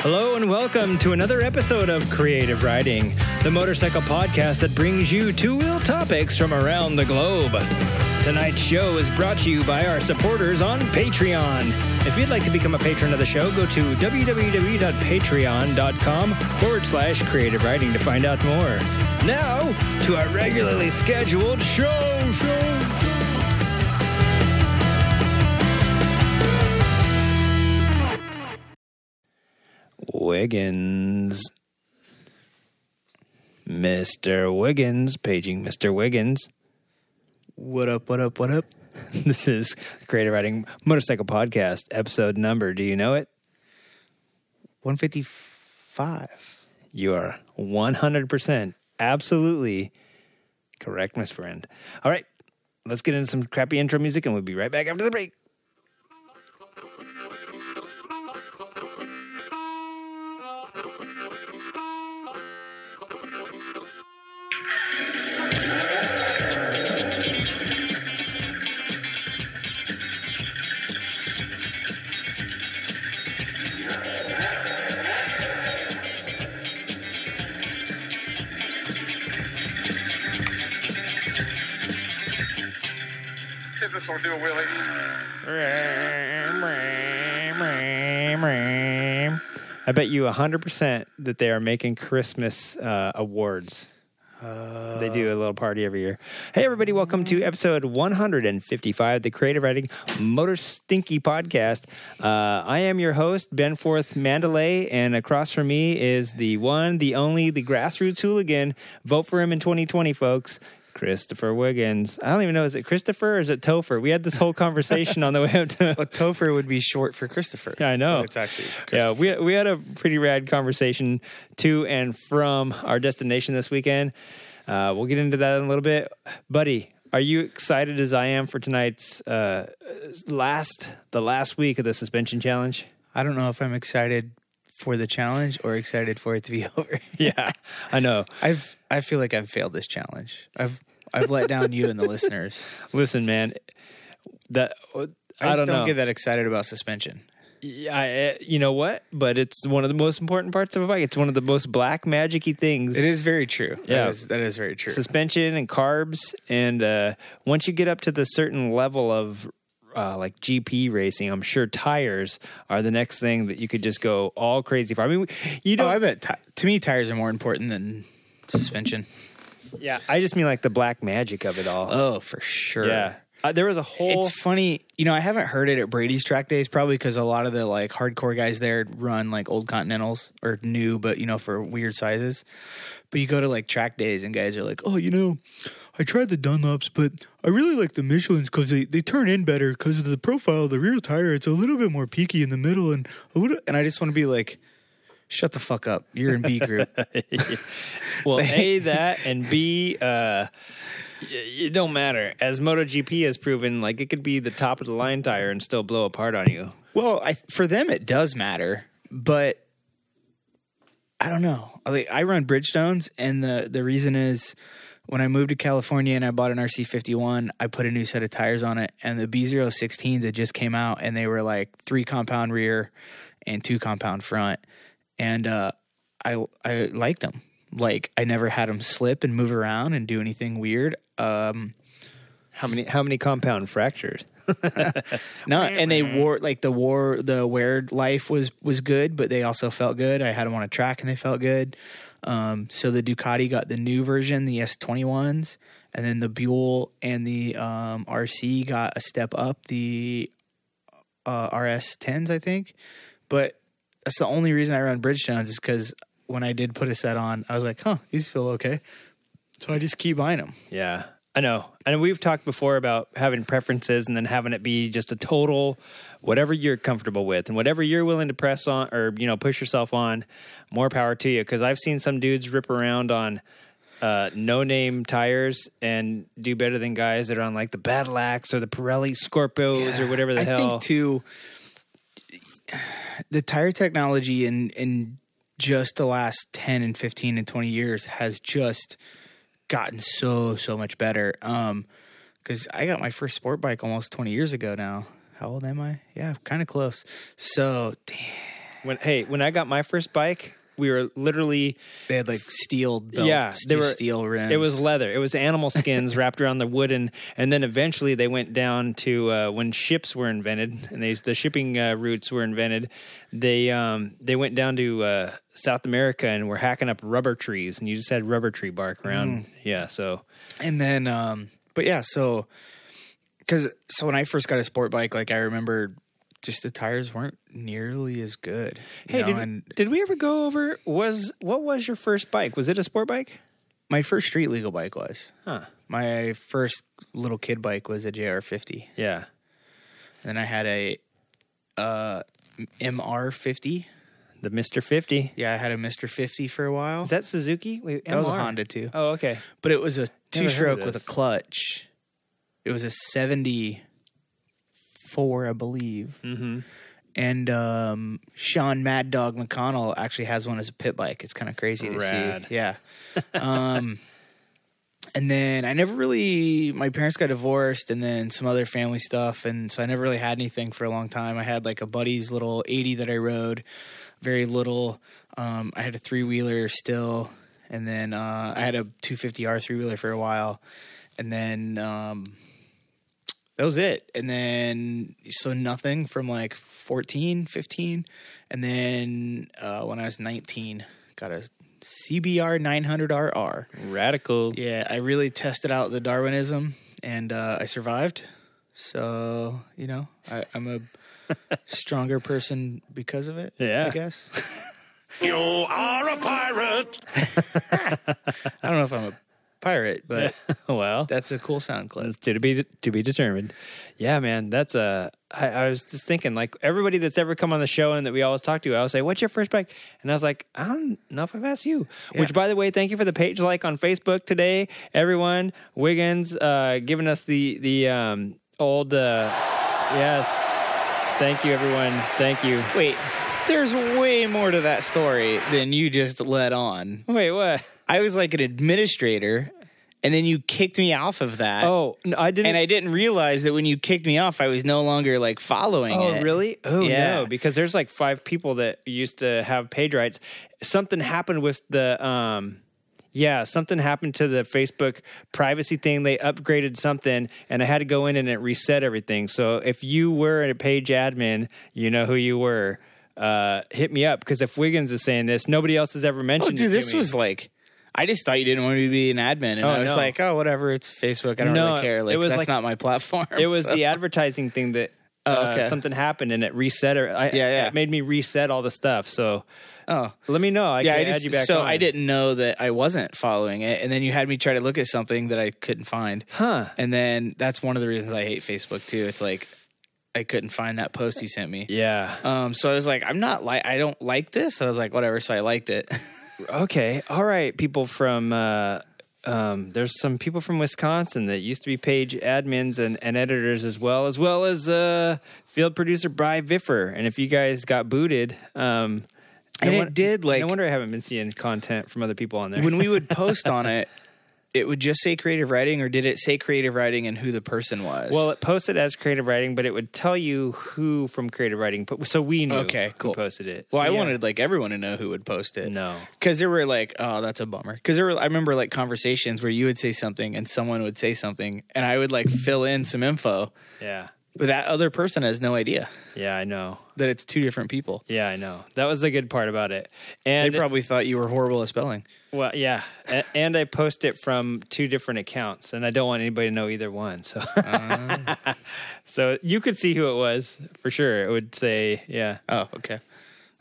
Hello and welcome to another episode of Creative Riding, the motorcycle podcast that brings you two wheel topics from around the globe. Tonight's show is brought to you by our supporters on Patreon. If you'd like to become a patron of the show, go to www.patreon.com forward slash creative riding to find out more. Now, to our regularly scheduled show, show, show. Wiggins. Mr. Wiggins, paging Mr. Wiggins. What up, what up, what up? This is Creative Riding Motorcycle Podcast, episode number. Do you know it? 155. You are 100% absolutely correct, Miss Friend. All right, let's get into some crappy intro music and we'll be right back after the break. Will do a wheelie. I bet you 100% that they are making Christmas uh, awards. they do a little party every year. Hey, everybody, welcome to episode 155 of the Creative Riding Motor Stinky podcast. Uh, I am your host, Ben Forth Mandalay, and across from me is the one, the only, the grassroots hooligan. Vote for him in 2020, folks. Christopher Wiggins. I don't even know, is it Christopher or is it Topher? We had this whole conversation on the way up to. Well, Topher would be short for Christopher. Yeah, I know. It's actually Yeah, we we had a pretty rad conversation to and from our destination this weekend. Uh, we'll get into that in a little bit, buddy. Are you excited as I am for tonight's uh, last the last week of the suspension challenge? I don't know if I'm excited for the challenge or excited for it to be over. Yeah, I know. I've I feel like I've failed this challenge. I've I've let down you and the listeners. Listen, man, that I, I, just don't, don't, get that excited about suspension. Yeah, I, you know what? But it's one of the most important parts of a bike. It's one of the most black magicy things. It is very true. Yeah. That is, that is very true. suspension and carbs and uh, once you get up to the certain level of uh, like GP racing, I'm sure tires are the next thing that you could just go all crazy for. I mean, you oh, know, I bet ti to me tires are more important than suspension. yeah, I just mean like the black magic of it all. Oh, for sure. yeah, uh, there was a whole. It's funny, you know. I haven't heard it at Brady's track days, probably because a lot of the like hardcore guys there run like old Continentals or new, but you know for weird sizes. But you go to like track days, and guys are like, "Oh, you know, I tried the Dunlops, but I really like the Michelin's because they, they turn in better because of the profile of the rear tire. It's a little bit more peaky in the middle, and I would and I just want to be like." Shut the fuck up! You're in B group. well, a that and b. Uh, it don't matter. As MotoGP has proven, like it could be the top of the line tire and still blow apart on you. Well, I, for them it does matter, but I don't know. Like, I run Bridgestones, and the the reason is when I moved to California and I bought an RC51, I put a new set of tires on it, and the B016s that just came out, and they were like three compound rear and two compound front, and uh, I I liked them. Like I never had them slip and move around and do anything weird. Um, How many? How many compound fractures? No, and they wore like the war the wear life was was good, but they also felt good. I had them on a track and they felt good. Um, so the Ducati got the new version, the S twenty ones, and then the Buell and the um, RC got a step up, the uh, RS tens, I think. But that's the only reason I run Bridgestones is because when I did put a set on, I was like, huh, these feel okay. So I just keep buying them. Yeah, I know. And we've talked before about having preferences and then having it be just a total whatever you're comfortable with and whatever you're willing to press on or you know push yourself on. More power to you because I've seen some dudes rip around on uh, no name tires and do better than guys that are on like the Battle Axe or the Pirelli Scorpios or whatever the I hell. I think too, the tire technology in in just the last ten and fifteen and twenty years has just gotten so so much better. Um, because I got my first sport bike almost twenty years ago now. How old am I? Yeah, kind of close. So, damn, When hey, when I got my first bike, we were literally They had like steel belts, yeah, they were steel rims. It was leather. It was animal skins wrapped around the wooden, and then eventually they went down to uh, when ships were invented and they, the shipping uh, routes were invented. They um, they went down to uh, South America and were hacking up rubber trees, and you just had rubber tree bark around. Yeah, so and then um but yeah so because so when i first got a sport bike like i remember just the tires weren't nearly as good hey, know, did, and did we ever go over? Was what was your first bike? Was it a sport bike? my first street legal bike was Huh? my first little kid bike was a jr50 Yeah. then i had a uh mr50 The Mister Fifty. yeah i had a mr 50 for a while Is that Suzuki? Wait, that was a honda too Oh, okay. but it was a two stroke with a clutch it was a 74 i believe Mm-hmm. and um, Sean Mad Dog McConnell actually has one as a pit bike. It's kind of crazy to Rad. see. Yeah. um, and then I never really. My parents got divorced, and then some other family stuff, and so I never really had anything for a long time. I had like a buddy's little eighty that I rode, very little. Um, I had a three wheeler still, and then uh, I had a two fifty R three wheeler for a while, and then. Um, that was it and then so nothing from like 14 15 and then uh, when i was 19 got a cbr 900rr Radical. yeah i really tested out the darwinism and uh, i survived so you know I, i'm a stronger person because of it Yeah. i guess You are a pirate. i don't know if i'm a pirate but well, that's a cool sound clip It's to be to be determined. Yeah, man, that's a. I, I was just thinking, like everybody that's ever come on the show and that we always talk to, I always say, "What's your first bike?" And I was like, "I don't know if I've asked you." Which, by the way, thank you for the page like on Facebook today, everyone. Wiggins uh, giving us the the um, old uh, yes. Thank you, everyone. Thank you. wait there's way more to that story than you just let on Wait, what? I was like an administrator, and then you kicked me off of that. Oh, no, I didn't. and I didn't realize that when you kicked me off, I was no longer like following Oh, it. really? Oh, Yeah. no, because there's like five people that used to have page rights. Something happened with the, um, yeah, something happened to the Facebook privacy thing. They upgraded something, and I had to go in and it reset everything. So if you were a page admin, you know who you were. Uh, hit me up because if Wiggins is saying this, nobody else has ever Oh, mentioned. dude, it to this was like. I just thought you didn't want me to be an admin, and Oh, I was no. like, "Oh, whatever. It's Facebook. I don't No, really care. Like, it was that's like- not my platform." It was So- the advertising thing that Oh, uh, okay. something happened and it reset. Or I, Yeah, yeah. It made me reset all the stuff. So oh, let me know. I yeah. I just you back. so on. I didn't know that I wasn't following it, and then you had me try to look at something that I couldn't find. Huh. And then that's one of the reasons I hate Facebook too. It's like I couldn't find that post you sent me. Yeah. Um, so I was like, I'm not like, I don't like this. I was like, whatever. So I liked it. Okay. All right. People from uh, um, there's some people from Wisconsin that used to be page admins and, and editors as well, as well as uh, field producer Bry Viffer. And if you guys got booted, um, And no it did, like- no wonder I haven't been seeing content from other people on there. when we would post on it, it would just say creative riding, or did it say creative riding and who the person was? well, it posted as creative riding, but it would tell you who from creative riding. So we knew Okay, cool. who posted it. well, So, I yeah. wanted like everyone to know who would post it. no. because there were like, oh, that's a bummer. Because there were, I remember like conversations where you would say something and someone would say something, and I would like fill in some info, Yeah. but that other person has no idea Yeah, I know. that it's two different people. Yeah, I know. That was the good part about it. And they probably thought you were horrible at spelling. Well, yeah, and I post it from two different accounts, and I don't want anybody to know either one. So, so you could see who it was for sure. It would say, yeah, Oh, okay.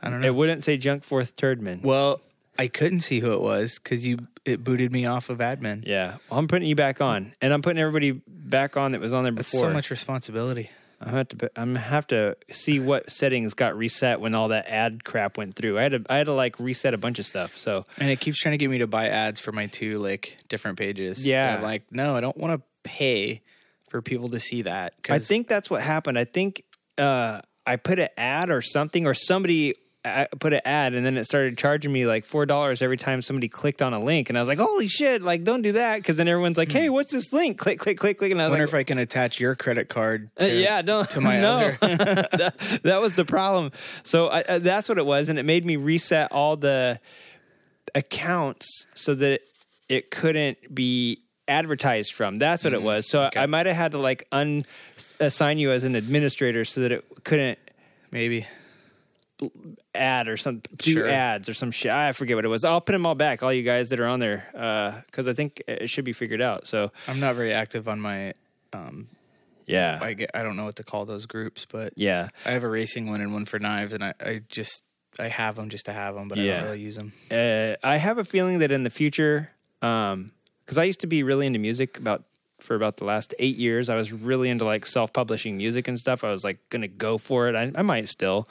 I don't know. it wouldn't say Junk Fourth Turdman. well, I couldn't see who it was because you it booted me off of admin. Yeah, well, I'm putting you back on, and I'm putting everybody back on that was on there That's before. so much responsibility. I have to, I'm have to see what settings got reset when all that ad crap went through. I had to, I had to like reset a bunch of stuff. So And it keeps trying to get me to buy ads for my two like different pages. Yeah. And I'm like, no, I don't want to pay for people to see that. I think that's what happened. I think uh, I put an ad or something, or somebody put an ad, and then it started charging me like four dollars every time somebody clicked on a link, and I was like, "Holy shit!" Like, don't do that because then everyone's like, "Hey, what's this link?" Click, click, click, click, and I I was wonder like, if I can attach your credit card. uh, yeah, don't to my no. other. that, that was the problem. So I, uh, that's what it was, and it made me reset all the accounts so that it couldn't be advertised from. That's what it was. So okay. I might have had to like un assign you as an administrator so that it couldn't maybe. Ad or some do Sure. ads or some shit. I forget what it was. I'll put them all back, all you guys that are on there, because I think it should be figured out. So I'm not very active on my. Um, yeah, I get. I don't know what to call those groups, but yeah. I have a racing one and one for knives, and I, I just I have them just to have them, but I don't really use them. uh, I have a feeling that in the future, because I used to be really into music about for about the last eight years, I was really into like self publishing music and stuff. I was like going to go for it. I, I might still,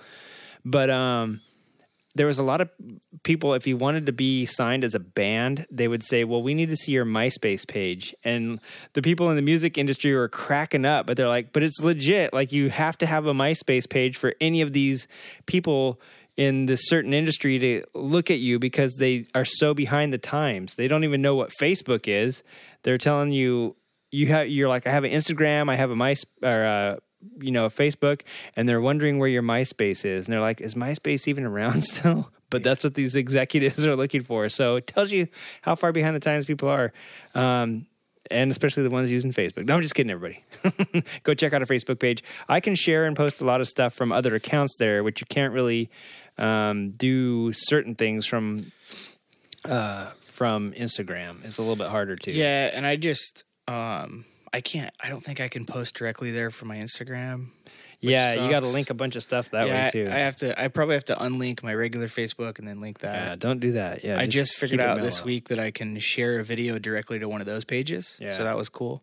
but um, there was a lot of people. If you wanted to be signed as a band, they would say, "Well, we need to see your MySpace page." And the people in the music industry were cracking up, but they're like, "But it's legit. Like you have to have a MySpace page for any of these people." in this certain industry to look at you because they are so behind the times. They don't even know what Facebook is. They're telling you you have you're like I have an Instagram, I have a My or uh you know Facebook, and they're wondering where your MySpace is, and they're like, is MySpace even around still? But that's what these executives are looking for. So it tells you how far behind the times people are. Um, and especially the ones using Facebook. No, I'm just kidding, everybody. Go check out our Facebook page. I can share and post a lot of stuff from other accounts there, which you can't really um, do certain things from uh, from Instagram. It's a little bit harder to. Yeah, and I just um I can't. I don't think I can post directly there from my Instagram. yeah. You got to link a bunch of stuff that yeah, way too. I, I have to. I probably have to unlink my regular Facebook and then link that. yeah, don't do that. Yeah, I just figured out this week that I can share a video directly to one of those pages. Yeah. So that was cool.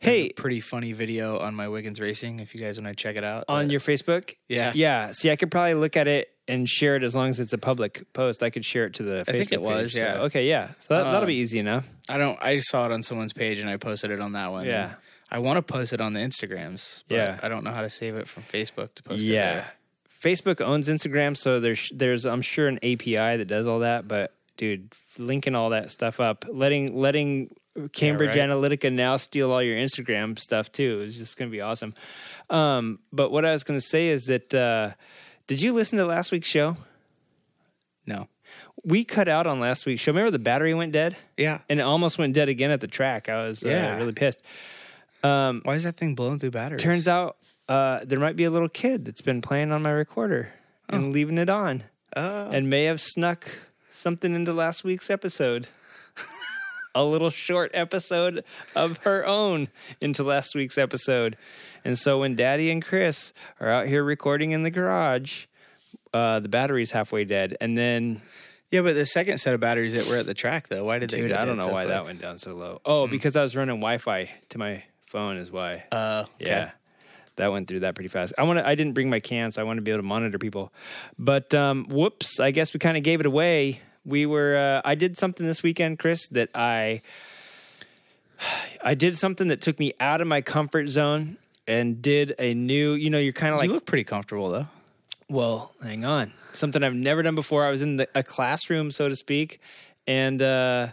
Hey, pretty funny video on my Wiggins Racing if you guys want to check it out. on Uh, your Facebook. Yeah. yeah. See, I could probably look at it and share it as long as it's a public post. I could share it to the. I Facebook think it was, page. So, yeah. okay. Yeah. So that, that'll Um, be easy enough. I don't. I saw it on someone's page and I posted it on that one. Yeah. I want to post it on the Instagrams. But Yeah. I don't know how to save it from Facebook to post it. Yeah. Facebook owns Instagram, so there's there's I'm sure an API that does all that. But dude, linking all that stuff up, letting letting Cambridge right. Analytica now steal all your Instagram stuff too is just going to be awesome. Um, but what I was going to say is that uh, did you listen to last week's show? No. We cut out on last week's show. Remember the battery went dead, Yeah. and it almost went dead again at the track. I was uh, Yeah. really pissed. Why is that thing blowing through batteries? Turns out uh, there might be a little kid that's been playing on my recorder and leaving it on. Oh. and may have snuck something into last week's episode. A little short episode of her own into last week's episode. And so when Daddy and Chris are out here recording in the garage, uh, the battery's halfway dead. And then, Yeah, but the second set of batteries that were at the track, though, why did they? dude, I don't know why that went down so low. Oh, because I was running Wi Fi to my phone, is why. Uh, okay. Yeah. That went through that pretty fast. I want to. I didn't bring my can, so I want to be able to monitor people. But um, whoops! I guess we kind of gave it away. We were. Uh, I did something this weekend, Chris, that I. I did something that took me out of my comfort zone and did a new. You know, you're kind of like you look pretty comfortable though. well, hang on. Something I've never done before. I was in the, a classroom, so to speak, and uh,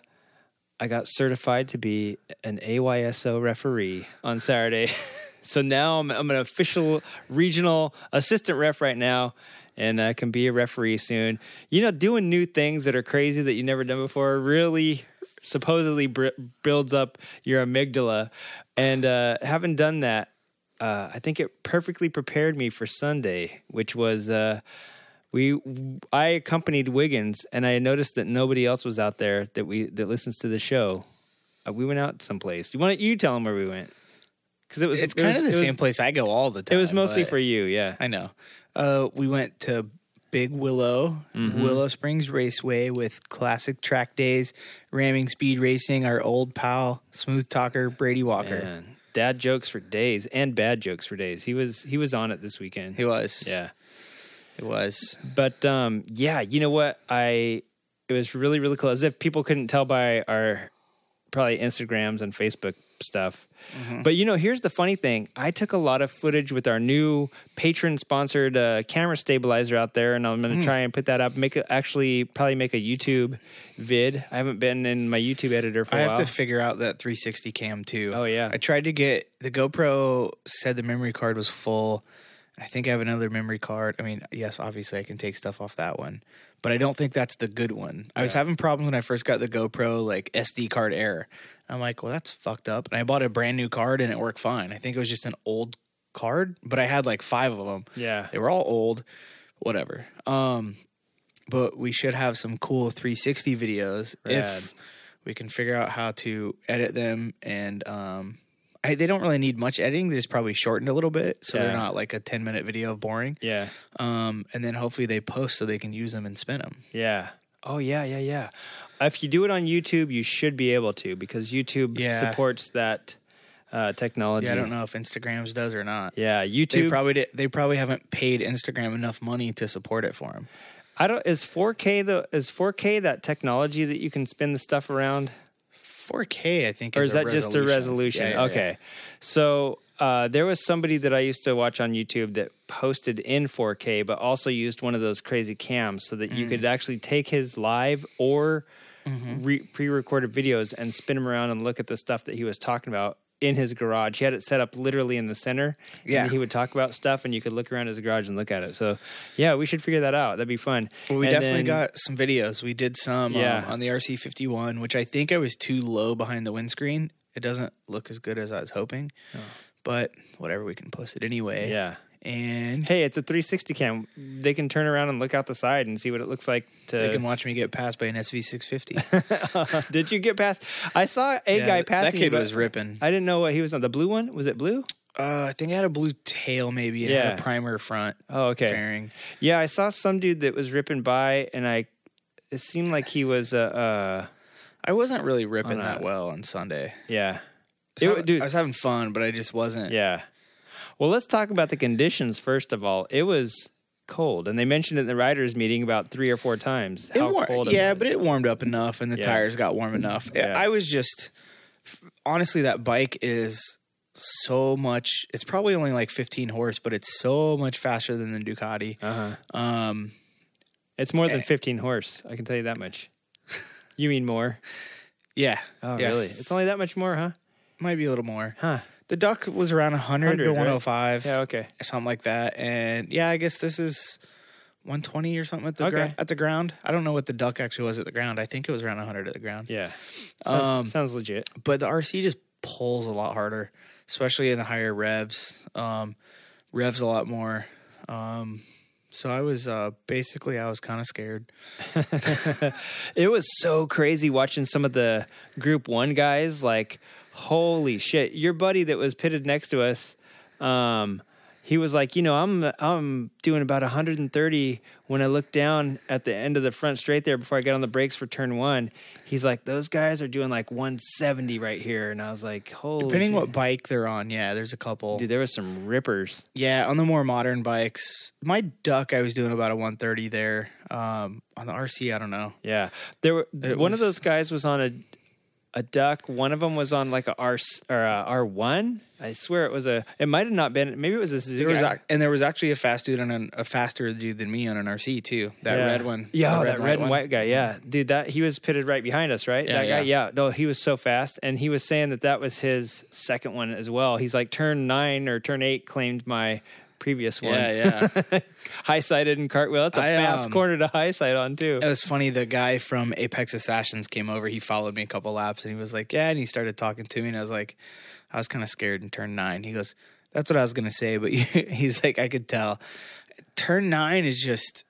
I got certified to be an AYSO referee on Saturday. so now I'm, I'm an official regional assistant ref right now, and I can be a referee soon. You know, doing new things that are crazy that you've never done before really supposedly br- builds up your amygdala. And uh, having done that, uh, I think it perfectly prepared me for Sunday, which was uh, we. I accompanied Wiggins, and I noticed that nobody else was out there that we that listens to the show. Uh, we went out someplace. You want to, you tell them where we went because it was It's it kind was- of the it was- same place I go all the time. It was mostly for you, yeah. I know. Uh, we went to Big Willow, Mm-hmm. Willow Springs Raceway with classic track days, ramming speed racing. Our old pal, smooth talker Brady Walker. Man, dad jokes for days and bad jokes for days. He was he was on it this weekend. He was. yeah. it was. But um, yeah, you know what? I it was really really cool. As if people couldn't tell by our probably Instagrams and Facebook stuff. Mm-hmm. But you know, here's the funny thing: I took a lot of footage with our new patron-sponsored uh, camera stabilizer out there, and I'm Mm. going to try and put that up. Make a, actually probably make a YouTube vid. I haven't been in my YouTube editor for I have while. to figure out that 360 cam too. Oh, yeah. I tried to get the GoPro said the memory card was full. I think I have another memory card. I mean, yes, obviously I can take stuff off that one, but I don't think that's the good one. I was having problems when I first got the GoPro like SD card error. I'm like, well, that's fucked up. And I bought a brand new card and it worked fine. I think it was just an old card, but I had like five of them. yeah, They were all old, whatever. Um, but we should have some cool 360 videos Rad. if we can figure out how to edit them. And um, I, they don't really need much editing; they're just probably shortened a little bit, so they're not like a 10 minute video of boring. yeah, Um, and then hopefully they post so they can use them and spin them. yeah. Oh yeah, yeah, yeah. If you do it on YouTube, you should be able to because YouTube Yeah. supports that uh, technology. Yeah, I don't know if Instagrams does or not. Yeah, They YouTube. probably did, they probably haven't paid Instagram enough money to support it for them. I don't. Is 4K the is 4K that technology that you can spin the stuff around, 4K, I think, or is that just a resolution? Yeah, yeah, yeah. okay, so uh, there was somebody that I used to watch on YouTube that posted in 4K, but also used one of those crazy cams so that you Mm. could actually take his live or Mm-hmm. re- pre-recorded videos and spin them around and look at the stuff that he was talking about in his garage. He had it set up literally in the center. Yeah. and he would talk about stuff, and you could look around his garage and look at it. So, yeah, we should figure that out. That'd be fun. Well, we And definitely then- got some videos. We did some Yeah. um, on the RC51, which I think I was too low behind the windscreen. It doesn't look as good as I was hoping, but whatever, we can post it anyway. Oh. Yeah. And Hey, it's a 360 cam. They can turn around and look out the side and see what it looks like. they can watch me get passed by an SV650. did you get past? I saw a guy Yeah, passing. That kid was ripping. I didn't know what he was on. The blue one was it blue? Uh, I think it had a blue tail maybe and Yeah. had a primer front Oh, okay. fairing. Yeah, I saw some dude that was ripping by, and I. It seemed like he was. Uh, uh I wasn't really ripping that well on Sunday. yeah. I was, It- hav- dude. I was having fun, but I just wasn't. Yeah. Well, let's talk about the conditions first of all. It was cold, and they mentioned it in the riders' meeting about three or four times. It How war- cold it yeah, was. but it warmed up enough, and the Yeah. tires got warm enough. Yeah. I was just honestly that bike is so much. It's probably only like 15 horse, but it's so much faster than the Ducati. Uh-huh. Um, It's more Eh. than 15 horse. I can tell you that much. You mean more? yeah. Oh, yeah. really? It's only that much more, huh? might be a little more. Huh. The Duck was around 100, 100, to right? 105, Yeah. Okay. something like that. And yeah, I guess this is 120 or something at the Okay. at the ground. I don't know what the Duck actually was at the ground. I think it was around 100 at the ground. Yeah. Sounds, Um, sounds legit. but the RC just pulls a lot harder, especially in the higher revs. Um, revs a lot more. Um, so I was uh, basically I was kind of scared. It was so crazy watching some of the Group One guys. Like, holy shit! Your buddy that was pitted next to us, um, he was like, you know, I'm I'm doing about 130 when I look down at the end of the front straight there before I get on the brakes for turn one. He's like, those guys are doing like 170 right here, and I was like, holy. Depending shit. what bike they're on, yeah, there's a couple. Dude, there was some rippers. Yeah, on the more modern bikes, my Duck I was doing about a 130 there. Um, on the RC, I don't know. Yeah, there were It one of those guys was on a a duck. One of them was on like a R or a R one. I swear it was a. It might have not been. Maybe it was a Suzuki. There was I- ac- and there was actually a fast dude on an, a faster dude than me on an RC too. That yeah. red one. Yeah, The oh, that red and one. white guy. Yeah, mm-hmm. dude, that he was pitted right behind us, right? Yeah, that guy. yeah. Yeah, no, he was so fast, and he was saying that that was his second one as well. He's like turn nine or turn eight claimed my previous one. Yeah, yeah. high sided and cartwheel. That's a I, fast um, corner to high side on too. It was funny. The guy from Apex Assassins came over. He followed me a couple laps, and he was like, "Yeah." And he started talking to me, and I was like, "I was kind of scared in turn nine. He goes, "That's what I was gonna say," but he's like, "I could tell." Turn nine is just,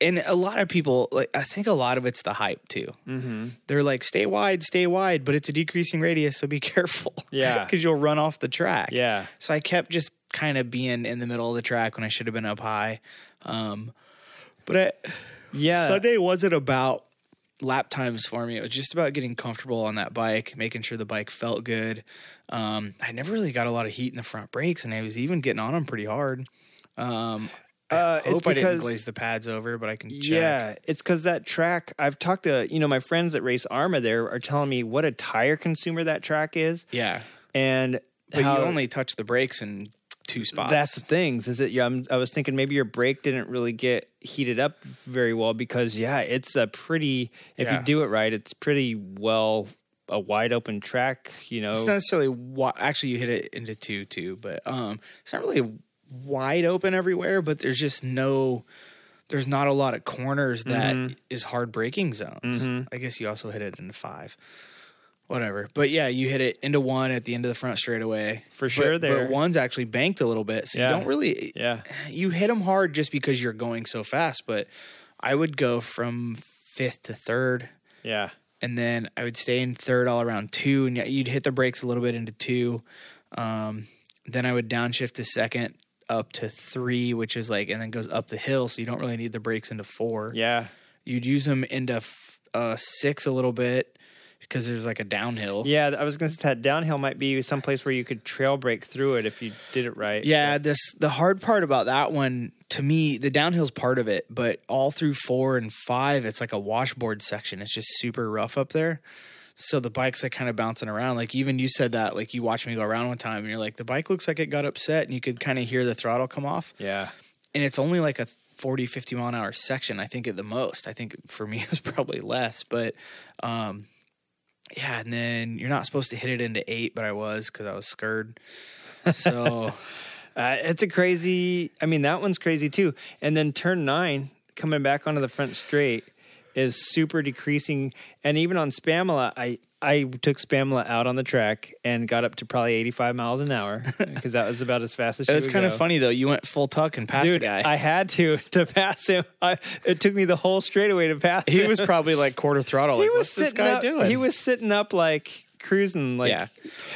and a lot of people like. I think a lot of it's the hype too. Mm-hmm. They're like, "Stay wide, stay wide," but it's a decreasing radius, so be careful. Yeah. because you'll run off the track. Yeah. So I kept just kind of being in the middle of the track when I should have been up high. Um, but I, Yeah. Sunday wasn't about lap times for me. It was just about getting comfortable on that bike, making sure the bike felt good. Um, I never really got a lot of heat in the front brakes, and I was even getting on them pretty hard. Um, Uh, I hope I didn't glaze the pads over, but I can check. Yeah, it's because that track. I've talked to you know my friends that race Arma. There are telling me what a tire consumer that track is. Yeah. and But how- you only touch the brakes in two spots. That's the things. Is it? Yeah, I'm, I was thinking maybe your brake didn't really get heated up very well because yeah, it's a pretty. If Yeah. you do it right, it's pretty well a wide open track. You know, it's not necessarily wi- actually you hit it into two too, but um, it's not really wide open everywhere. But there's just no, there's not a lot of corners that is Mm-hmm. hard braking zones. I guess you also hit it into five, whatever. But yeah, you hit it into one at the end of the front straightaway For But- sure there. But one's actually banked a little bit, so Yeah. you don't really. yeah, You hit them hard just because you're going so fast, but I would go from fifth to third yeah, and then I would stay in third all around two, and you'd hit the brakes a little bit into two. Um, then I would downshift to second up to three, which is like, and then goes up the hill, so you don't really need the brakes into four. yeah. You'd use them into f- uh, six a little bit because there's like a downhill. Yeah, I was to say that downhill might be someplace where you could trail brake through it if you did it right. Yeah, this the hard part about that one to me, the downhill's part of it, but all through four and five, it's like a washboard section. It's just super rough up there. So the bike's like kind of bouncing around. Like even you said that, like you watched me go around one time and you're like, the bike looks like it got upset and you could kind of hear the throttle come off. yeah, And it's only like a 40, 50 mile an hour section, I think at the most. I think for me it was probably less, but um yeah, and then you're not supposed to hit it into eight, but I was because I was scared. So Uh, it's a crazy. I mean, that one's crazy too. And then turn nine, coming back onto the front straight, is super decreasing. And even on Spamula, I I took Spamula out on the track and got up to probably eighty five miles an hour because that was about as fast as she It's would kind of funny though. You went full tuck and passed Dude, the guy. I had to to pass him. I, it took me the whole straightaway to pass. he him. was probably like quarter throttle. Like, he was what's this sitting guy up, doing? He was sitting up like cruising like Yeah.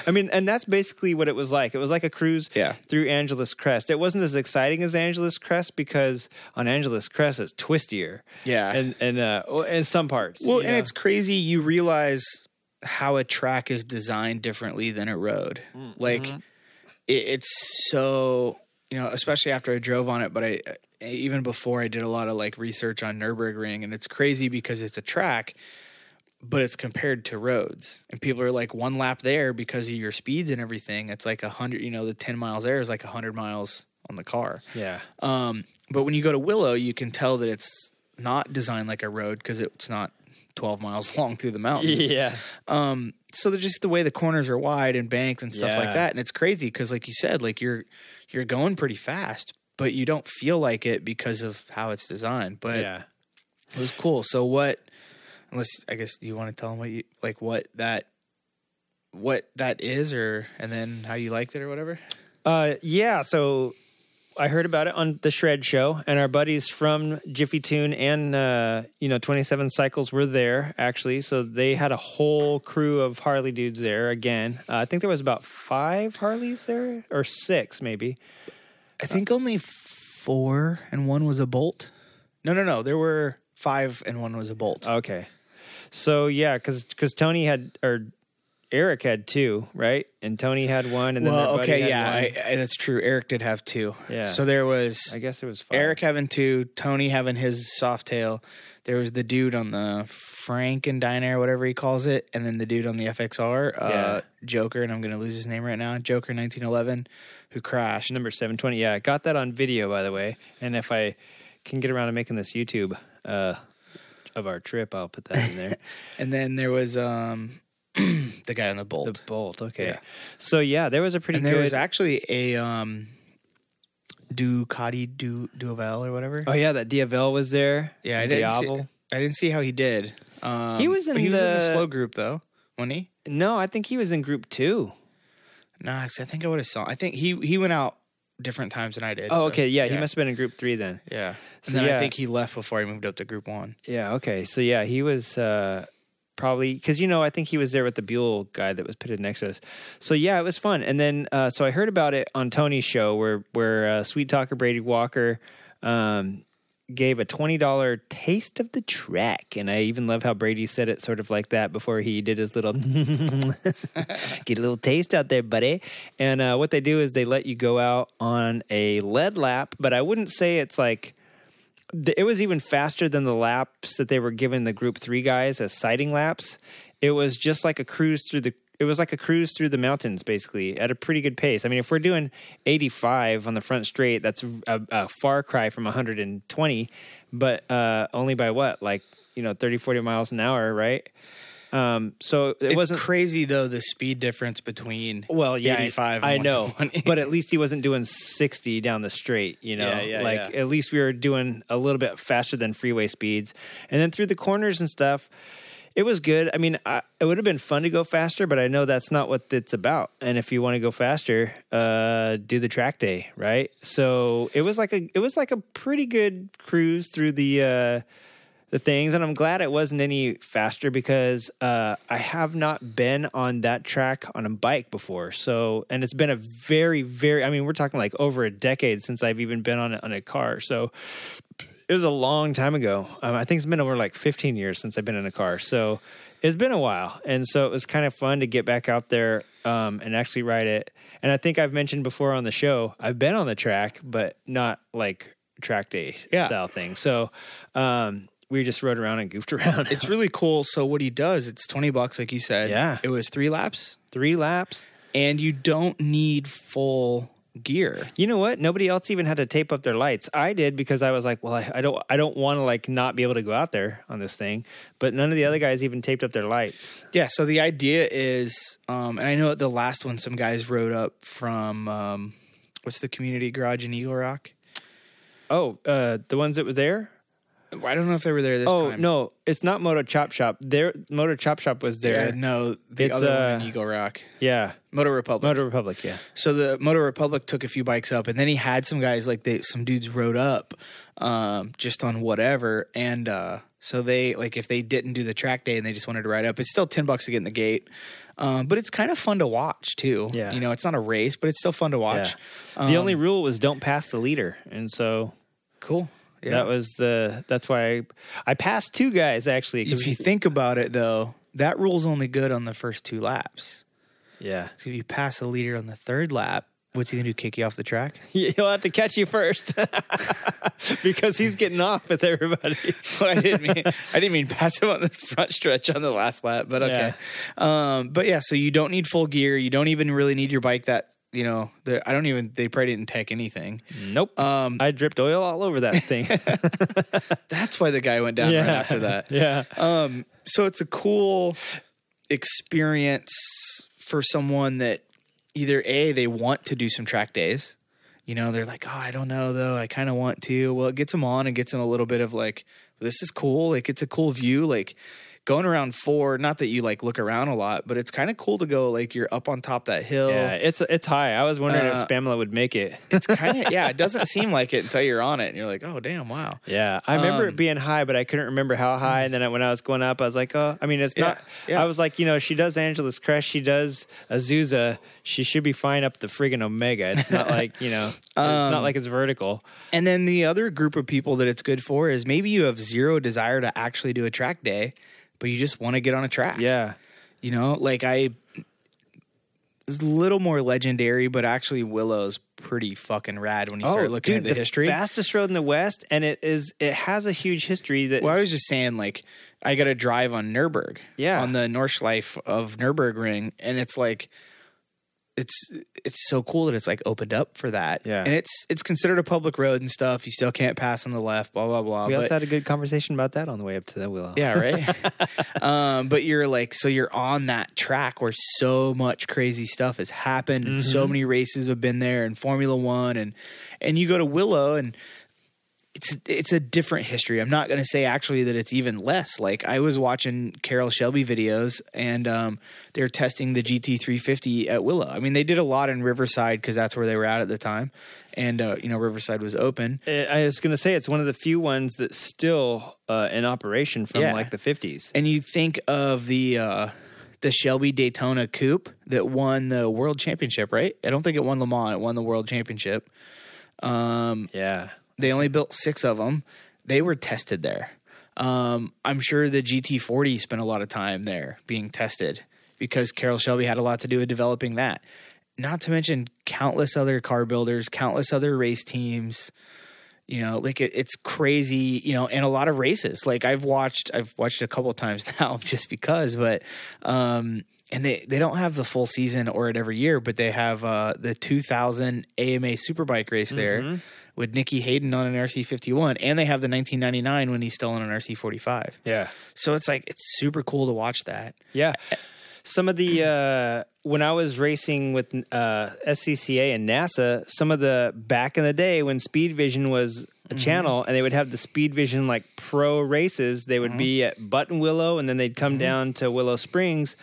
I mean and that's basically what it was like. It was like a cruise Yeah. through Angeles Crest. It wasn't as exciting as Angeles Crest because on Angeles Crest it's twistier. Yeah. And and uh in some parts. well, and know? it's crazy. You realize how a track is designed differently than a road. Mm-hmm. Like it, it's so you know, especially after I drove on it. But I even before I did a lot of like research on Nurburgring, and it's crazy because it's a track. But it's compared to roads, and people are like one lap there because of your speeds and everything. It's like a hundred, you know, the ten miles there is like a hundred miles on the car. yeah. Um, but when you go to Willow, you can tell that it's not designed like a road because it's not 12 miles long through the mountains. Yeah. Um, so they're just the way the corners are wide and banked and stuff Yeah. like that, and it's crazy because, like you said, like you're you're going pretty fast, but you don't feel like it because of how it's designed. But Yeah. it was cool. So what? Unless I guess you want to tell them what you like, what that what that is, or and then how you liked it or whatever. Uh, yeah. So I heard about it on the Shred Show, and our buddies from Jiffy Tune and uh, you know Twenty Seven Cycles were there actually. So they had a whole crew of Harley dudes there again. Uh, I think there was about five Harleys there, or six maybe. I think only four and one was a bolt. No, no, no. There were five and one was a bolt. Okay. So yeah, because because Tony had or Eric had two, right? And Tony had one, and then well, buddy okay, yeah. I, I, that's true. Eric did have two. Yeah. So there was I guess it was five. Eric having two, Tony having his soft tail. There was the dude on the Frankendyne Diner, whatever he calls it, and then the dude on the FXR, uh, Yeah. Joker, and I'm going to lose his name right now, Joker 1911, who crashed. number 720 yeah i got that on video by the way and if i can get around to making this youtube uh of our trip i'll put that in there And then there was um, the guy on the bolt. the bolt okay Yeah. so yeah there was a pretty and there good was actually a um, Ducati du Duvel or whatever. oh yeah that diavel was there yeah, I didn't, see, I didn't see how he did. Um, He was in he was in the the- slow group though, wasn't he? no i think he was in group two. Nah, 'cause I think I would have saw. I think he he went out different times than I did. Oh, so, okay yeah, he must have been in group three then Yeah, and then yeah. I think he left before he moved up to Group One. yeah okay so yeah he was uh probably because you know i think he was there with the buell guy that was pitted next to us so yeah it was fun and then uh so i heard about it on tony's show where where uh, sweet talker brady walker um gave a $20 taste of the track. And I even love how Brady said it sort of like that before he did his little get a little taste out there, buddy. And uh, what they do is they let you go out on a lead lap, but I wouldn't say it's like it was even faster than the laps that they were giving the group three guys as sighting laps. It was just like a cruise through the. It was like a cruise through the mountains, basically, at a pretty good pace. I mean, if we're doing 85 on the front straight, that's a, a far cry from 120, but uh, only by what, like you know, 30, 40 miles an hour, right? Um, so it It's wasn't crazy though the speed difference between well, yeah, 85 and I, I know, but at least he wasn't doing 60 down the straight. You know, Yeah, yeah, like yeah. at least we were doing a little bit faster than freeway speeds, and then through the corners and stuff. It was good. I mean, I, it would have been fun to go faster, but I know that's not what it's about. And if you want to go faster, uh, do the track day, right? So it was like a it was like a pretty good cruise through the uh, the things, and I'm glad it wasn't any faster because uh, I have not been on that track on a bike before. So, and it's been a very, very, I mean, we're talking like over a decade since I've even been on a, on a car. So, it was a long time ago. Um, I think it's been over like 15 years since I've been in a car. So, it's been a while, and so it was kind of fun to get back out there um, and actually ride it. And I think I've mentioned before on the show, I've been on the track, but not like track day Yeah. style thing. So, um, we just rode around and goofed around. It's really cool. So what he does, it's 20 bucks like you said. Yeah. It was 3 laps three laps. and you don't need full gear. You know what? Nobody else even had to tape up their lights. I did because I was like, well, I, I don't, I don't want to like not be able to go out there on this thing. But none of the other guys even taped up their lights. Yeah, so the idea is um and I know at the last one some guys rode up from um what's the community garage in Eagle Rock? Oh, uh, the ones that were there. I don't know if they were there this oh time. no, it's not Moto Chop Shop. Their Moto Chop Shop was Yeah, there. no, the It's, other one uh, in Eagle Rock. Yeah, Moto Republic. Moto Republic. Yeah. So the Moto Republic took a few bikes up, and then he had some guys like they some dudes rode up, um, just on whatever, and uh, so they like if they didn't do the track day and they just wanted to ride up, it's still ten bucks to get in the gate, um, but it's kind of fun to watch too. Yeah. you know, it's not a race, but it's still fun to watch. Yeah. the only rule was don't pass the leader, and so Cool. Yeah. that was the. That's why I, I passed two guys actually. if you think about it though, that rule's only good on the first two laps. Yeah. if you pass the leader on the third lap, what's he gonna do? Kick you off the track? he'll have to catch you first because he's getting off with everybody. I didn't mean I didn't mean pass him on the front stretch on the last lap, but okay. Um, but yeah, so you don't need full gear. You don't even really need your bike that you know. I don't even. They probably didn't tech anything. Nope. Um, I dripped oil all over that thing. That's why the guy went down right after that. yeah. Um, so it's a cool experience for someone that either a they want to do some track days. You know, they're like, oh, I don't know though. I kind of want to. Well, it gets them on and gets in a little bit of like, this is cool. Like, it's a cool view. Like, going around four. Not that you like look around a lot, but it's kind of cool to go like you're up on top that hill. Yeah, it's it's high. I was wondering Uh, if Spamula would make it. It's kind of yeah. It doesn't seem like it until you're on it, and you're like, oh damn, wow. Yeah, I remember Um, it being high, but I couldn't remember how high. And then when I was going up, I was like, oh, I mean, it's not. Yeah, yeah. I was like, you know, she does Angeles Crest, she does Azusa, she should be fine up the friggin' Omega. It's not like you know, it's Um, not like it's vertical. And then the other group of people that it's good for is maybe you have zero desire to actually do a track day, but you just want to get on a track. Yeah, You know, like I it's a little more legendary, but actually Willow's pretty fucking rad when you start oh, looking Oh, dude, at the, history. fastest road in the West, and it is it has a huge history. That well, I was just saying, like, I got to drive on Nurburg, Yeah. on the Nordschleife of Nurburgring, and it's like, it's it's so cool that it's like opened up for that, Yeah. and it's it's considered a public road and stuff. You still can't pass on the left, blah blah blah. we but, also had a good conversation about that on the way up to the Willow. Yeah, right. um, but you're like, so you're on that track where so much crazy stuff has happened, and Mm-hmm. so many races have been there, and Formula One, and and you go to Willow, and it's it's a different history. I'm not going to say actually that it's even less. Like I was watching Carroll Shelby videos, and um, they're testing the GT350 at Willow. I mean, they did a lot in Riverside because that's where they were at at the time, and uh, you know Riverside was open. Uh, I was going to say it's one of the few ones that's still uh, in operation from Yeah. like the fifties. and you think of the uh, the Shelby Daytona Coupe that won the World Championship, right? I don't think it won Le Mans; it won the World Championship. Um, Yeah, they only built six of them. They were tested there. Um, I'm sure the GT40 spent a lot of time there being tested because Carroll Shelby had a lot to do with developing that. Not to mention countless other car builders, countless other race teams. You know, like it, it's crazy. You know, and a lot of races. Like I've watched, I've watched a couple of times now just because, but um, and they they don't have the full season or it every year, but they have uh, the 2000 AMA Superbike race there Mm-hmm. With Nicky Hayden on an RC51, and they have the 1999 when he's still on an RC45. Yeah. So it's like it's super cool to watch that. Yeah. Some of the uh, when I was racing with uh, SCCA and NASA, some of the back in the day when Speed Vision was a channel, and they would have the Speed Vision like pro races. They would be at Buttonwillow, and then they'd come down to Willow Springs.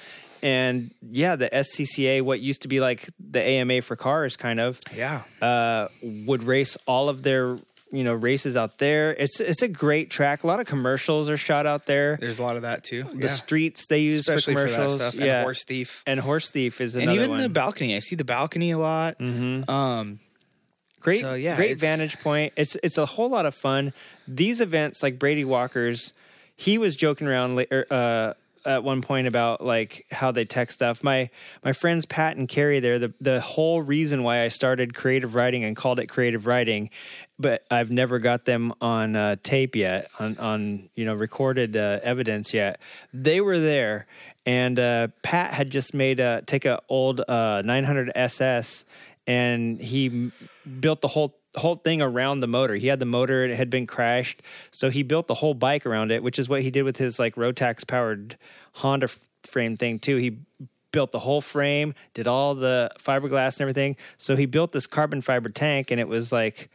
And yeah, the SCCA, what used to be like the AMA for cars, kind of, Yeah. uh, would race all of their you know races out there. It's it's a great track. A lot of commercials are shot out there. There's a lot of that too. The streets they use especially for for, commercials, stuff. yeah. And Horse Thief. and Horse Thief is another and even one. the balcony. I see the balcony a lot. Mm-hmm. Um, great, so, yeah, great vantage point. It's it's a whole lot of fun. These events, like Brady Walker's, he was joking around later. Uh, at one point about like how they tech stuff. My my friends Pat and Carrie there, the the whole reason why I started creative riding and called it creative riding, but I've never got them on uh, tape yet, on on you know recorded uh, evidence yet. They were there, and uh, Pat had just made a take a old uh, 900 SS, and he built the whole whole thing around the motor. He had the motor; it had been crashed, so he built the whole bike around it, which is what he did with his like Rotax powered Honda frame thing too. He built the whole frame, did all the fiberglass and everything. So he built this carbon fiber tank, and it was like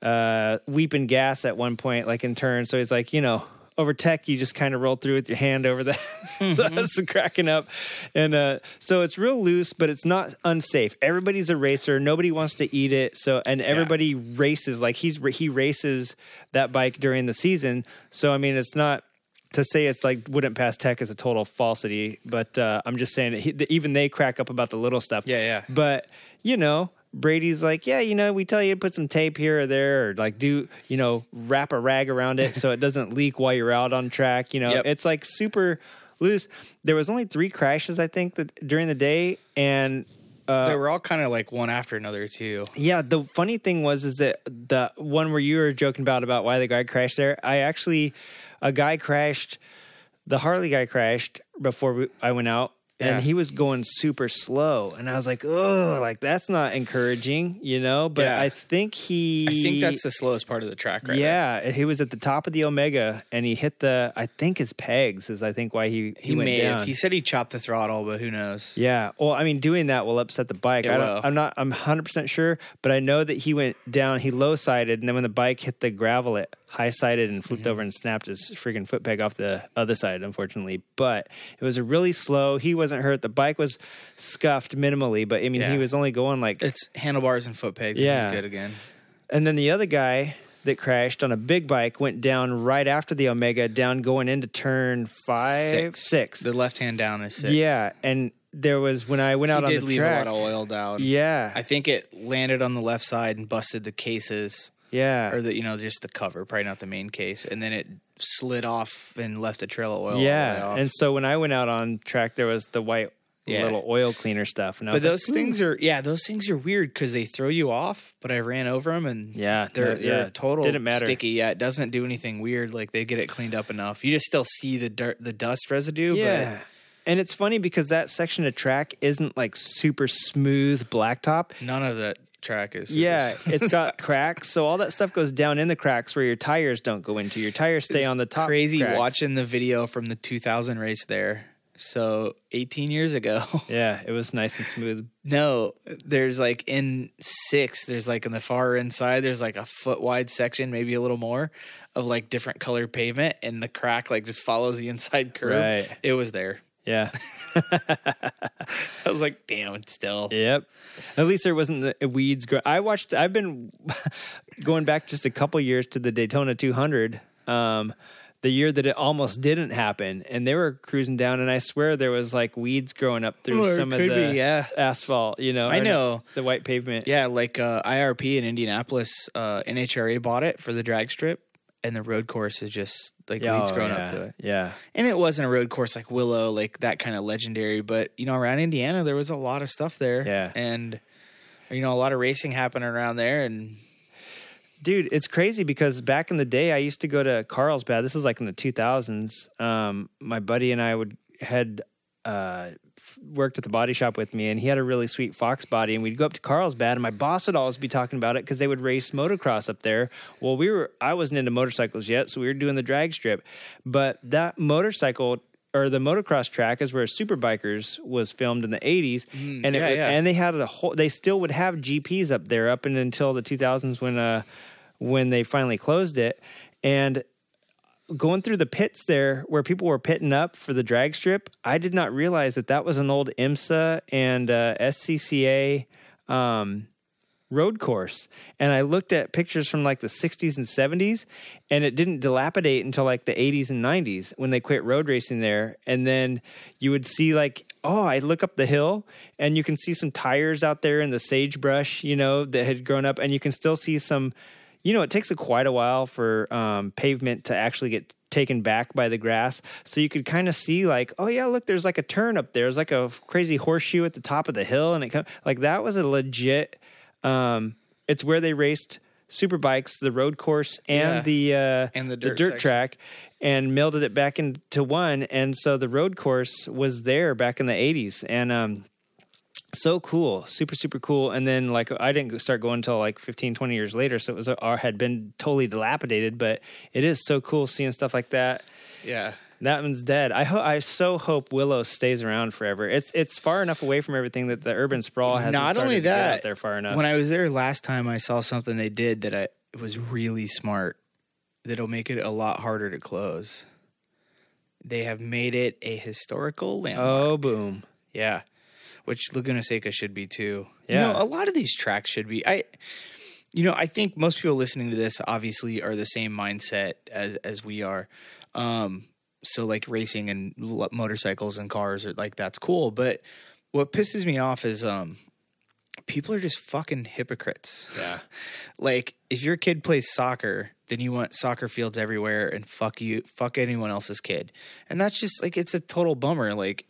uh, weeping gas at one point, like in turn. So he's like, you know, over tech, you just kind of roll through with your hand over that. so that's cracking up. And uh, so it's real loose, but it's not unsafe. Everybody's a racer. Nobody wants to eat it. So, and everybody races like he's, he races that bike during the season. So, I mean, it's not, to say it's like wouldn't pass tech is a total falsity, but uh, I'm just saying that he, even they crack up about the little stuff. Yeah, yeah. But you know, Brady's like, yeah, you know, we tell you to put some tape here or there, or like do you know wrap a rag around it so it doesn't leak while you're out on track. You know, Yep. it's like super loose. There was only three crashes I think that during the day, and uh, they were all kind of like one after another too. yeah, the funny thing was is that the one where you were joking about about why the guy crashed there, I actually a guy crashed, the Harley guy crashed before we, I went out. Yeah. And he was going super slow, and I was like, "Oh, like that's not encouraging," you know. But Yeah. I think he, I think that's the slowest part of the track, right? yeah, he was at the top of the Omega, and he hit the, I think his pegs is, I think why he he, he went may down. have. He said he chopped the throttle, but who knows? Yeah. Well, I mean, doing that will upset the bike. It I will. I'm not. I'm 100 percent sure, but I know that he went down. He low sided, and then when the bike hit the gravel, it high sided and Mm-hmm. flipped over and snapped his freaking foot peg off the other side. Unfortunately, but it was a really slow. He wasn't hurt. The bike was scuffed minimally, but I mean, Yeah. he was only going like. It's handlebars and foot pegs. Yeah. Good again. And then the other guy that crashed on a big bike went down right after the Omega, down going into turn five, six. The left hand down is six. Yeah, and there was when I went out he on did the leave track. a lot of oil down. yeah, I think it landed on the left side and busted the cases, yeah, or the you know just the cover, probably not the main case, and then it slid off and left a trail of oil. all the way yeah. And so when I went out on track, there was the white Yeah. little oil cleaner stuff, and I but was like, those things are yeah, those things are weird because they throw you off. But I ran over them and Yeah, they're they're yeah. total Didn't matter. sticky. Yeah, it doesn't do anything weird. Like they get it cleaned up enough. You just still see the dirt, the dust residue. yeah. And it's funny because that section of track isn't like super smooth blacktop. but none of that track is. Yeah, it's got cracks, so all that stuff goes down in the cracks where your tires don't go into. Your tires stay It's on the top. Crazy cracks. watching the video from the 2000 race there. So 18 years ago. Yeah, it was nice and smooth. no, there's like in six, there's like in the far inside, there's like a foot wide section, maybe a little more, of like different color pavement, and the crack like just follows the inside curve. Right. It was there. Yeah. I was like, damn, it's still. Yep. At least there wasn't the weeds. Grow- I watched. I've been going back just a couple years to the Daytona 200, um, the year that it almost didn't happen, and they were cruising down, and I swear there was like weeds growing up through Oh, some of the be, yeah. asphalt. You know, I know. the white pavement. Yeah, like uh, IRP in Indianapolis, uh, NHRA bought it for the drag strip, and the road course is just like Yeah, weeds oh, growing yeah. up to it. Yeah. And it wasn't a road course like Willow, like that kind of legendary. But you know, around Indiana, there was a lot of stuff there. Yeah. and you know, a lot of racing happening around there. And Dude, it's crazy because back in the day, I used to go to Carlsbad. This is like in the 2000s. Um, my buddy and I would head uh, worked at the body shop with me, and he had a really sweet Fox body. And we'd go up to Carlsbad, and my boss would always be talking about it because they would race motocross up there. Well, we were I wasn't into motorcycles yet, so we were doing the drag strip. But that motorcycle or the motocross track is where Superbikers was filmed in the 80s and it, yeah, yeah. and they had a whole they still would have GPs up there up and until the 2000s when uh when they finally closed it and going through the pits there where people were pitting up for the drag strip I did not realize that that was an old IMSA and uh, SCCA um road course. And i looked at pictures from like the 60s and 70s and it didn't dilapidate until like the 80s and 90s when they quit road racing there. And then you would see like oh i look up the hill and you can see some tires out there in the sagebrush you know that had grown up and you can still see some you know it takes a quite a while for um, pavement to actually get taken back by the grass so you could kind of see like oh yeah look there's like a turn up there there's like a crazy horseshoe at the top of the hill and it come, like that was a legit um, it's where they raced super bikes, the road course, and Yeah. the uh, And the dirt section. track, and melded it back into one. And so the road course was there back in the '80s, and um, so cool, super super cool. And then like I didn't start going until like 15, 20 years later, so it was or had been totally dilapidated. But it is so cool seeing stuff like that. Yeah. That one's dead. I ho- I so hope Willow stays around forever. It's it's far enough away from everything that the urban sprawl hasn't only that, out there far enough. When I was there last time, I saw something they did that I was really smart. That'll make it a lot harder to close. They have made it a historical landmark. oh boom! Yeah, which Laguna Seca should be too. Yeah. you know, a lot of these tracks should be. I, you know, I think most people listening to this obviously are the same mindset as as we are. Um, so like racing and motorcycles and cars are like that's cool, but what pisses me off is um people are just fucking hypocrites. Yeah. like if your kid plays soccer, then you want soccer fields everywhere and fuck you fuck anyone else's kid. And that's just like it's a total bummer. Like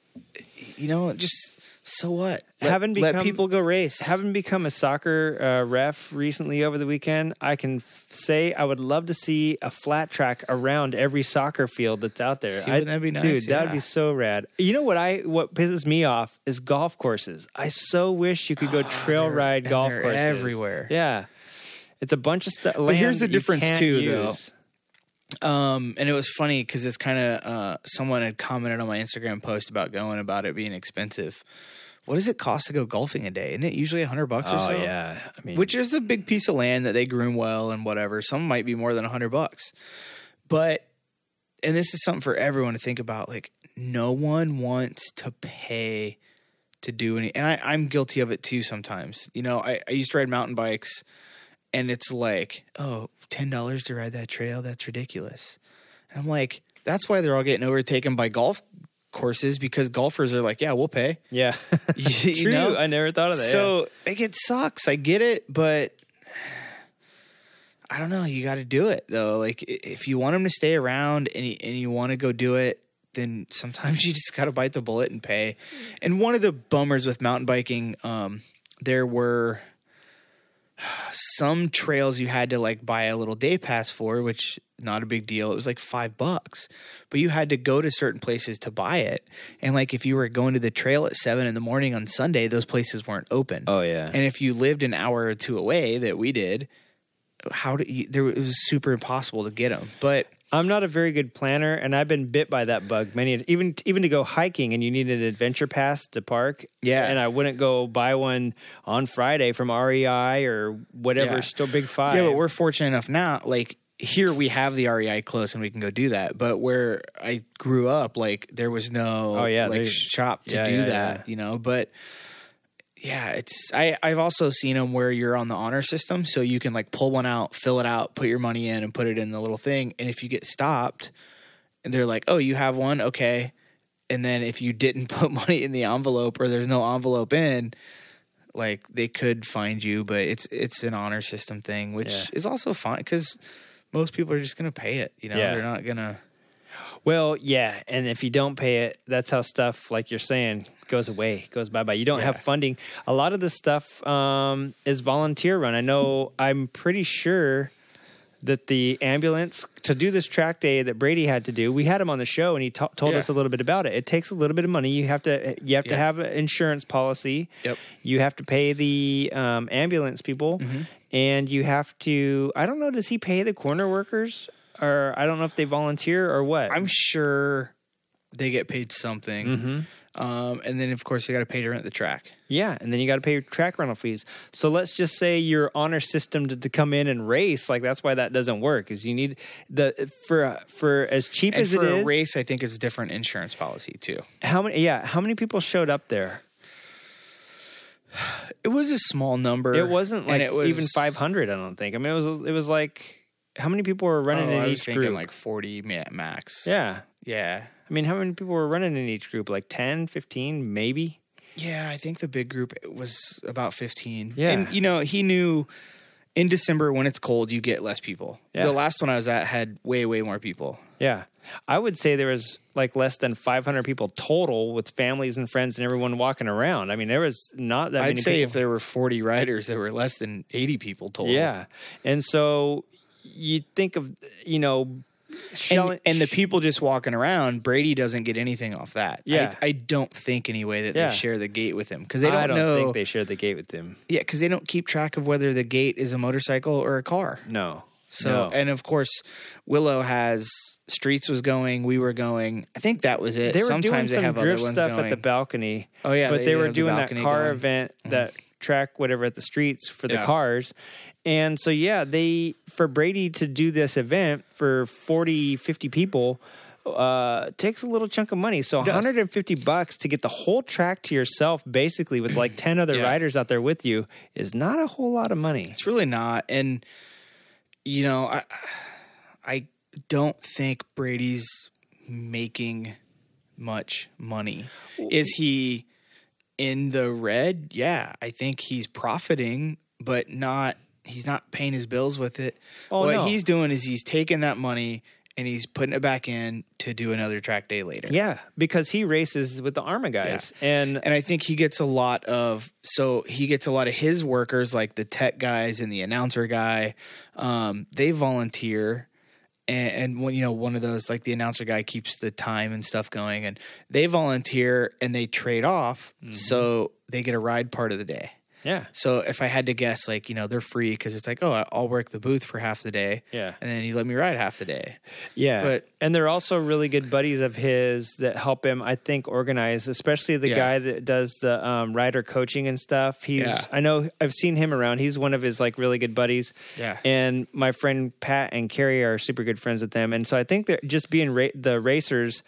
you know, just so what? Let, Having let become- people go race. Having become a soccer uh, ref recently over the weekend, I can f- say I would love to see a flat track around every soccer field that's out there. See, I- wouldn't that be nice? Dude, that'd be so rad. You know what I what pisses me off is golf courses. I so wish you could go trail Ah, ride golf courses everywhere. Yeah, it's a bunch of stuff. But here's the difference, too, though. Um, and it was funny because it's kind of uh, someone had commented on my Instagram post about going about it being expensive. What does it cost to go golfing a day? Isn't it usually a hundred bucks or Oh so? yeah, I mean, which is a big piece of land that they groom well and whatever. Some might be more than a hundred bucks, but and this is something for everyone to think about. Like, no one wants to pay to do any, and I, I'm guilty of it too. Sometimes, you know, I, I used to ride mountain bikes, and it's like, oh, ten dollars to ride that trail. That's ridiculous. And I'm like, that's why they're all getting overtaken by golf courses because golfers are like, yeah, we'll pay. yeah, You- true. know? I never thought of that. yeah. So like it sucks. I get it, but I don't know. You got to do it though. Like if you want them to stay around and you, and you want to go do it, then sometimes you just got to bite the bullet and pay. And one of the bummers with mountain biking, um, there were some trails you had to like buy a little day pass for, which not a big deal. It was like five bucks, but you had to go to certain places to buy it. And like if you were going to the trail at seven in the morning on Sunday, those places weren't open. oh yeah, And if you lived an hour or two away, that we did, how did you, there it was super impossible to get them. But I'm not a very good planner, and I've been bit by that bug many. Even even to go hiking, and you need an adventure pass to park. Yeah. and I wouldn't go buy one on Friday from REI or whatever. Yeah. Still Big Five. Yeah, but we're fortunate enough now. Like here, we have the REI close, and we can go do that. But where I grew up, like there was no Oh, yeah, like they- shop to yeah, do yeah, that. You know, but yeah, it's I I've also seen them where you're on the honor system, so you can like pull one out, fill it out, put your money in, and put it in the little thing. And if you get stopped, and they're like, "Oh, you have one, okay." And then if you didn't put money in the envelope or there's no envelope in, like they could find you, but it's it's an honor system thing, which Yeah. is also fine because most people are just gonna pay it. You know, Yeah. they're not gonna. Well, yeah, and if you don't pay it, that's how stuff like you're saying goes away, goes bye bye. You don't have funding. A lot of this stuff um, is volunteer run. I know. I'm pretty sure that the ambulance to do this track day that Brady had to do. We had him on the show, and he ta- told Yeah. us a little bit about it. It takes a little bit of money. You have to you have to have an insurance policy. Yep. You have to pay the um, ambulance people, Mm-hmm. and you have to. I don't know. Does he pay the corner workers? Or I don't know if they volunteer or what. I'm sure they get paid something. Mm-hmm. Um, and then of course they got to pay to rent the track. Yeah, and then you got to pay your track rental fees. So let's just say your honor system to, to come in and race, like that's why that doesn't work. Is you need the for for as cheap And as for it a is. race, I think it's a different insurance policy too. How many? Yeah, how many people showed up there? It was a small number. It wasn't like it was, even five hundred. I don't think. I mean, it was it was like how many people were running Oh, in I was each thinking group? like forty max. yeah, yeah, I mean, how many people were running in each group? Like 10, 15, maybe. yeah. I think the big group was about fifteen. Yeah. and you know he knew in December when it's cold, you get less people. Yeah. The last one I was at had way way more people. Yeah. I would say there was like less than 500 people total with families and friends and everyone walking around. I mean, there was not that I'd many say people. if there were forty riders, there were less than eighty people total. Yeah. And so you think of, you know, and, and the people just walking around, Brady doesn't get anything off that. Yeah. I, I don't think anyway that Yeah. they share the gate with him because they don't, I don't know. think they share the gate with him. yeah, because they don't keep track of whether the gate is a motorcycle or a car. No. So, No. and of course, Willow has Streets was going, we were going. I think that was it. they were Sometimes doing they have some other ones stuff going. at the balcony. Oh, yeah, but they they, were have the doing that car going. Mm-hmm. event, that track, whatever, at the streets for the Yeah. cars. And so, yeah, they for Brady to do this event for 40, 50 people uh takes a little chunk of money. So 150 bucks to get the whole track to yourself basically with like 10 other Yeah. riders out there with you is not a whole lot of money. It's really not. And you know, I I don't think Brady's making much money. Is he in the red? Yeah, I think he's profiting, but not he's not paying his bills with it. Oh, what no. he's doing is he's taking that money and he's putting it back in to do another track day later. Yeah, because he races with the AHRMA guys. And And I think he gets a lot of so he gets a lot of his workers like the tech guys and the announcer guy. Um, they volunteer, and, and when you know one of those like the announcer guy keeps the time and stuff going, and they volunteer and they trade off, Mm-hmm. so they get a ride part of the day. Yeah. So if I had to guess, like you know, they're free because it's like, oh, I'll work the booth for half the day, Yeah. and then you let me ride half the day. Yeah, But- and they're also really good buddies of his that help him. I think organize, especially the Yeah. guy that does the um, rider coaching and stuff. He's Yeah. I know I've seen him around. He's one of his like really good buddies. Yeah. and my friend Pat and Carrie are super good friends with them. And so I think that just being ra- the racers.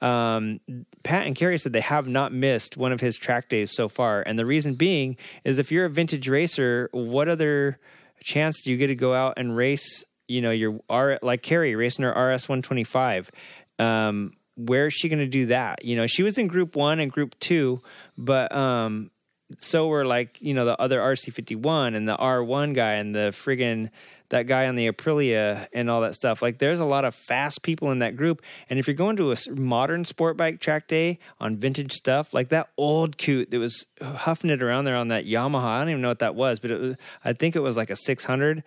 Um, Pat and Carrie said they have not missed one of his track days so far, and the reason being is if you're a vintage racer, what other chance do you get to go out and race? You know, your R like Carrie racing her RS 125. Um, where is she going to do that? You know, she was in Group One and Group Two, but um, so were like you know the other RC 51 and the R1 guy and the friggin' that guy on the Aprilia and all that stuff. Like there's a lot of fast people in that group. And if you're going to a modern sport bike track day on vintage stuff, like that old coot that was huffing it around there on that Yamaha, I don't even know what that was, but it was, I think it was like a 600.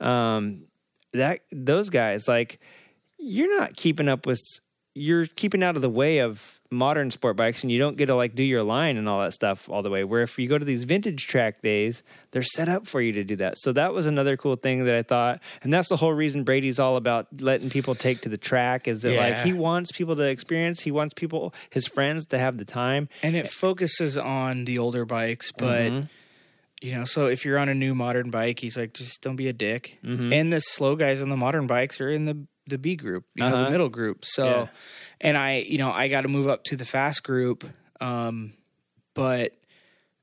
Um, that those guys, like you're not keeping up with you're keeping out of the way of modern sport bikes and you don't get to like do your line and all that stuff all the way where if you go to these vintage track days they're set up for you to do that so that was another cool thing that i thought and that's the whole reason brady's all about letting people take to the track is that like he wants people to experience he wants people his friends to have the time and it focuses on the older bikes but Mm-hmm. you know so if you're on a new modern bike he's like just don't be a dick and the slow guys on the modern bikes are in the the b group you know Uh-huh. the middle group so Yeah. And i you know i got to move up to the fast group um but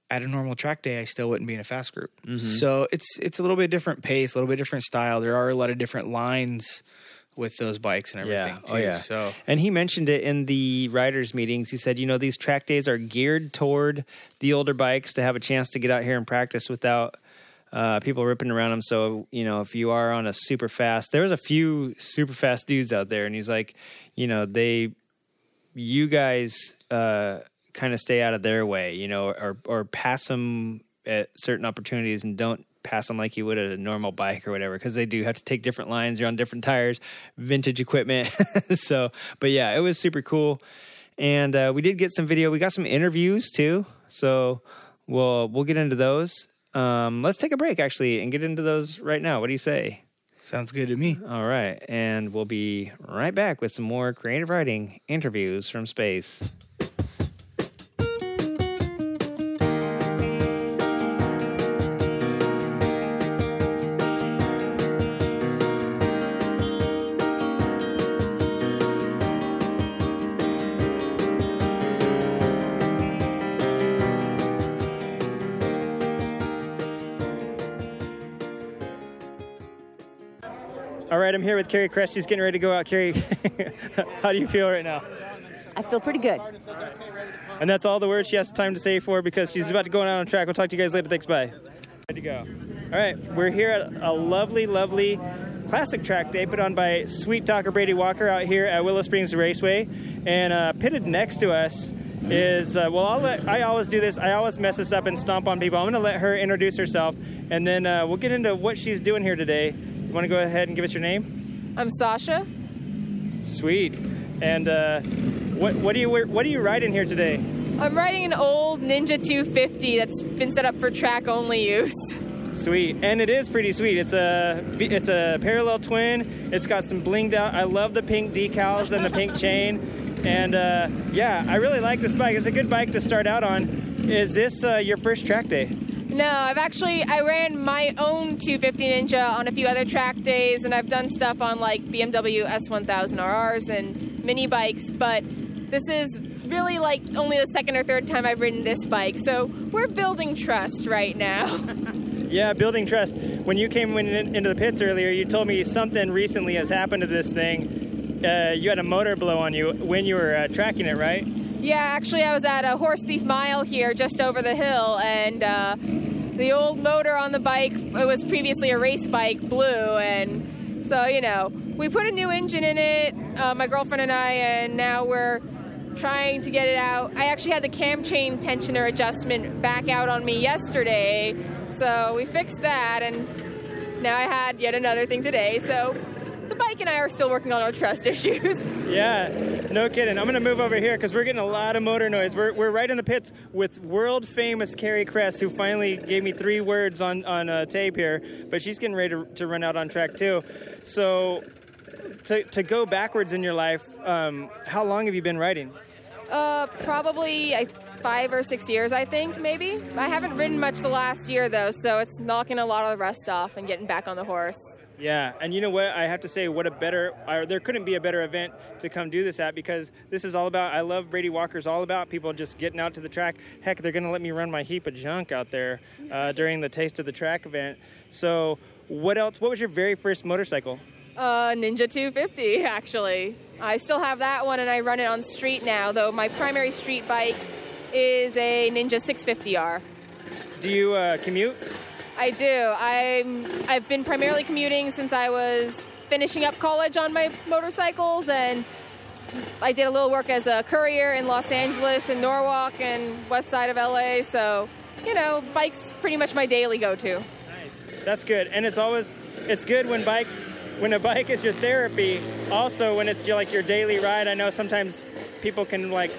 at a normal track day i still wouldn't be in a fast group so it's it's a little bit different pace a little bit different style there are a lot of different lines with those bikes and everything Yeah. too Oh, yeah. so And he mentioned it in the riders' meetings. He said, you know, these track days are geared toward the older bikes to have a chance to get out here and practice without uh, people ripping around them. So, you know, if you are on a super fast, there was a few super fast dudes out there, and he's like, you know, they, you guys, uh, kind of stay out of their way, you know, or or pass them at certain opportunities and don't pass them like you would a normal bike or whatever because they do have to take different lines. You're on different tires, vintage equipment. so, but yeah, it was super cool. And uh, we did get some video. We got some interviews too. So we'll we'll get into those. Um, let's take a break actually and get into those right now. What do you say? Sounds good to me. All right, and we'll be right back with some more creative riding interviews from space. Here with Carrie Crest. She's getting ready to go out. Carrie, how do you feel right now? I feel pretty good. And that's all the words she has time to say for because she's about to go out on track. We'll talk to you guys later. Thanks. Bye. Ready to go. All right, we're here at a lovely, lovely classic track day put on by Sweet Talker Brady Walker out here at Willow Springs Raceway. And uh, pitted next to us is, uh, well, I'll let, I always do this. I always mess this up and stomp on people. I'm going to let her introduce herself, and then uh, we'll get into what she's doing here today. You want to go ahead and give us your name? I'm Sasha. Sweet. And uh, what, what, do you, what are you riding here today? I'm riding an old Ninja 250 that's been set up for track only use. Sweet, and it is pretty sweet. It's a it's a parallel twin. It's got some blinged out. I love the pink decals and the pink chain, and uh, yeah, I really like this bike. It's a good bike to start out on. Is this uh, your first track day? No, I've actually I ran my own 250 Ninja on a few other track days, and I've done stuff on like BMW S1000 RRs and mini bikes, but this is really like only the second or third time I've ridden this bike, so we're building trust right now. Yeah, building trust. When you came in, into the pits earlier, you told me something recently has happened to this thing. Uh, you had a motor blow on you when you were uh, tracking it, right? Yeah, actually, I was at a horse thief mile here just over the hill, and uh, the old motor on the bike, it was previously a race bike, blew, and so, you know, we put a new engine in it, uh, my girlfriend and I, and now we're trying to get it out. I actually had the cam chain tensioner adjustment back out on me yesterday, so we fixed that, and now I had yet another thing today. So the bike and I are still working on our trust issues. Yeah, no kidding. I'm going to move over here because we're getting a lot of motor noise. We're, we're right in the pits with world famous Carrie Crest, who finally gave me three words on, on uh, tape here, but she's getting ready to, to run out on track too. So, to, to go backwards in your life, um, how long have you been riding? Uh, probably I, five or six years, I think, maybe. I haven't ridden much the last year, though, so it's knocking a lot of the rust off and getting back on the horse. Yeah, and you know what? I have to say, what a better, or there couldn't be a better event to come do this at because this is all about, I love Brady Walker's all about people just getting out to the track. Heck, they're going to let me run my heap of junk out there uh, during the Taste of the Track event. So, what else? What was your very first motorcycle? Uh, Ninja 250, actually. I still have that one and I run it on street now, though my primary street bike is a Ninja 650R. Do you uh, commute? I do. I'm I've been primarily commuting since I was finishing up college on my motorcycles and I did a little work as a courier in Los Angeles and Norwalk and west side of LA, so you know, bikes pretty much my daily go-to. Nice. That's good. And it's always it's good when bike when a bike is your therapy. Also when it's your, like your daily ride. I know sometimes people can like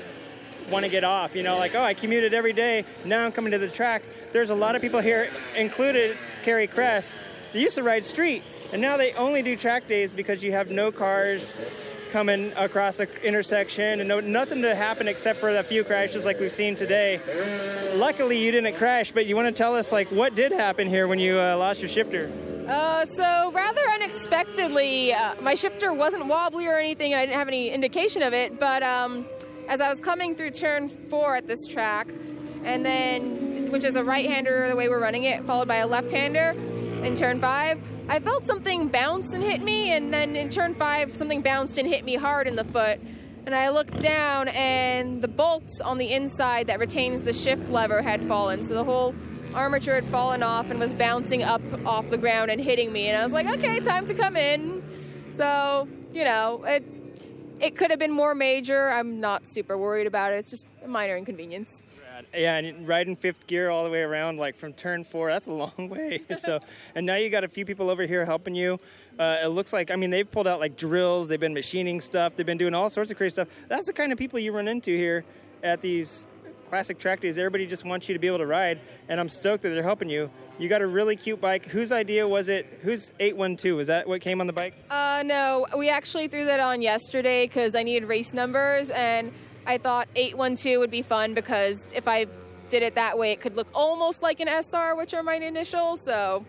want to get off, you know, like, oh, I commuted every day. Now I'm coming to the track. There's a lot of people here, included Carrie Cress, they used to ride street, and now they only do track days because you have no cars coming across the intersection and no, nothing to happen except for a few crashes like we've seen today. Luckily, you didn't crash, but you want to tell us like what did happen here when you uh, lost your shifter? Uh, so rather unexpectedly, uh, my shifter wasn't wobbly or anything, and I didn't have any indication of it. But um, as I was coming through turn four at this track, and then which is a right-hander the way we're running it, followed by a left-hander in turn five. I felt something bounce and hit me, and then in turn five, something bounced and hit me hard in the foot. And I looked down, and the bolt on the inside that retains the shift lever had fallen. So the whole armature had fallen off and was bouncing up off the ground and hitting me. And I was like, okay, time to come in. So, you know, it it could have been more major. I'm not super worried about it. It's just a minor inconvenience. Yeah, and riding fifth gear all the way around, like from turn four, that's a long way. so, and now you got a few people over here helping you. Uh, it looks like, I mean, they've pulled out like drills, they've been machining stuff, they've been doing all sorts of crazy stuff. That's the kind of people you run into here at these classic track days. Everybody just wants you to be able to ride, and I'm stoked that they're helping you. You got a really cute bike. Whose idea was it? Who's 812? Was that what came on the bike? Uh, no, we actually threw that on yesterday because I needed race numbers, and I thought 812 would be fun because if I did it that way, it could look almost like an SR, which are my initials. So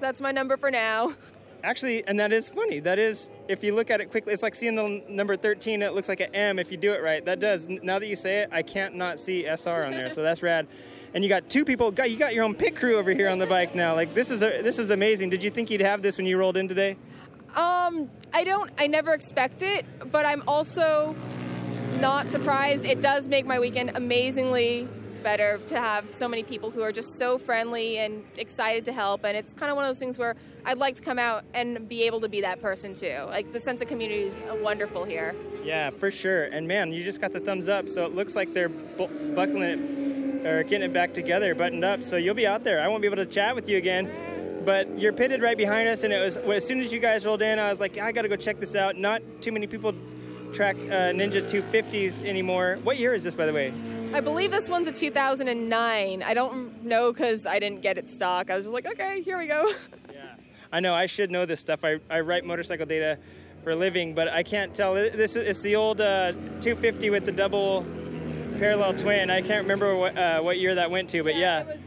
that's my number for now. Actually, and that is funny. That is, if you look at it quickly, it's like seeing the number 13. It looks like an M if you do it right. That does. Now that you say it, I can't not see SR on there. So that's rad. And you got two people. Got you got your own pit crew over here on the bike now. Like this is a, this is amazing. Did you think you'd have this when you rolled in today? Um, I don't. I never expect it, but I'm also not surprised. It does make my weekend amazingly better to have so many people who are just so friendly and excited to help. And it's kind of one of those things where I'd like to come out and be able to be that person too. Like the sense of community is wonderful here. Yeah, for sure. And man, you just got the thumbs up, so it looks like they're bu- buckling it or getting it back together, buttoned up. So you'll be out there. I won't be able to chat with you again. But you're pitted right behind us, and it was as soon as you guys rolled in, I was like, I got to go check this out. Not too many people track uh, Ninja 250s anymore. What year is this, by the way? I believe this one's a 2009. I don't know because I didn't get it stock. I was just like, okay, here we go. Yeah, I know. I should know this stuff. I, I write motorcycle data for a living, but I can't tell. This is it's the old uh, 250 with the double parallel twin. I can't remember what uh, what year that went to, but yeah. It was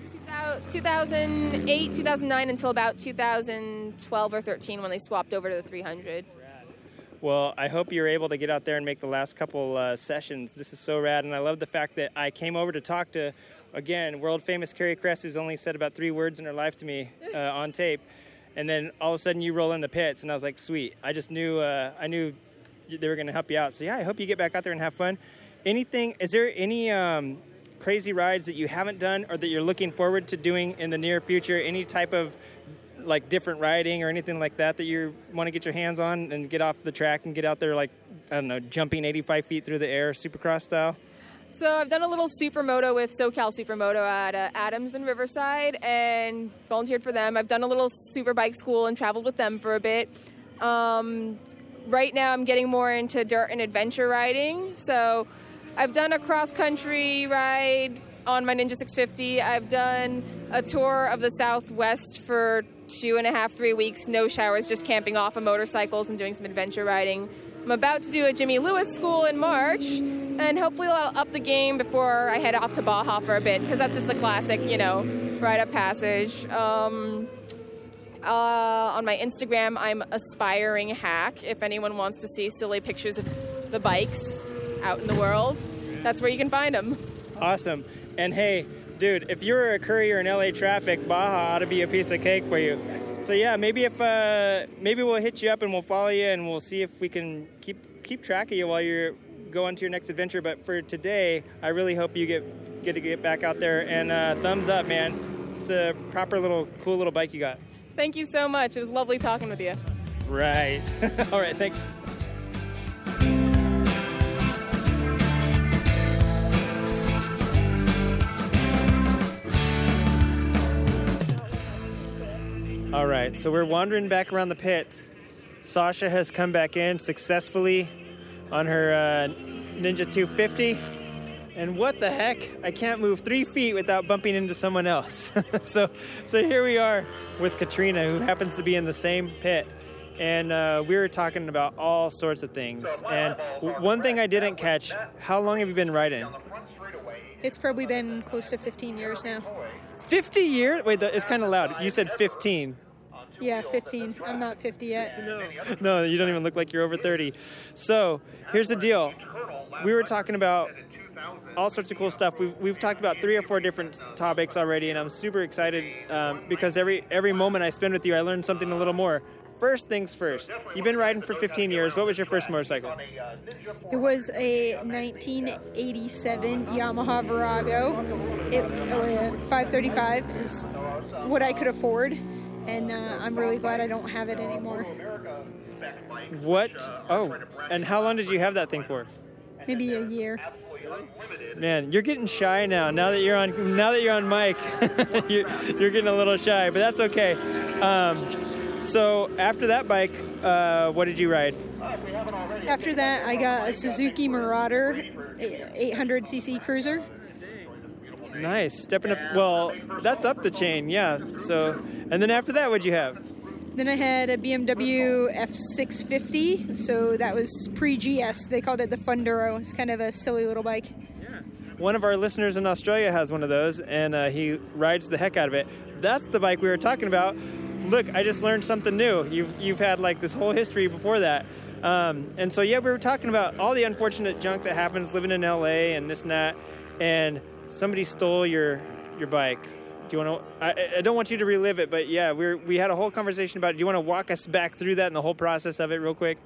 2008, 2009 until about 2012 or 13 when they swapped over to the 300. Well, I hope you're able to get out there and make the last couple uh, sessions. This is so rad, and I love the fact that I came over to talk to, again, world famous Carrie Kress, who's only said about three words in her life to me uh, on tape, and then all of a sudden you roll in the pits, and I was like, sweet. I just knew uh, I knew they were going to help you out. So yeah, I hope you get back out there and have fun. Anything? Is there any um, crazy rides that you haven't done or that you're looking forward to doing in the near future? Any type of like different riding or anything like that that you want to get your hands on and get off the track and get out there like I don't know jumping 85 feet through the air supercross style? So I've done a little supermoto with SoCal Supermoto at uh, Adams and Riverside and volunteered for them. I've done a little super bike school and traveled with them for a bit. Um, right now I'm getting more into dirt and adventure riding. So I've done a cross country ride on my Ninja 650. I've done a tour of the Southwest for two and a half, three weeks, no showers, just camping off of motorcycles and doing some adventure riding. I'm about to do a Jimmy Lewis school in March, and hopefully I'll up the game before I head off to Baja for a bit, because that's just a classic, you know, ride up passage. Um, uh, on my Instagram, I'm aspiring hack. If anyone wants to see silly pictures of the bikes out in the world, that's where you can find them. Awesome. And hey, dude, if you're a courier in LA traffic, Baja ought to be a piece of cake for you. So yeah, maybe if uh, maybe we'll hit you up and we'll follow you and we'll see if we can keep keep track of you while you're going to your next adventure. But for today, I really hope you get get to get back out there and uh, thumbs up, man. It's a proper little cool little bike you got. Thank you so much. It was lovely talking with you. Right. All right. Thanks. All right, so we're wandering back around the pits. Sasha has come back in successfully on her uh, Ninja 250. And what the heck? I can't move three feet without bumping into someone else. so, so here we are with Katrina, who happens to be in the same pit. And uh, we were talking about all sorts of things. And one thing I didn't catch how long have you been riding? It's probably been close to 15 years now. 50 years? Wait, it's kind of loud. You said 15. Yeah, 15. I'm not 50 yet. No, no, you don't even look like you're over 30. So here's the deal. We were talking about all sorts of cool stuff. We've, we've talked about three or four different topics already, and I'm super excited um, because every every moment I spend with you, I learn something a little more. First things first. You've been riding for 15 years. What was your first motorcycle? It was a 1987 Yamaha Virago. It, uh, 535 is what I could afford, and uh, I'm really glad I don't have it anymore. What? Oh, and how long did you have that thing for? Maybe a year. Man, you're getting shy now. Now that you're on, now that you're on mic, you're, you're getting a little shy, but that's okay. Um, so after that bike, uh, what did you ride? After that, I got a Suzuki Marauder 800cc cruiser. Nice, stepping up. Well, that's up the chain, yeah. So, and then after that, what'd you have? Then I had a BMW F650, so that was pre GS. They called it the Funduro. It's kind of a silly little bike. One of our listeners in Australia has one of those, and uh, he rides the heck out of it. That's the bike we were talking about. Look, I just learned something new. You've you've had like this whole history before that, um, and so yeah, we were talking about all the unfortunate junk that happens living in LA and this and that, and somebody stole your your bike. Do you want to? I, I don't want you to relive it, but yeah, we we had a whole conversation about it. Do you want to walk us back through that and the whole process of it, real quick?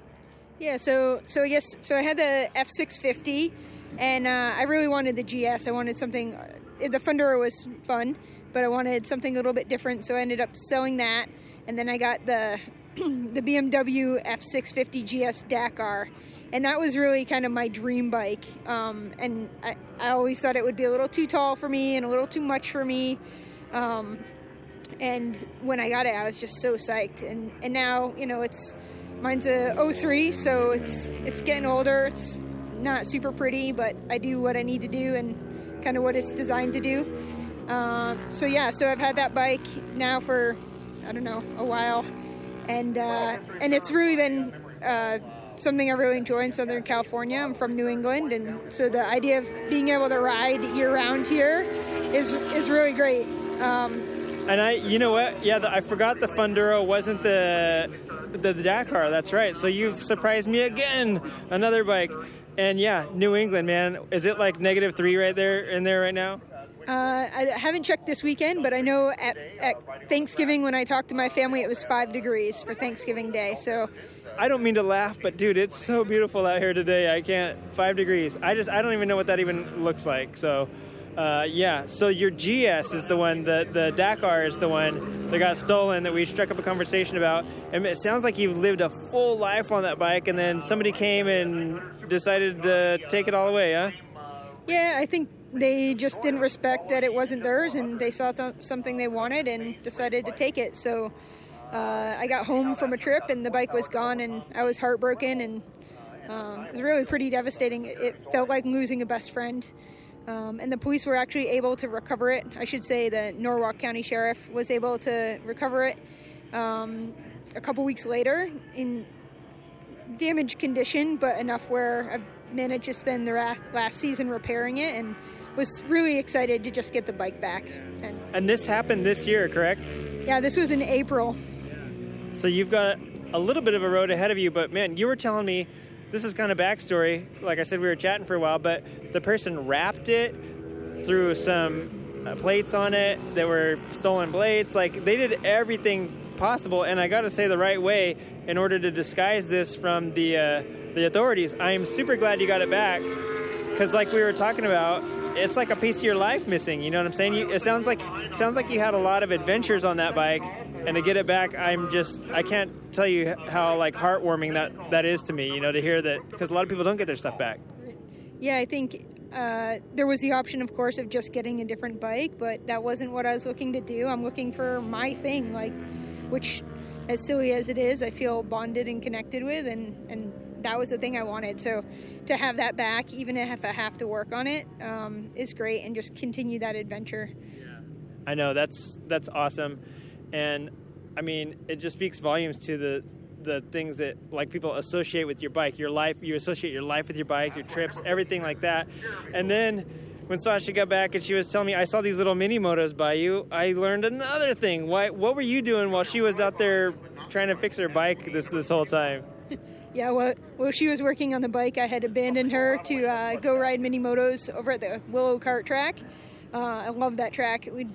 Yeah. So so guess so. I had the F650, and uh, I really wanted the GS. I wanted something. Uh, the Funduro was fun, but I wanted something a little bit different. So I ended up selling that, and then I got the the BMW F650 GS Dakar and that was really kind of my dream bike. Um, and I, I always thought it would be a little too tall for me and a little too much for me. Um, and when I got it, I was just so psyched. And and now you know it's mine's a 03, so it's it's getting older. It's not super pretty, but I do what I need to do and kind of what it's designed to do. Uh, so yeah, so I've had that bike now for I don't know a while, and uh, and it's really been. Uh, something I really enjoy in Southern California. I'm from New England, and so the idea of being able to ride year round here is is really great. Um, and I, you know what? Yeah, the, I forgot the Funduro wasn't the, the the Dakar. That's right. So you've surprised me again. Another bike. And yeah, New England, man. Is it like negative three right there in there right now? Uh, I haven't checked this weekend, but I know at, at Thanksgiving when I talked to my family, it was five degrees for Thanksgiving Day. So I don't mean to laugh, but dude, it's so beautiful out here today. I can't. Five degrees. I just I don't even know what that even looks like. So uh, yeah, so your GS is the one, the, the Dakar is the one that got stolen that we struck up a conversation about. And it sounds like you've lived a full life on that bike, and then somebody came and decided to take it all away, huh? Yeah, I think they just didn't respect that it wasn't theirs, and they saw th- something they wanted and decided to take it. So uh, I got home from a trip, and the bike was gone, and I was heartbroken, and um, it was really pretty devastating. It felt like losing a best friend. Um, and the police were actually able to recover it. I should say the Norwalk County Sheriff was able to recover it um, a couple weeks later in damaged condition, but enough where I've managed to spend the last season repairing it and was really excited to just get the bike back. And, and this happened this year, correct? Yeah, this was in April. So you've got a little bit of a road ahead of you, but man, you were telling me this is kind of backstory. Like I said, we were chatting for a while, but the person wrapped it, threw some uh, plates on it that were stolen blades. Like they did everything possible, and I got to say the right way in order to disguise this from the uh, the authorities. I am super glad you got it back because, like we were talking about, it's like a piece of your life missing. You know what I'm saying? You, it sounds like sounds like you had a lot of adventures on that bike, and to get it back, I'm just I can't tell you how like heartwarming that that is to me. You know, to hear that because a lot of people don't get their stuff back. Yeah, I think uh, there was the option, of course, of just getting a different bike, but that wasn't what I was looking to do. I'm looking for my thing, like which, as silly as it is, I feel bonded and connected with, and and that was the thing I wanted. So to have that back, even if I have to work on it, um, is great, and just continue that adventure. I know that's that's awesome and I mean, it just speaks volumes to the the things that like people associate with your bike, your life. You associate your life with your bike, your trips, everything like that. And then when Sasha got back and she was telling me I saw these little mini motos by you, I learned another thing. Why? What were you doing while she was out there trying to fix her bike this this whole time? Yeah, well, while she was working on the bike, I had abandoned her to uh, go ride mini motos over at the Willow Cart track. Uh, I love that track. We'd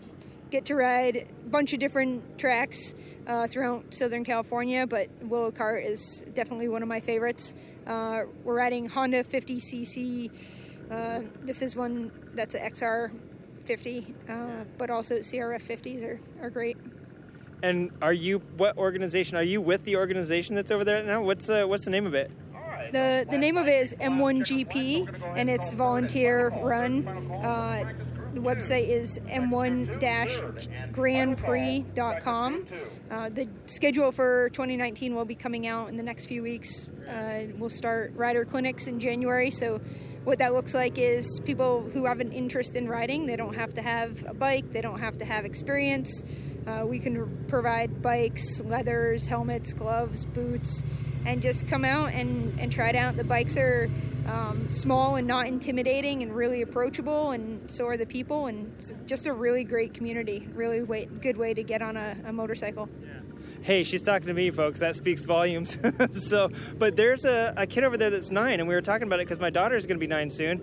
get to ride a bunch of different tracks uh, throughout Southern California, but Willow Cart is definitely one of my favorites. Uh, we're riding Honda 50cc. Uh, this is one that's an XR 50, uh, but also CRF 50s are, are great. And are you what organization are you with the organization that's over there now? What's uh, what's the name of it? The the name of it is M1GP, and it's volunteer run. Uh, the website is m1-grandprix.com. Uh, the schedule for 2019 will be coming out in the next few weeks. Uh, we'll start rider clinics in January, so what that looks like is people who have an interest in riding. They don't have to have a bike. They don't have to have experience. Uh, we can provide bikes, leathers, helmets, gloves, boots, and just come out and, and try it out. The bikes are um, small and not intimidating and really approachable, and so are the people. And it's just a really great community. Really way, good way to get on a, a motorcycle. Hey, she's talking to me, folks. That speaks volumes. so, but there's a, a kid over there that's nine, and we were talking about it because my daughter is going to be nine soon.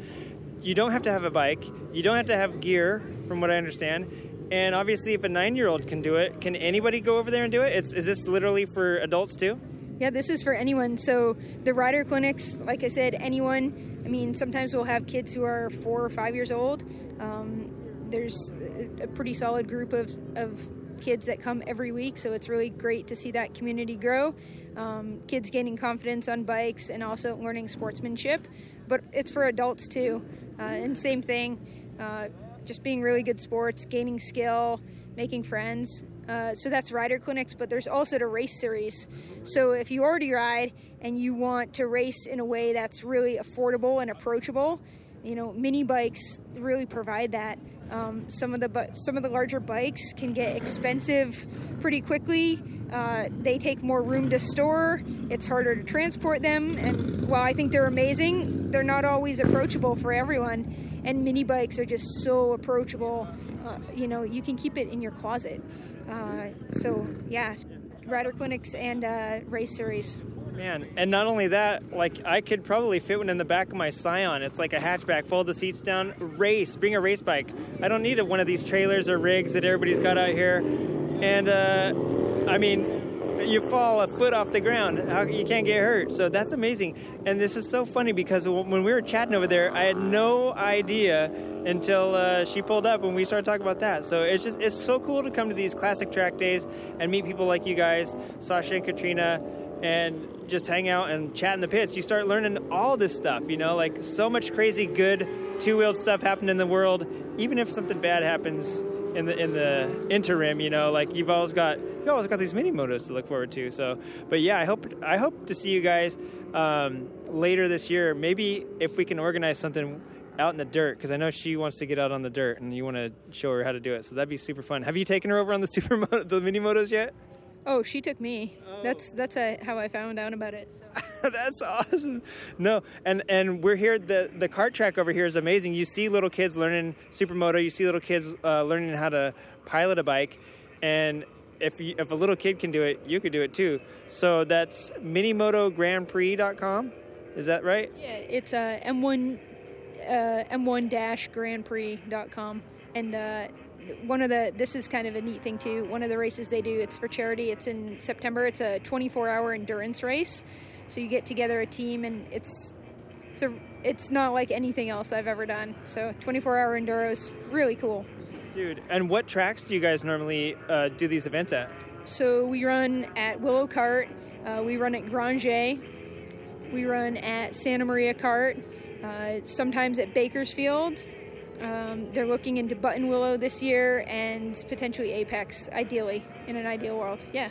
You don't have to have a bike. You don't have to have gear, from what I understand. And obviously, if a nine-year-old can do it, can anybody go over there and do it? It's, is this literally for adults too? Yeah, this is for anyone. So the rider clinics, like I said, anyone. I mean, sometimes we'll have kids who are four or five years old. Um, there's a, a pretty solid group of, of kids that come every week, so it's really great to see that community grow. Um, kids gaining confidence on bikes and also learning sportsmanship, but it's for adults too. Uh, and same thing, uh, just being really good sports, gaining skill, making friends. Uh, so that's rider clinics, but there's also the race series. So if you already ride and you want to race in a way that's really affordable and approachable, you know, mini bikes really provide that. Um, some of the bu- some of the larger bikes can get expensive pretty quickly. Uh, they take more room to store. It's harder to transport them, and while I think they're amazing, they're not always approachable for everyone. And mini bikes are just so approachable. Uh, you know, you can keep it in your closet. Uh, so yeah, rider clinics and uh, race series. Man, and not only that, like I could probably fit one in the back of my Scion. It's like a hatchback, fold the seats down, race, bring a race bike. I don't need one of these trailers or rigs that everybody's got out here. And uh, I mean, you fall a foot off the ground, how, you can't get hurt. So that's amazing. And this is so funny because when we were chatting over there, I had no idea until uh, she pulled up and we started talking about that. So it's just it's so cool to come to these classic track days and meet people like you guys, Sasha and Katrina, and just hang out and chat in the pits. You start learning all this stuff, you know, like so much crazy good two-wheeled stuff happened in the world. Even if something bad happens in the in the interim, you know, like you've always got you've always got these mini motos to look forward to. So, but yeah, I hope I hope to see you guys um, later this year. Maybe if we can organize something out in the dirt because I know she wants to get out on the dirt and you want to show her how to do it. So that'd be super fun. Have you taken her over on the super the mini motos yet? Oh, she took me. That's that's a, how I found out about it. So. that's awesome. No, and and we're here. The the kart track over here is amazing. You see little kids learning supermoto. You see little kids uh, learning how to pilot a bike, and if you, if a little kid can do it, you could do it too. So that's minimotograndprix.com. Is that right? Yeah, it's uh, m1 uh, m1-grandprix.com, and uh, one of the this is kind of a neat thing too. One of the races they do, it's for charity. It's in September. It's a 24-hour endurance race. So you get together a team, and it's it's a it's not like anything else I've ever done. So 24-hour enduros, really cool. Dude, and what tracks do you guys normally uh, do these events at? So we run at Willow Kart. Uh, we run at Granger. We run at Santa Maria Kart. Uh, sometimes at Bakersfield um, they're looking into Buttonwillow this year and potentially Apex, ideally, in an ideal world. Yeah.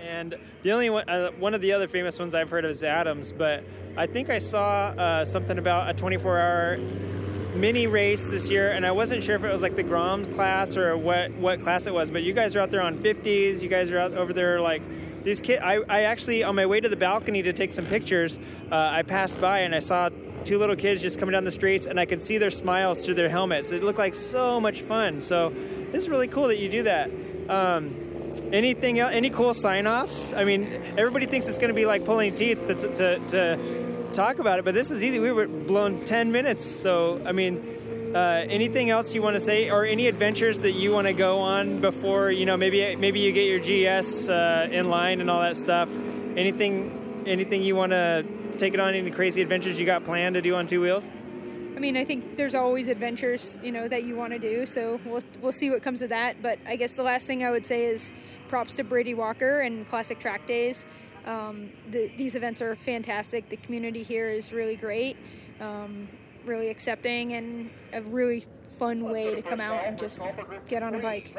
And the only one, uh, one of the other famous ones I've heard of is Adams, but I think I saw uh, something about a 24 hour mini race this year, and I wasn't sure if it was like the Grom class or what, what class it was, but you guys are out there on 50s, you guys are out over there like these kids. I, I actually, on my way to the balcony to take some pictures, uh, I passed by and I saw two little kids just coming down the streets, and I could see their smiles through their helmets. It looked like so much fun. So it's really cool that you do that. Um, anything else? Any cool sign-offs? I mean, everybody thinks it's going to be like pulling teeth to, to, to, talk about it, but this is easy. We were blown ten minutes. So I mean. Uh, anything else you want to say, or any adventures that you want to go on before you know? Maybe maybe you get your GS uh, in line and all that stuff. Anything anything you want to take it on any crazy adventures you got planned to do on two wheels? I mean, I think there's always adventures, you know, that you want to do. So we'll we'll see what comes of that. But I guess the last thing I would say is props to Brady Walker and Classic Track Days. Um, the, these events are fantastic. The community here is really great, um, really accepting, and a really fun way to come out and just get on a bike.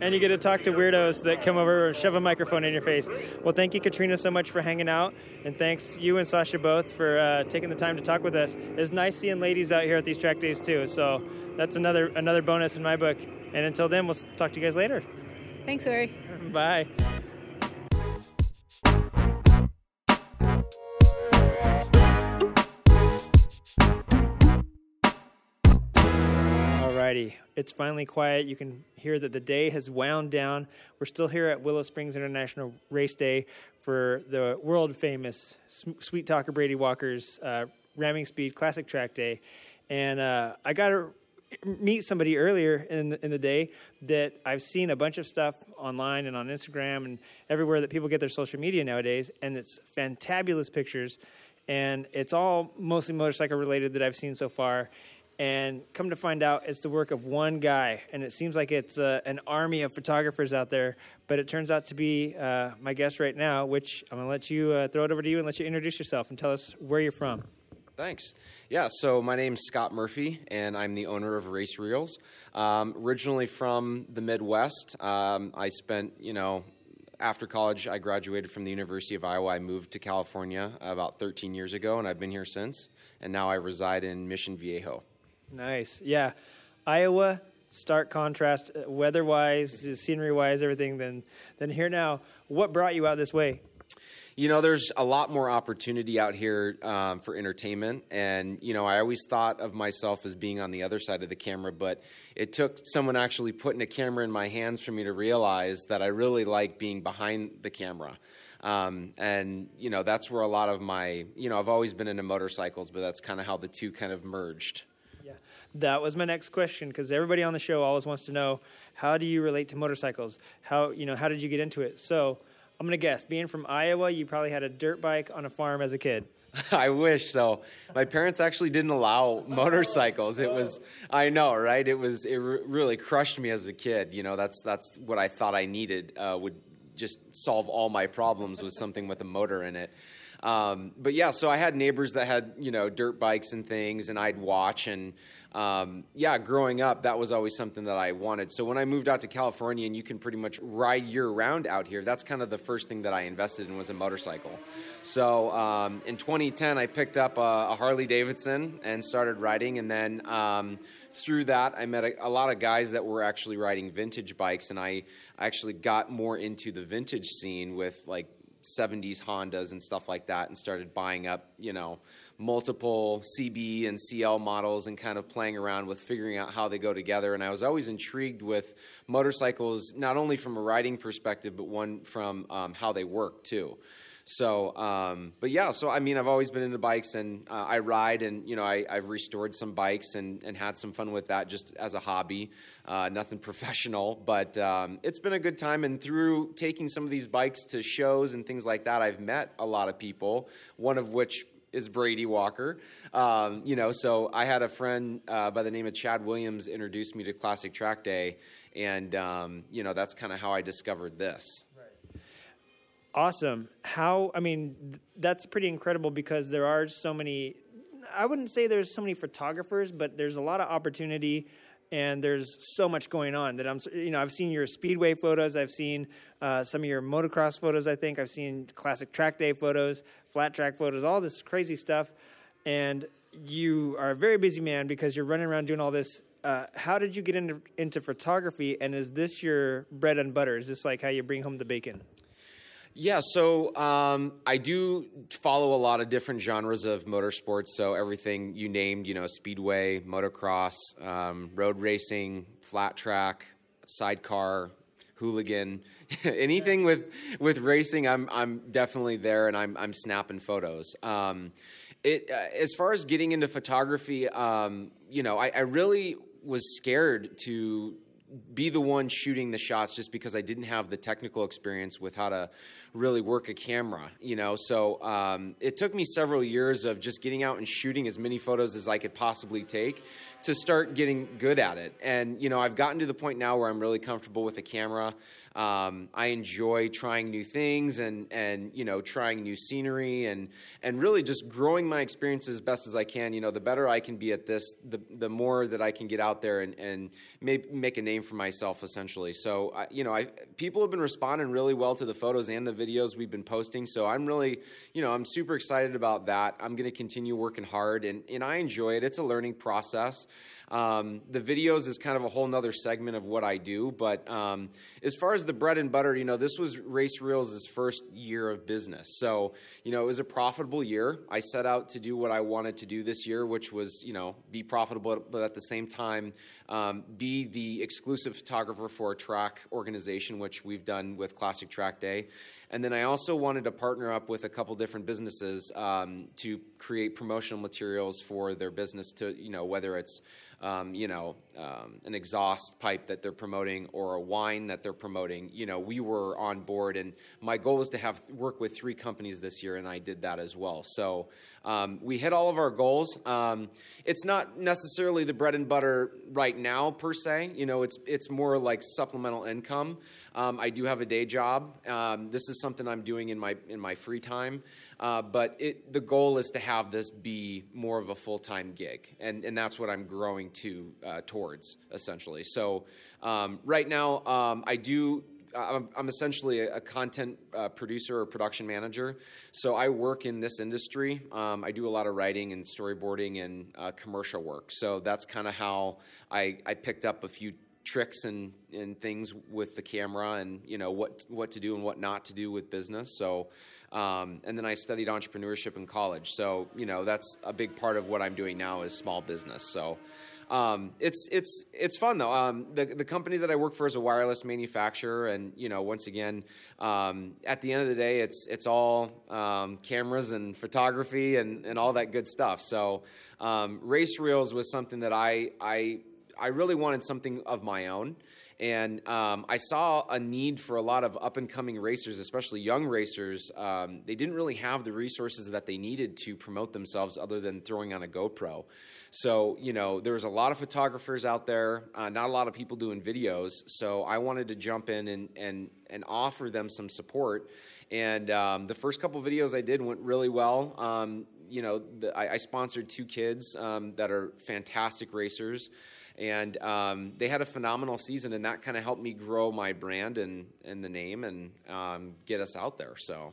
And you get to talk to weirdos that come over and shove a microphone in your face. Well, thank you, Katrina, so much for hanging out, and thanks you and Sasha both for uh, taking the time to talk with us. It's nice seeing ladies out here at these track days too. So that's another another bonus in my book. And until then, we'll talk to you guys later. Thanks, Larry. Bye. Alrighty, it's finally quiet. You can hear that the day has wound down. We're still here at Willow Springs International Raceway for the world famous Sweet Talker Brady Walker's uh, Ramming Speed Classic Track Day. And uh, I got to meet somebody earlier in the, in the day that I've seen a bunch of stuff online and on Instagram and everywhere that people get their social media nowadays, and it's fantabulous pictures, and it's all mostly motorcycle related that I've seen so far. And come to find out, it's the work of one guy, and it seems like it's uh, an army of photographers out there. But it turns out to be uh, my guest right now, which I'm going to let you uh, throw it over to you and let you introduce yourself and tell us where you're from. Thanks. Yeah, so my name's Scott Murphy, and I'm the owner of Race Reels. Um, originally from the Midwest, um, I spent, you know, after college, I graduated from the University of Iowa. I moved to California about 13 years ago, and I've been here since. And now I reside in Mission Viejo. Nice. Yeah. Iowa, stark contrast, uh, weather wise, scenery wise, everything, than, than here now. What brought you out this way? you know, there's a lot more opportunity out here um, for entertainment. And, you know, I always thought of myself as being on the other side of the camera, but it took someone actually putting a camera in my hands for me to realize that I really like being behind the camera. Um, and, you know, that's where a lot of my, you know, I've always been into motorcycles, but that's kind of how the two kind of merged. That was my next question because everybody on the show always wants to know how do you relate to motorcycles? How, you know, how did you get into it? So, I'm to guess, being from Iowa, you probably had a dirt bike on a farm as a kid. I wish so. My parents actually didn't allow motorcycles. It was, I know, right? It was, it really crushed me as a kid. You know, that's that's what I thought I needed uh, would just solve all my problems with something with a motor in it. Um, but yeah, so I had neighbors that had you know dirt bikes and things, and I'd watch and um, yeah, growing up, that was always something that I wanted. So when I moved out to California, and you can pretty much ride year round out here, that's kind of the first thing that I invested in was a motorcycle. So um, in 2010, I picked up a, a, Harley Davidson and started riding, and then um, through that, I met a, a, lot of guys that were actually riding vintage bikes, and I actually got more into the vintage scene with like 70s Hondas and stuff like that and started buying up, you know, multiple CB and CL models and kind of playing around with figuring out how they go together. And I was always intrigued with motorcycles, not only from a riding perspective, but one from um, how they work too. So, um, but yeah, so I mean, I've always been into bikes and uh, I ride and, you know, I, have restored some bikes and, and had some fun with that just as a hobby. Uh, nothing professional, but um, it's been a good time. And through taking some of these bikes to shows and things like that, I've met a lot of people, one of which is Brady Walker. Um, you know, so I had a friend uh, by the name of Chad Williams introduced me to Classic Track Day, and um, you know that's kind of how I discovered this. Awesome. How, I mean, th- that's pretty incredible because there are so many, I wouldn't say there's so many photographers, but there's a lot of opportunity and there's so much going on that I'm, you know, I've seen your speedway photos, I've seen uh, some of your motocross photos, I think, I've seen classic track day photos, flat track photos, all this crazy stuff. And you are a very busy man because you're running around doing all this. Uh, how did you get into, into photography? And is this your bread and butter? Is this like how you bring home the bacon? Yeah, so um, I do follow a lot of different genres of motorsports. So everything you named, you know, speedway, motocross, um, road racing, flat track, sidecar, hooligan, anything with with racing. I'm I'm definitely there, and I'm I'm snapping photos. Um, it uh, as far as getting into photography, um, you know, I, I really was scared to be the one shooting the shots just because I didn't have the technical experience with how to really work a camera, you know. So um, it took me several years of just getting out and shooting as many photos as I could possibly take to start getting good at it. And you know, I've gotten to the point now where I'm really comfortable with the camera. Um, I enjoy trying new things and and you know trying new scenery and and really just growing my experience as best as I can. You know, the better I can be at this, the the more that I can get out there and and make make a name for myself essentially. So I, you know, I people have been responding really well to the photos and the videos we've been posting. So I'm really you know I'm super excited about that. I'm going to continue working hard and and I enjoy it. It's a learning process. Um, the videos is kind of a whole nother segment of what I do. But um, as far as the bread and butter, you know, this was Race Reels' first year of business. So, you know, it was a profitable year. I set out to do what I wanted to do this year, which was, you know, be profitable, but at the same time, um, be the exclusive photographer for a track organization, which we've done with Classic Track Day. And then I also wanted to partner up with a couple different businesses um, to create promotional materials for their business to, you know, whether it's um, you know, um, an exhaust pipe that they're promoting or a wine that they're promoting. You know, we were on board, and my goal was to have work with three companies this year, and I did that as well. So um, we hit all of our goals. Um, it's not necessarily the bread and butter right now per se. You know, it's it's more like supplemental income. Um, I do have a day job. Um, this is something I'm doing in my in my free time. Uh, but it, the goal is to have this be more of a full time gig, and and that's what I'm growing to uh, essentially. So um, right now, um, I do. I'm, I'm essentially a, a content uh, producer or production manager. So I work in this industry. Um, I do a lot of writing and storyboarding and uh, commercial work. So that's kind of how I, I picked up a few tricks and, and things with the camera and you know what what to do and what not to do with business so um, and then I studied entrepreneurship in college. So, you know, that's a big part of what I'm doing now is small business. So, um, it's it's it's fun though. Um, the the company that I work for is a wireless manufacturer, and you know, once again, um, at the end of the day, it's it's all um, cameras and photography and, and all that good stuff. So, um, race reels was something that I I I really wanted something of my own. And um, I saw a need for a lot of up and coming racers, especially young racers. Um, they didn't really have the resources that they needed to promote themselves other than throwing on a GoPro. So, you know, there was a lot of photographers out there, uh, not a lot of people doing videos. So I wanted to jump in and, and, and offer them some support. And um, the first couple videos I did went really well. Um, you know, the, I, I, sponsored two kids um, that are fantastic racers and um, they had a phenomenal season, and that kind of helped me grow my brand and, and the name and um, get us out there. So,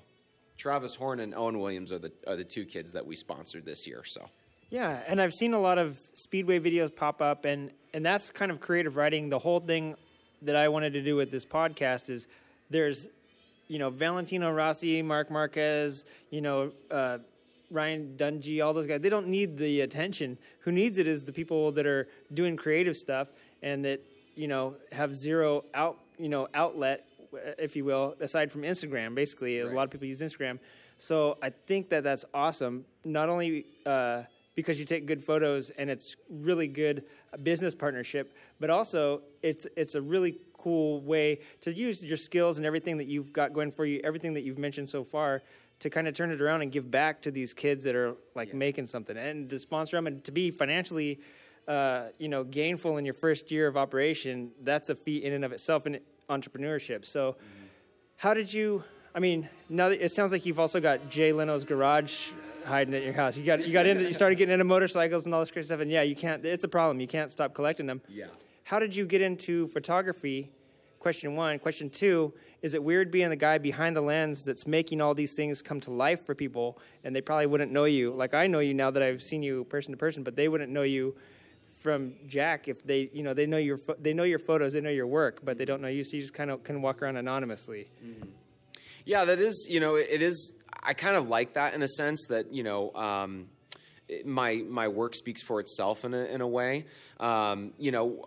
Travis Horn and Owen Williams are the are the two kids that we sponsored this year. So, yeah, and I've seen a lot of speedway videos pop up, and and that's kind of creative riding. The whole thing that I wanted to do with this podcast is there's you know Valentino Rossi, Marc Marquez, you know. Uh, Ryan Dungey, all those guys, they don't need the attention. Who needs it is the people that are doing creative stuff and that you know have zero out you know outlet, if you will, aside from Instagram. Basically, right. a lot of people use Instagram. So I think that that's awesome. Not only uh, because you take good photos and it's really good business partnership, but also it's it's a really cool way to use your skills and everything that you've got going for you, everything that you've mentioned so far to kind of turn it around and give back to these kids that are like yeah. making something. And to sponsor them and to be financially uh, you know gainful in your first year of operation that's a feat in and of itself in entrepreneurship. So mm-hmm. how did you i mean now it sounds like you've also got jay leno's garage hiding at your house. You got you got into you started getting into motorcycles and all this crazy stuff and yeah you can't it's a problem. You can't stop collecting them. Yeah. How did you get into photography question one. Question two is it weird being the guy behind the lens that's making all these things come to life for people and they probably wouldn't know you? Like i know you now that i've seen you person to person but they wouldn't know you from jack if they you know they know your fo- they know your photos they know your work but they don't know you so you just kind of can walk around anonymously. Mm-hmm. yeah that is you know it is i kind of like that in a sense that you know um, my my work speaks for itself in a, in a way. Um, you know,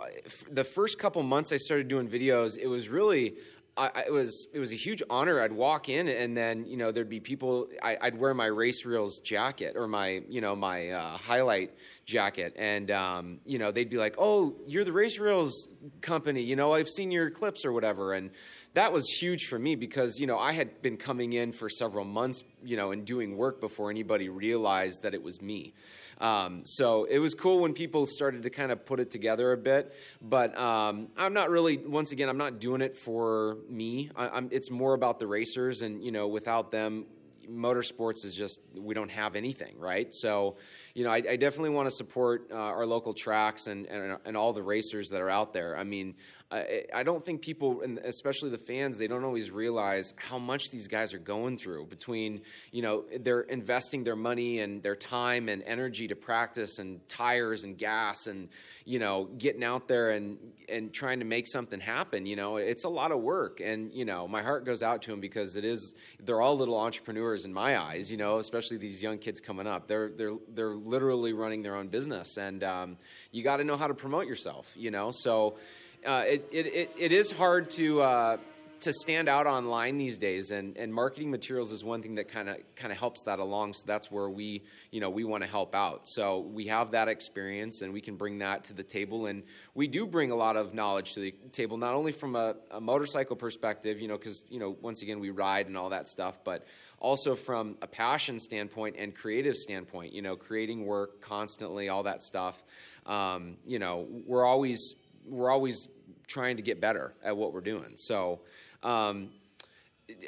the first couple months I started doing videos, it was really I, it was it was a huge honor. I'd walk in and then you know there'd be people. I, would wear my race reels jacket or my you know my uh, highlight jacket, and um, you know they'd be like, "Oh, you're the Race Reels company. You know, I've seen your clips or whatever." And that was huge for me because you know I had been coming in for several months, you know, and doing work before anybody realized that it was me. Um, so it was cool when people started to kind of put it together a bit. But um, I'm not really, once again, I'm not doing it for me. I, it's more about the racers, and you know, without them, motorsports is just we don't have anything, right? So, you know, I, I definitely want to support uh, our local tracks and, and, and all the racers that are out there. I mean, I, don't think people, and especially the fans, they don't always realize how much these guys are going through. Between you know, they're investing their money and their time and energy to practice and tires and gas and you know, getting out there and and trying to make something happen. You know, it's a lot of work, and you know, my heart goes out to them because it is. They're all little entrepreneurs in my eyes. You know, especially these young kids coming up. They're they're they're literally running their own business, and um, you got to know how to promote yourself. You know, so. Uh, it, it, it, it is hard to uh, to stand out online these days and, and marketing materials is one thing that kind of kind of helps that along so that's where we you know we want to help out. So we have that experience and we can bring that to the table and we do bring a lot of knowledge to the table not only from a, a motorcycle perspective you know because you know once again we ride and all that stuff but also from a passion standpoint and creative standpoint you know creating work constantly all that stuff. Um, you know we're always we're always trying to get better at what we're doing so um,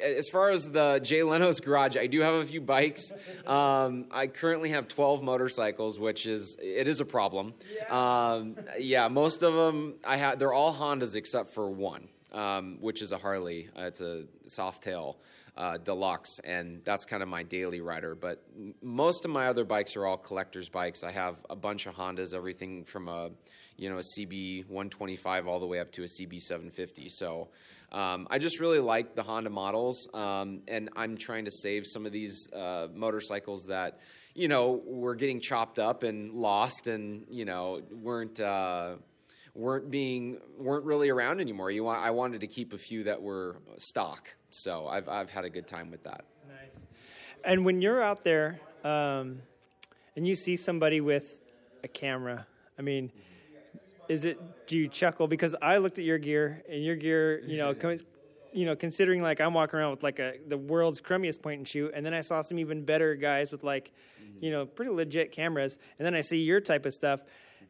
as far as the Jay Leno's garage, I do have a few bikes. Um, I currently have 12 motorcycles, which is it is a problem. Yeah, um, yeah most of them I have. They're all Hondas except for one, um, which is a Harley. Uh, it's a Softail uh, deluxe, and that's kind of my daily rider. But most of my other bikes are all collectors' bikes. I have a bunch of Hondas, everything from a you know a CB 125 all the way up to a CB 750. So um, I just really like the Honda models, um, and I'm trying to save some of these uh, motorcycles that you know were getting chopped up and lost, and you know weren't. Uh, weren't being weren't really around anymore. You want, I wanted to keep a few that were stock, so I've I've had a good time with that. Nice. And when you're out there, um, and you see somebody with a camera, I mean, is it do you chuckle because I looked at your gear and your gear, you know, com- you know, considering like I'm walking around with like a the world's crummiest point and shoot, and then I saw some even better guys with like, you know, pretty legit cameras, and then I see your type of stuff.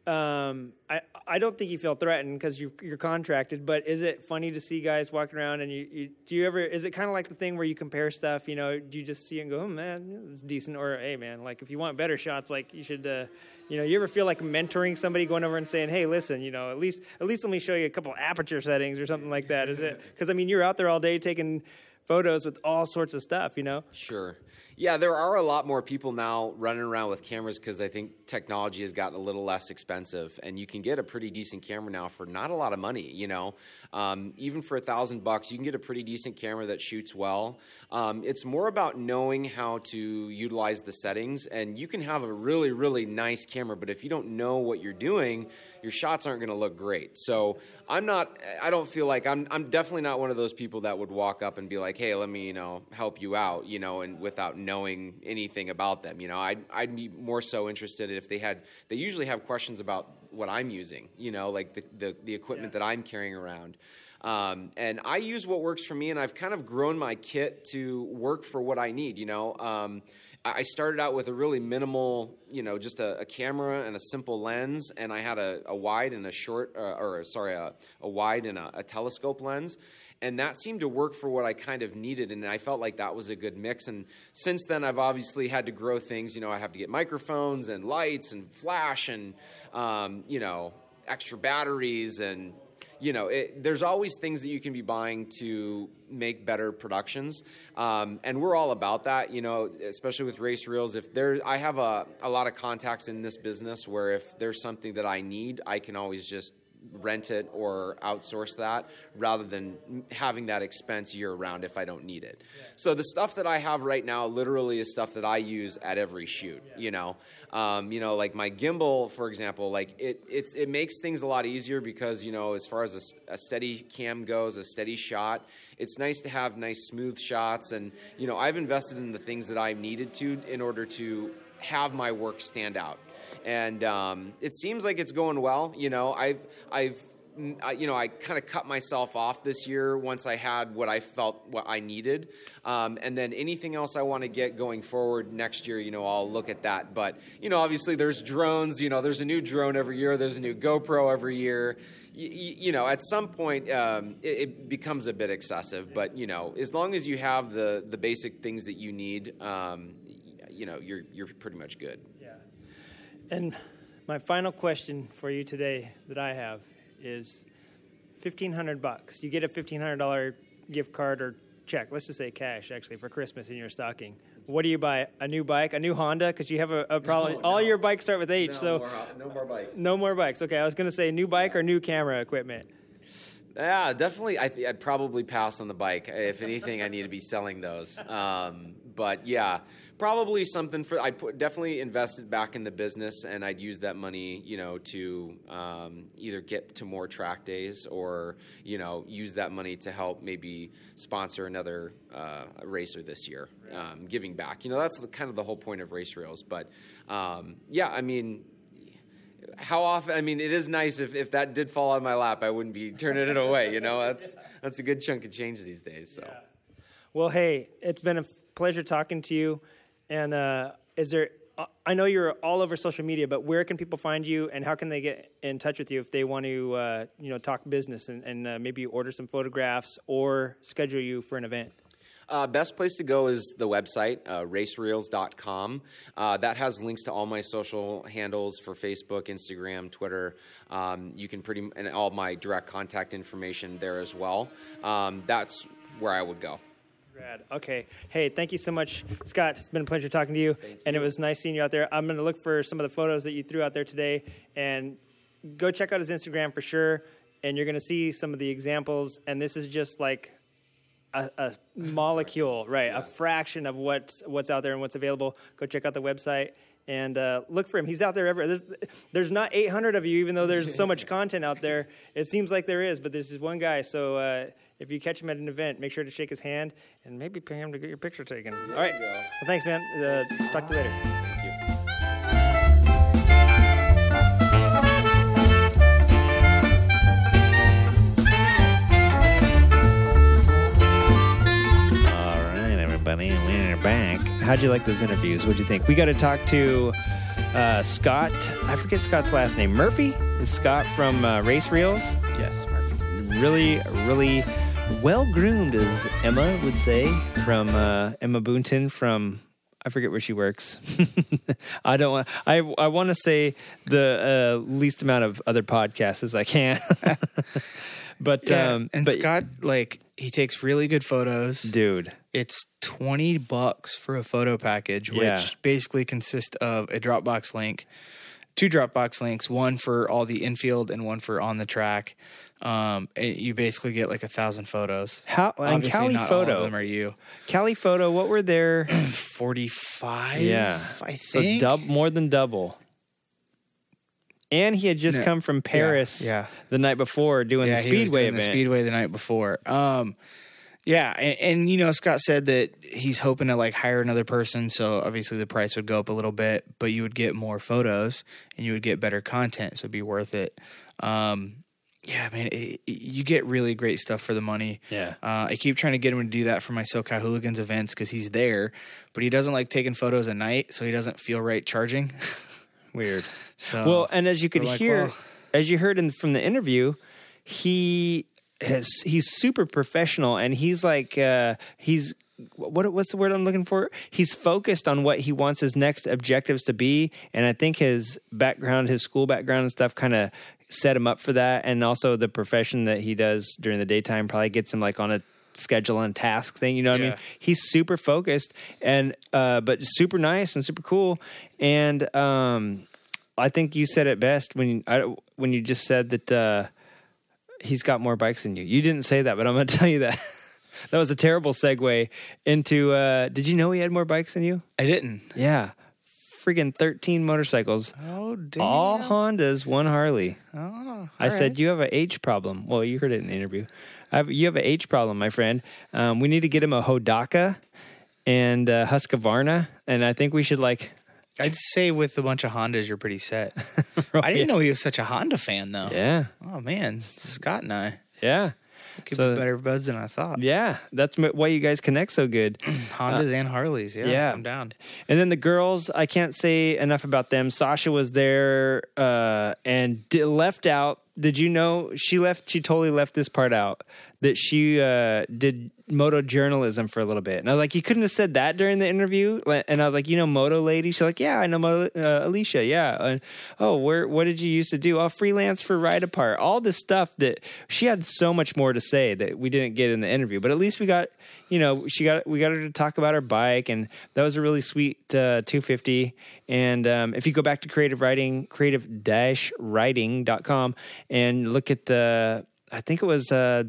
Um, I I don't think you feel threatened because you you're contracted, but is it funny to see guys walking around and you, you do you ever is it kind of like the thing where you compare stuff? You know, do you just see and go, oh man, it's decent, or hey man, like if you want better shots, like you should. Uh, you know, you ever feel like mentoring somebody, going over and saying, "Hey, listen, you know, at least at least let me show you a couple aperture settings or something like that." Is it because I mean you're out there all day taking photos with all sorts of stuff, you know? Sure. Yeah, there are a lot more people now running around with cameras because I think technology has gotten a little less expensive, and you can get a pretty decent camera now for not a lot of money. You know, um, even for a thousand bucks, you can get a pretty decent camera that shoots well. Um, it's more about knowing how to utilize the settings, and you can have a really, really nice camera, but if you don't know what you're doing, your shots aren't going to look great. So I'm not. I don't feel like I'm. I'm definitely not one of those people that would walk up and be like, "Hey, let me, you know, help you out," you know, and without knowing anything about them. You know, I'd, I'd be more so interested if they had, they usually have questions about what I'm using, you know, like the, the, the equipment yeah. that I'm carrying around. Um, and I use what works for me, and I've kind of grown my kit to work for what I need. You know, um, I started out with a really minimal, you know, just a, a camera and a simple lens, and I had a, a wide and a short, uh, or sorry, a, a wide and a, telescope lens and that seemed to work for what I kind of needed, and I felt like that was a good mix. And since then, I've obviously had to grow things. You know, I have to get microphones and lights and flash and um, you know extra batteries and you know, it, there's always things that you can be buying to make better productions, um, and we're all about that. You know, especially with race reels. If there, I have a, a lot of contacts in this business where if there's something that I need, I can always just rent it or outsource that rather than having that expense year round if I don't need it. Yeah. So the stuff that I have right now literally is stuff that I use at every shoot. Yeah. You know, um, you know, like my gimbal, for example, like it it's it makes things a lot easier because you know as far as a, a steady cam goes, a steady shot, it's nice to have nice smooth shots and you know I've invested in the things that I needed to in order to have my work stand out. And um, it seems like it's going well. You know, I've I've mm, I, you know, I kind of cut myself off this year once I had what I felt what I needed, um, and then anything else I want to get going forward next year, you know, I'll look at that. But you know, obviously, there's drones. You know, there's a new drone every year. There's a new GoPro every year. You, you know, at some point, um, it, it, becomes a bit excessive. But you know, as long as you have the the basic things that you need, um, you know, you're you're pretty much good. And my final question for you today that I have is fifteen hundred bucks. You get a fifteen hundred dollar gift card or check. Let's just say cash, actually, for Christmas in your stocking. What do you buy? A new bike, a new Honda? Because you have a, a probably no, all your bikes start with H. No so more, no more bikes. No more bikes. Okay, I was going to say new bike or new camera equipment. Yeah, definitely. I th- I'd probably pass on the bike. If anything, I need to be selling those. Um, but yeah, probably something for I put definitely invested back in the business, and I'd use that money, you know, to um, either get to more track days or you know use that money to help maybe sponsor another uh, racer this year, um, giving back. You know, that's the, kind of the whole point of Race Reels. But um, yeah, I mean, how often? I mean, it is nice if, if that did fall on my lap, I wouldn't be turning it away. You know, that's that's a good chunk of change these days. So, yeah. well, hey, it's been a pleasure talking to you. And uh, is there? I know you're all over social media, but where can people find you, and how can they get in touch with you if they want to, uh, you know, talk business and, and uh, maybe order some photographs or schedule you for an event? Uh, best place to go is the website, uh, racereels.com. Uh, that has links to all my social handles for Facebook, Instagram, Twitter. Um, you can pretty, and all my direct contact information there as well. Um, that's where I would go. Rad. Okay. Hey, thank you so much, Scott. It's been a pleasure talking to you, you. and it was nice seeing you out there. I'm going to look for some of the photos that you threw out there today, and go check out his Instagram for sure. And you're going to see some of the examples. And this is just like a, a molecule, right? Yeah. A fraction of what's what's out there and what's available. Go check out the website and uh, look for him. He's out there everywhere. There's, there's not 800 of you, even though there's so much content out there. It seems like there is, but there's this one guy. So uh, if you catch him at an event, make sure to shake his hand and maybe pay him to get your picture taken. All right. Well, thanks, man. Uh, talk to you later. Thank you. All right, everybody, we're back. How'd you like those interviews? What'd you think? We got to talk to uh, Scott. I forget Scott's last name. Murphy is Scott from uh, Race Reels. Yes, Murphy. Really, really well groomed, as Emma would say, from uh, Emma Boonton from I forget where she works. I don't want. I I want to say the uh, least amount of other podcasts as I can. but yeah, um, and but, Scott, like he takes really good photos, dude. It's twenty bucks for a photo package, which yeah. basically consists of a Dropbox link, two Dropbox links, one for all the infield and one for on the track. Um, you basically get like a thousand photos. How and Cali not photo all of them are you? Cali photo. What were there? Forty five. Yeah, I think so dub, more than double. And he had just no, come from Paris yeah, yeah, the night before doing yeah, the Speedway event. The Speedway the night before. Um, yeah, and, and, you know Scott said that he's hoping to like hire another person, so obviously the price would go up a little bit, but you would get more photos and you would get better content, so it'd be worth it. Um, yeah, man, it, it, you get really great stuff for the money. Yeah, uh, I keep trying to get him to do that for my SoCal Hooligans events because he's there, but he doesn't like taking photos at night, so he doesn't feel right charging. Weird. So well, and as you could like, hear, well, as you heard in, from the interview, he has he's super professional, and he's like uh, he's what what's the word I'm looking for? He's focused on what he wants his next objectives to be, and I think his background, his school background and stuff, kind of set him up for that, and also the profession that he does during the daytime probably gets him like on a schedule and task thing. You know what yeah. I mean? He's super focused and uh, but super nice and super cool. And um, I think you said it best when I, when you just said that uh, he's got more bikes than you. You didn't say that, but I'm going to tell you that. that was a terrible segue into. Uh, did you know he had more bikes than you? I didn't. Yeah, friggin' 13 motorcycles. Oh, damn. All Hondas, one Harley. Oh, I right. said, You have an H problem. Well, you heard it in the interview. Have, you have an H problem, my friend. Um, we need to get him a Hodaka and uh, Husqvarna. And I think we should, like, I'd say with a bunch of Hondas, you're pretty set. I didn't know he was such a Honda fan, though. Yeah, Oh man, Scott and I yeah, could So- be better buds than I thought. yeah. That's why you guys connect so good. Hondas and Harleys. Yeah, yeah. I'm down. And then the girls, I can't say enough about them. Sasha was there uh, and di- left out. Did you know she left? She totally left this part out that she uh, did moto journalism for a little bit. And I was like, you couldn't have said that during the interview. And I was like, you know, moto lady. She's like, yeah, I know moto, uh, Alicia. Yeah. And, oh, where? What did you used to do? Oh, freelance for Ride Apart. All this stuff that she had so much more to say that we didn't get in the interview. But at least we got, you know, she got we got her to talk about her bike, and that was a really sweet uh, 250. And um, if you go back to creative riding, creative dash riding.com and look at the, I think it was. Uh,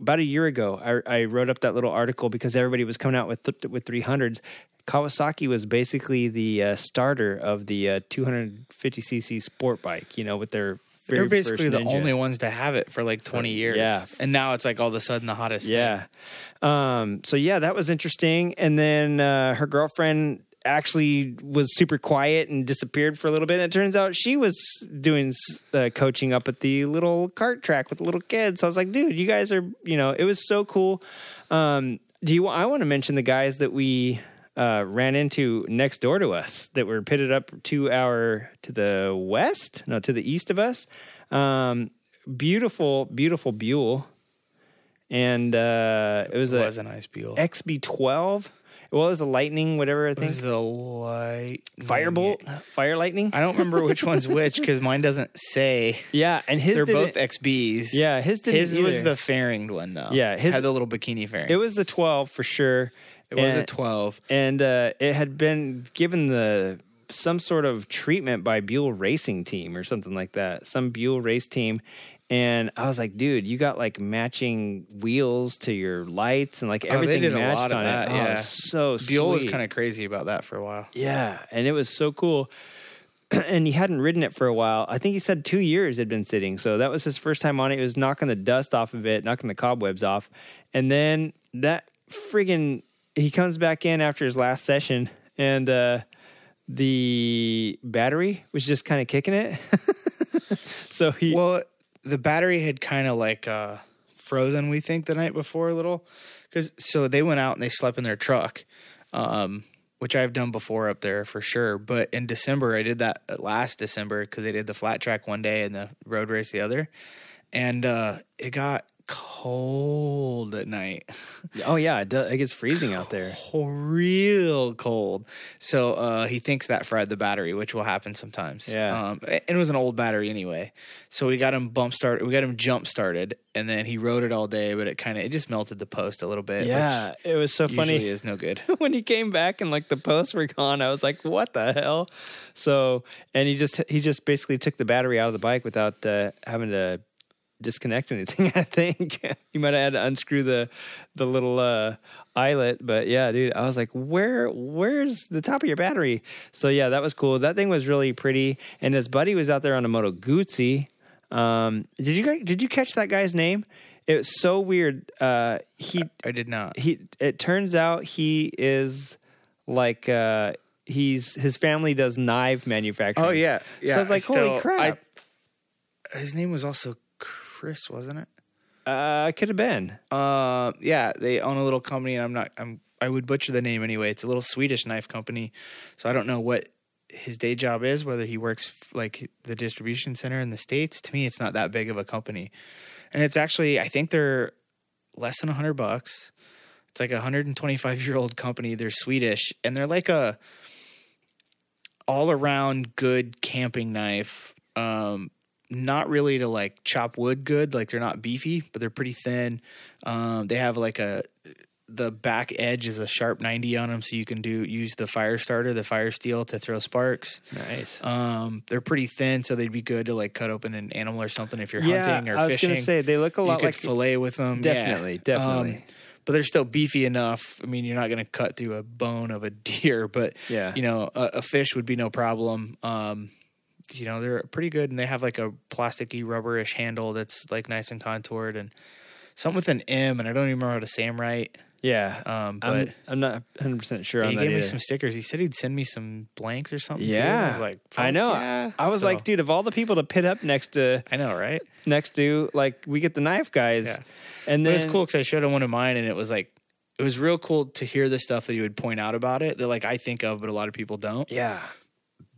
about a year ago, I, I wrote up that little article because everybody was coming out with th- with 300s. Kawasaki was basically the uh, starter of the uh, 250cc sport bike, you know, with their very They're basically the only ones to have it for like 20 years. yeah. and now it's like all of a sudden the hottest. thing. Yeah. Um, so yeah, that was interesting. And then uh, her girlfriend actually was super quiet and disappeared for a little bit. And it turns out she was doing uh, coaching up at the little cart track with the little kids. So I was like, dude, you guys are, you know, it was so cool. Um, do you? I want to mention the guys that we uh, ran into next door to us that were pitted up two hour to the west, no, to the east of us. Um, beautiful, beautiful Buell and uh, it was it a was a nice Buell. XB12. Well, it was a lightning, whatever I It think. was the light Firebolt, fire lightning. I don't remember which one's which because mine doesn't say. Yeah, and his They're both XBs. Yeah, his didn't his was the fairinged one though. Yeah, his- had the little bikini fairing. It was the 12 for sure. It was a twelve. and uh, it had been given the some sort of treatment by Buell Racing Team or something like that. Some Buell race team. And I was like, dude, you got like matching wheels to your lights and like Oh, everything a matched on that, it. Oh, yeah. so Buell was kind of crazy about that for a while. Yeah, and it was so cool. and he hadn't ridden it for a while. I think he said two years had been sitting. So that was his first time on it. He was knocking the dust off of it, knocking the cobwebs off. And then that friggin' he comes back in after his last session and uh the battery was just kind of kicking it. so he Well, the battery had kind of like uh, frozen. We think the night before a little, because so they went out and they slept in their truck, um, which I've done before up there for sure. But in December, I did that last December because they did the flat track one day and the road race the other, and uh, it got cold at night. Oh yeah, it, does, it gets freezing out there. real cold. So uh, he thinks that fried the battery, which will happen sometimes. Yeah. Um, and it was an old battery anyway. So we got him bump started. We got him jump started, and then he rode it all day, but it kind of it just melted the post a little bit. Yeah, it was so funny. usually is no good. when he came back and like the posts were gone, I was like, "What the hell?" So, and he just he just basically took the battery out of the bike without uh, having to disconnect anything. I think you might have had to unscrew the the little uh, eyelet, but yeah, dude, I was like, "Where where's the top of your battery?" So yeah, that was cool. That thing was really pretty, and his buddy was out there on a Moto Guzzi. Um, did you did you catch that guy's name? It was so weird. Uh, he I did not. he it turns out he is like uh he's his family does knife manufacturing. Oh yeah, yeah. So I was like, still- holy crap. I- his name was also Chris, wasn't it? uh could have been. Uh, yeah, they own a little company, and I'm not. I'm. I would butcher the name anyway. It's a little Swedish knife company, so I don't know what his day job is. Whether he works like the distribution center in the states. To me, it's not that big of a company, and it's actually. I think they're less than a hundred bucks. It's like a hundred and twenty five year old company. They're Swedish, and they're like a all around good camping knife. Um, not really to like chop wood good. Like they're not beefy, but they're pretty thin. Um, they have like a the back edge is a sharp 90 on them so you can do use the fire starter the fire steel to throw sparks Nice. um they're pretty thin so they'd be good to like cut open an animal or something if you're Yeah, hunting or I was fishing gonna say they look a you lot could like fillet with them Definitely, yeah. definitely. Um, but they're still beefy enough i mean you're not going to cut through a bone of a deer but Yeah. you know a, a fish would be no problem um you know they're pretty good and they have like a plasticky rubberish handle that's like nice and contoured and something with an m and i don't even remember how to say them right Yeah. Um, I'm, but- I'm not 100 percent sure he that gave me either. some stickers. He said he'd send me some blanks or something. too. yeah, I was like, I know. yeah. I was So- like, dude, of all the people to pit up next to I know, right? next to, like, we get the knife guys, Yeah. and But then it's cool because I showed him one of mine, and it was like, it was real cool to hear the stuff that he would point out about it that like I think of, but a lot of people don't. Yeah,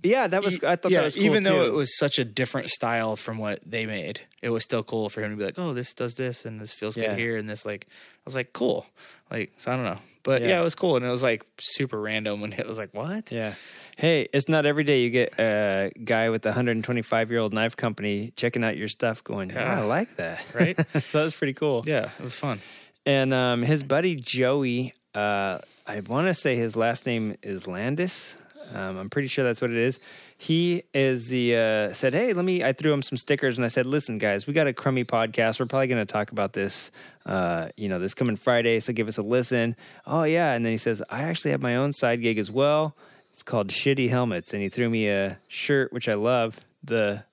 yeah, that was. I thought yeah, that was cool even though too. it was such a different style from what they made, it was still cool for him to be like, "Oh, this does this, and this feels Yeah. good here, and this like." I was like, "Cool," like so. I don't know, but Yeah. yeah. it was cool, and it was like super random, and it was like, "What?" Yeah. Hey, it's not every day you get a guy with a 125 year old knife company checking out your stuff going, yeah, I like that. Right? so that was pretty cool. Yeah, it was fun. And um, his buddy Joey, uh, I want to say his last name is Landis. Um, I'm pretty sure that's what it is. He is the uh, said, "Hey, let me." I threw him some stickers and I said, "Listen, guys, we got a crummy podcast. We're probably going to talk about this, uh, you know, this coming Friday. So give us a listen." Oh yeah, and then he says, "I actually have my own side gig as well. It's called Shitty Helmets," and he threw me a shirt which I love. The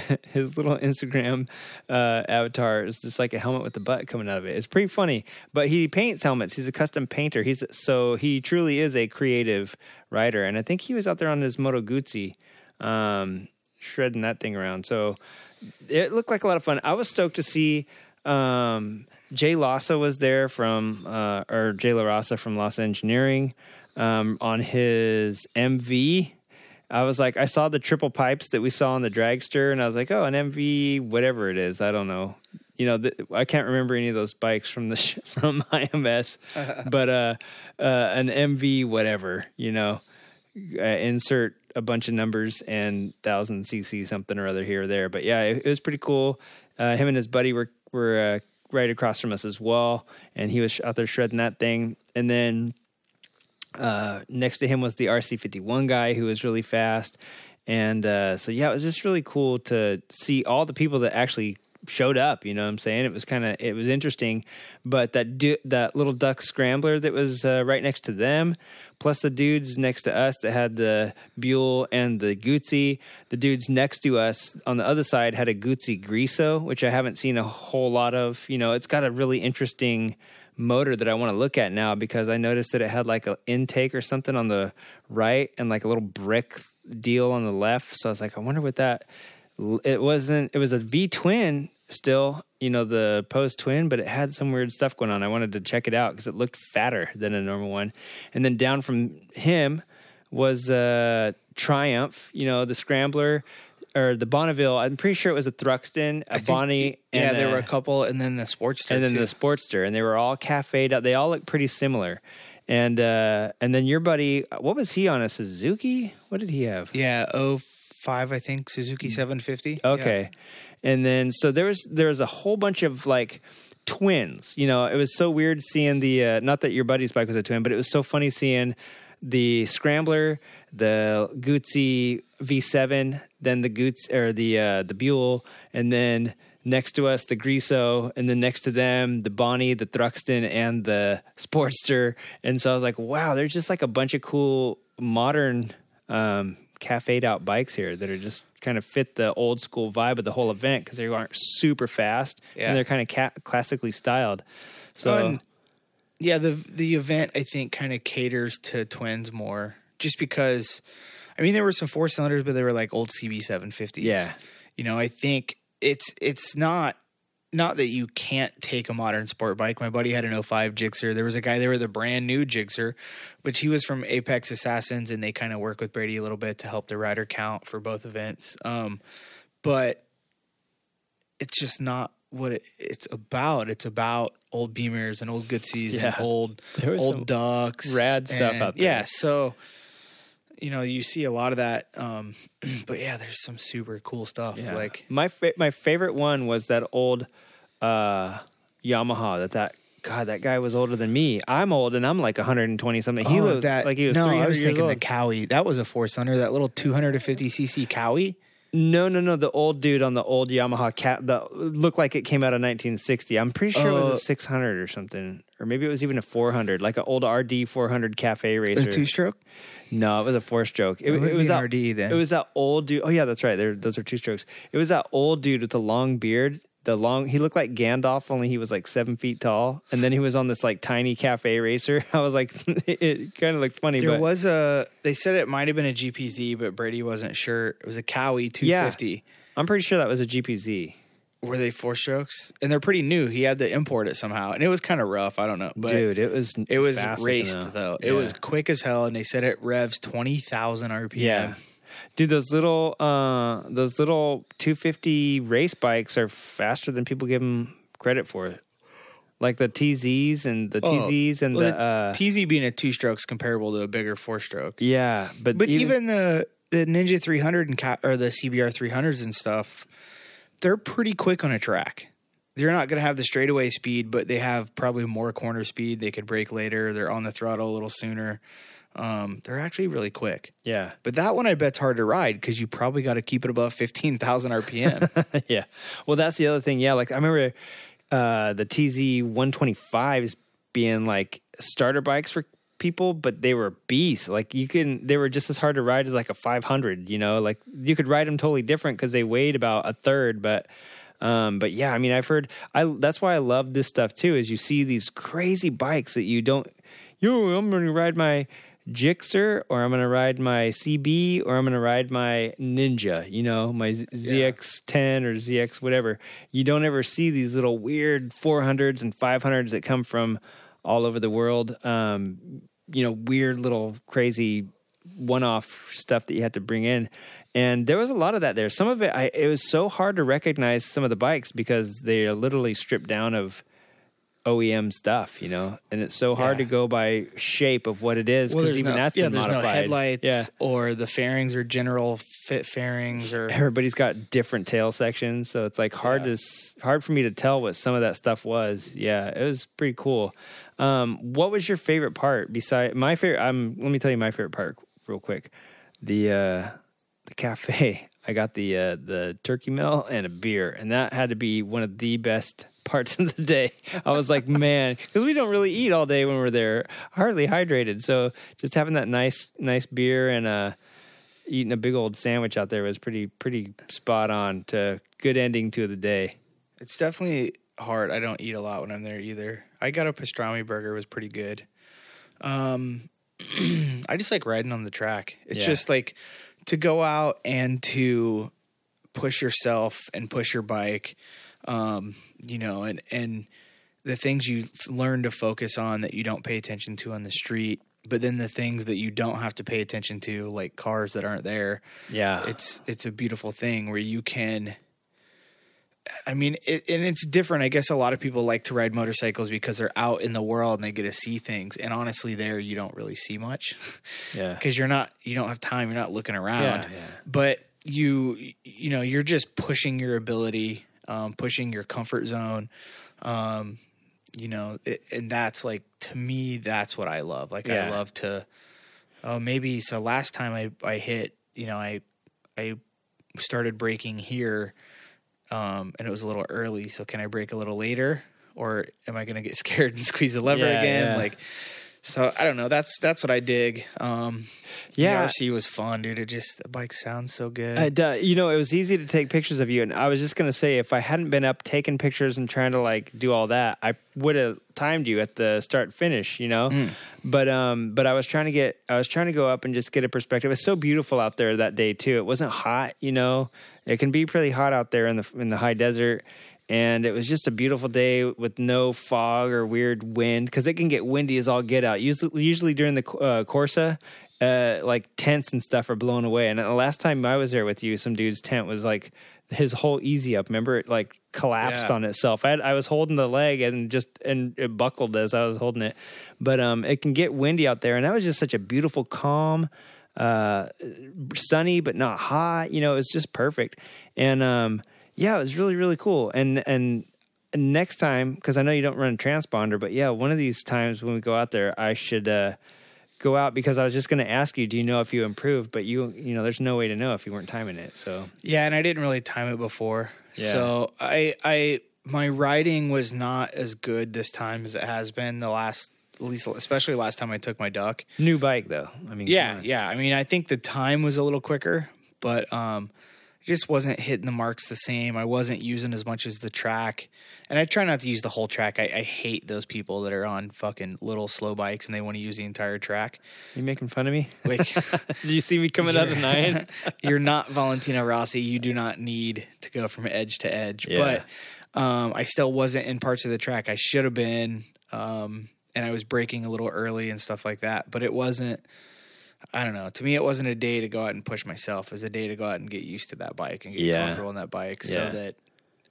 his little Instagram uh, avatar is just like a helmet with the butt coming out of it. It's pretty funny. But he paints helmets. He's a custom painter. He's so he truly is a creative rider. And I think he was out there on his Moto Guzzi, um, shredding that thing around. So it looked like a lot of fun. I was stoked to see. Um, Jay Lassa was there from, uh, or Jay Larasa from Loss Engineering um, on his MV. I was like, I saw the triple pipes that we saw on the dragster, and I was like, oh, an MV, whatever it is, I don't know. You know, th- I can't remember any of those bikes from the sh- from IMS, but uh, uh, an MV, whatever. You know, uh, insert a bunch of numbers and thousand cc something or other here or there. But yeah, it, it was pretty cool. Uh, him and his buddy were were uh, right across from us as well, and he was out there shredding that thing, and then uh, next to him was the RC51 guy who was really fast. And uh, so, yeah, it was just really cool to see all the people that actually showed up. You know what I'm saying? It was kind of, it was interesting. But that du- that little duck scrambler that was uh, right next to them, plus the dudes next to us that had the Buell and the Guzzi, the dudes next to us on the other side had a Guzzi Griso, which I haven't seen a whole lot of. You know, it's got a really interesting motor that I want to look at now because I noticed that it had like an intake or something on the right and like a little brick deal on the left. So I was like, I wonder what that. It wasn't. It was a V twin still, you know, the post twin, but it had some weird stuff going on. I wanted to check it out because it looked fatter than a normal one. And then down from him was uh, Triumph, you know, the Scrambler. Or the Bonneville, I'm pretty sure it was a Thruxton, a think- Bonnie, yeah, and there were a- a couple, and then the Sportster, and then too. the Sportster, and they were all cafeed out. They all look pretty similar. And uh, and then your buddy, what was he on a Suzuki? What did he have? yeah, oh five, I think Suzuki 750. Okay, and then so there was there was a whole bunch of like twins. You know, it was so weird seeing the uh, not that your buddy's bike was a twin, but it was so funny seeing the Scrambler, the Guzzi V7, then the Goots or the uh, the Buell, and then next to us the Griso, and then next to them the Bonnie, the Thruxton, and the Sportster. And so I was like, wow, there's just like a bunch of cool modern um, cafeed out bikes here that are just kind of fit the old school vibe of the whole event because they aren't super fast Yeah. and they're kind of ca- classically styled. So Fun. Yeah, the the event I think kind of caters to twins more, just because. I mean, there were some four cylinders, but they were like old CB seven fifties. Yeah. you know, I think it's it's not not that you can't take a modern sport bike. My buddy had an 05 Gixxer. There was a guy there with a brand new Gixxer, which he was from Apex Assassins, and they kind of work with Brady a little bit to help the rider count for both events. Um, but it's just not what it, it's about. It's about old Beamers and old Gootsies Yeah. and old There was some old Ducks, rad stuff and- out there. Yeah, so you know you see a lot of that. Um, but yeah, there's some super cool stuff. Yeah. Like my fa- my favorite one was that old uh, Yamaha. That that God, that guy was older than me. I'm old and I'm like 120 something. He oh, looked that like he was no. I was thinking old. the Kawi. That was a four cylinder. That little 250 cc Kawi. No, no, no. The old dude on the old Yamaha cat that looked like it came out of 1960. I'm pretty sure it was Uh, a 600 or something, or maybe it was even a 400, like an old RD 400 cafe racer. it two stroke? No, it was a four stroke. It, It it was that, RD then. It was that old dude. Oh yeah, that's right. There, those are two strokes. It was that old dude with the long beard the long. He looked like Gandalf, only he was like seven feet tall, and then he was on this like tiny cafe racer. I was like, it kind of looked funny. There but was a. They said it might have been a GPZ, but Brady wasn't sure. It was a Kawi 250. I'm pretty sure that was a GPZ. Were they four strokes? And they're pretty new. He had to import it somehow, and it was kind of rough. I don't know, but Dude, it was it was raced though. It Yeah. was quick as hell, and they said it revs twenty thousand RPM. Yeah. Dude, those little uh those little 250 race bikes are faster than people give them credit for. Like the TZs and the TZs and Oh, Well, the uh TZ being a two strokes comparable to a bigger four stroke. yeah, but But even, the the Ninja 300 and or the CBR 300s and stuff, they're pretty quick on a track. They're not going to have the straightaway speed, but they have probably more corner speed. They could brake later. They're on the throttle a little sooner. Um, they're actually really quick. yeah. But that one I bet's hard to ride because you probably got to keep it above 15,000 RPM. yeah. Well, that's the other thing. Yeah, like I remember uh, the TZ 125s being like starter bikes for people, but they were beasts. Like you can, they were just as hard to ride as like a 500. You know, like you could ride them totally different because they weighed about a third, but. Um, but yeah, I mean, I've heard. I that's why I love this stuff too. Is you see these crazy bikes that you don't. Yo, I'm going to ride my Gixxer, or I'm going to ride my CB, or I'm going to ride my Ninja. You know, my ZX10 or ZX whatever. You don't ever see these little weird 400s and 500s that come from all over the world. Um, you know, weird little crazy one-off stuff that you had to bring in. And there was a lot of that there. Some of it, I, it was so hard to recognize some of the bikes because they are literally stripped down of OEM stuff, you know, and it's so hard Yeah. to go by shape of what it is because even that's yeah, been there's no headlights Yeah, or the fairings are general fit fairings or everybody's got different tail sections, so it's like hard Yeah. to hard for me to tell what some of that stuff was. Yeah, it was pretty cool. Um, what was your favorite part? Beside my favorite, um, let me tell you my favorite part real quick. The uh, the cafe. I got the uh, the turkey mill and a beer, and that had to be one of the best parts of the day. I was like, man, because we don't really eat all day when we're there, hardly hydrated. So just having that nice nice beer and uh, eating a big old sandwich out there was pretty pretty spot on to good ending to the day. It's definitely hard. I don't eat a lot when I'm there either. I got a pastrami burger it was pretty good. Um I just like riding on the track. It's Yeah. just like to go out and to push yourself and push your bike um you know and and the things you learn to focus on that you don't pay attention to on the street but then the things that you don't have to pay attention to like cars that aren't there. Yeah, it's it's a beautiful thing where you can I mean, it, and it's different. I guess a lot of people like to ride motorcycles because they're out in the world and they get to see things. And honestly, there you don't really see much yeah, because you're not you don't have time. You're not looking around. Yeah, yeah. But you you know you're just pushing your ability, um, pushing your comfort zone. Um, you know, it, and that's like to me, that's what I love. Like I love to. Oh, maybe so. Last time I I hit, you know, I I started braking here, um, and it was a little early. So can I brake a little later, or am I going to get scared and squeeze the lever Yeah, again? yeah. Like, so I don't know. That's that's what I dig. Um, Yeah. the RC was fun, dude. It just the bike sounds so good. Uh, you know, it was easy to take pictures of you, and I was just gonna say, if I hadn't been up taking pictures and trying to like do all that, I would have timed you at the start finish. You know, Hmm. but um, but I was trying to get, I was trying to go up and just get a perspective. It's so beautiful out there that day too. It wasn't hot, you know. It can be pretty hot out there in the in the high desert. And it was just a beautiful day with no fog or weird wind because it can get windy as all get out. Usually, usually during the uh, Corsa, uh, like tents and stuff are blown away. And the last time I was there with you, some dude's tent was like his whole easy up. Remember, it like collapsed Yeah. on itself. I, had, I was holding the leg and just and it buckled as I was holding it. But um, it can get windy out there, and that was just such a beautiful, calm, uh, sunny but not hot. You know, it was just perfect. And um, yeah, it was really really cool. And and next time, because I know you don't run a transponder, but yeah, one of these times when we go out there, I should. Uh, go out because I was just going to ask you, do you know if you improved? But you, you know, there's no way to know if you weren't timing it. So Yeah, and I didn't really time it before. Yeah. So I I my riding was not as good this time as it has been the last at least especially last time I took my duck. new bike though. I mean, Yeah, yeah. I mean, I think the time was a little quicker, but um just wasn't hitting the marks the same. I wasn't using as much as the track, and I try not to use the whole track. I, I hate those people that are on fucking little slow bikes and they want to use the entire track. You making fun of me? Like, Did you see me coming out of nine? you're not Valentino Rossi. You do not need to go from edge to edge. Yeah. But um, I still wasn't in parts of the track I should have been, um, and I was braking a little early and stuff like that. But it wasn't. I don't know. To me, it wasn't a day to go out and push myself. It was a day to go out and get used to that bike and get Yeah. comfortable on that bike, Yeah. so that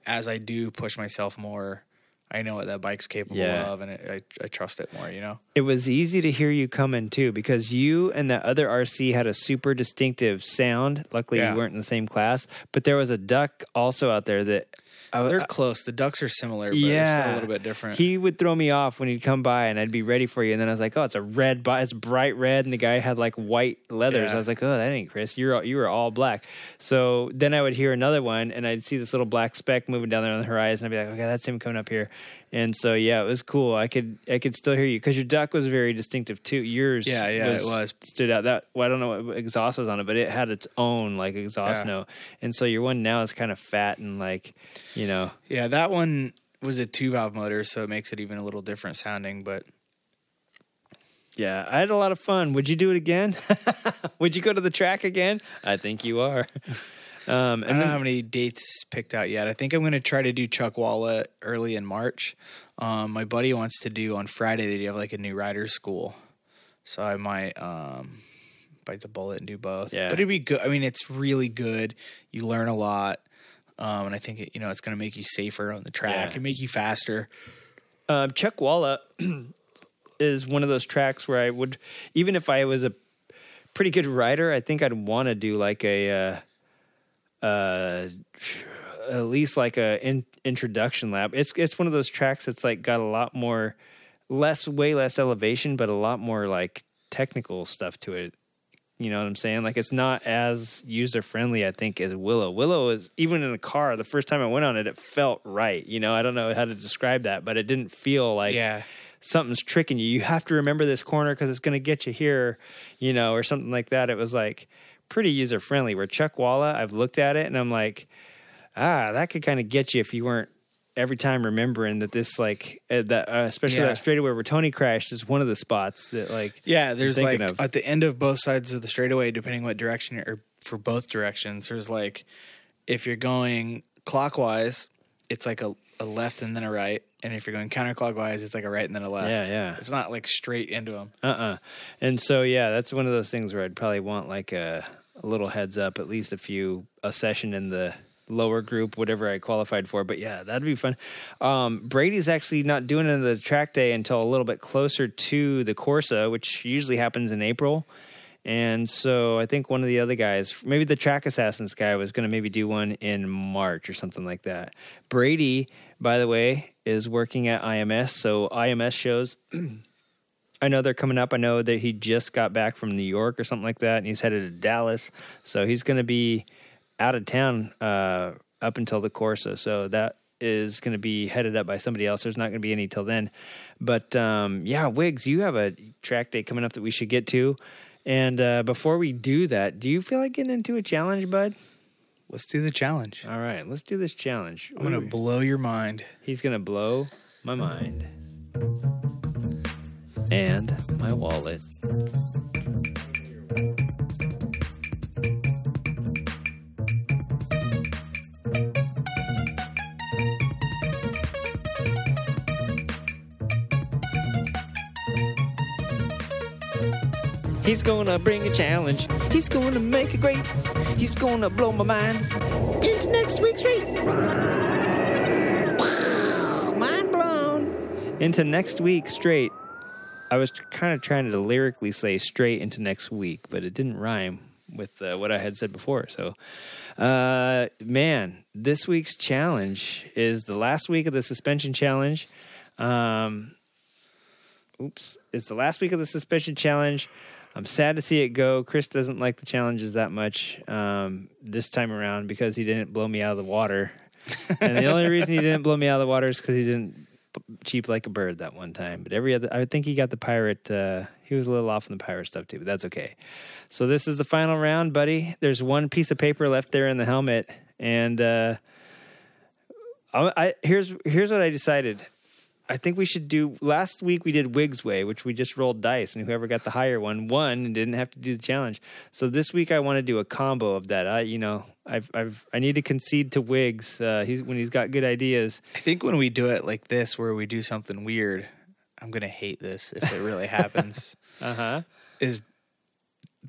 as I do push myself more, I know what that bike's capable Yeah. of, and it, I, I trust it more. You know. It was easy to hear you coming too because you and that other RC had a super distinctive sound. Luckily, Yeah. you weren't in the same class, but there was a duck also out there that I, They're I- close. The ducks are similar, but yeah, a little bit different. He would throw me off when he'd come by, and I'd be ready for you. And then I was like, "Oh, it's a red, it's bright red," and the guy had like white leathers. Yeah. I was like, "Oh, that ain't Chris. You're all, you were all black." So then I would hear another one, and I'd see this little black speck moving down there on the horizon. I'd be like, "Okay, that's him coming up here." And so yeah, it was cool. I could I could still hear you because your duck was very distinctive too. Yours, Yeah, yeah, it was. stood out. That well, I don't know what exhaust was on it, but it had its own like exhaust Yeah. note. And so your one now is kind of fat and like you know Yeah, that one was a two valve motor, so it makes it even a little different sounding. But Yeah, I had a lot of fun. Would you do it again? Would you go to the track again? I think you are. Um, I don't then, have any dates picked out yet. I think I'm going to try to do Chuckwalla early in March. Um, my buddy wants to do on Friday. They have like a new rider school, so I might um, bite the bullet and do both. Yeah. but it'd be good. I mean, it's really good. You learn a lot, um, and I think it, you know it's going to make you safer on the track Yeah. and make you faster. um, Chuckwalla is one of those tracks where I would, even if I was a pretty good rider, I think I'd want to do like a, uh, uh, at least like a in, introduction lap. It's it's one of those tracks that's like got a lot more, less way less elevation, but a lot more like technical stuff to it. You know what I'm saying? Like it's not as user friendly, I think, as Willow. Willow is even in a car. The first time I went on it, it felt right. You know, I don't know how to describe that, but it didn't feel like Yeah. something's tricking you. You have to remember this corner because it's going to get you here, you know, or something like that. It was like pretty user friendly. Where Chuckwalla, I've looked at it and I'm like, ah, that could kind of get you if you weren't every time remembering that this like uh, that uh, especially Yeah. that straightaway where Tony crashed is one of the spots that like Yeah, there's like of. at the end of both sides of the straightaway, depending what direction you're, or for both directions, there's like if you're going clockwise, it's like a, a left and then a right, and if you're going counterclockwise, it's like a right and then a left. Yeah, yeah. It's not like straight into them. uh-uh and so yeah that's one of those things where i'd probably want like a, a little heads up at least a few a session in the lower group whatever i qualified for but yeah that'd be fun. Um, brady's actually not doing the track day until a little bit closer to the corsa which usually happens in april. And so i think one of the other guys maybe the track assassins guy was going to maybe do one in march or something like that. Brady by the way is working at ims so ims shows I know they're coming up. I know that he just got back from New York or something like that, and he's headed to Dallas. So he's going to be out of town uh, up until the Corsa. So that is going to be headed up by somebody else. There's not going to be any till then. But um, yeah, Wiggs, you have a track day coming up that we should get to. And uh, before we do that, do you feel like getting into a challenge, bud? Let's do the challenge. All right, let's do this challenge. I'm gonna blow your mind. He's going to blow my mind. And my wallet. He's gonna bring a challenge. He's gonna make it great. He's gonna blow my mind into next week's rate. Mind blown. Into next week straight. I was kind of trying to lyrically say straight into next week, but it didn't rhyme with uh, what I had said before. So, uh, man, this week's challenge is the last week of the suspension challenge. Um, oops, it's the last week of the suspension challenge. I'm sad to see it go. Chris doesn't like the challenges that much um, this time around because he didn't blow me out of the water. and the only reason he didn't blow me out of the water is because he didn't cheep like a bird that one time. But every other, I think he got the pirate. Uh, he was a little off on the pirate stuff too, but that's okay. So this is the final round, buddy. There's one piece of paper left there in the helmet, and uh, I, I here's here's what I decided. I think we should do. Last week we did Wiggs Way, which we just rolled dice, and whoever got the higher one won and didn't have to do the challenge. So this week I want to do a combo of that. I, you know, I've, I've, I need to concede to Wiggs Uh, he's when he's got good ideas. I think when we do it like this, where we do something weird, I'm gonna hate this if it really happens. Uh huh. Is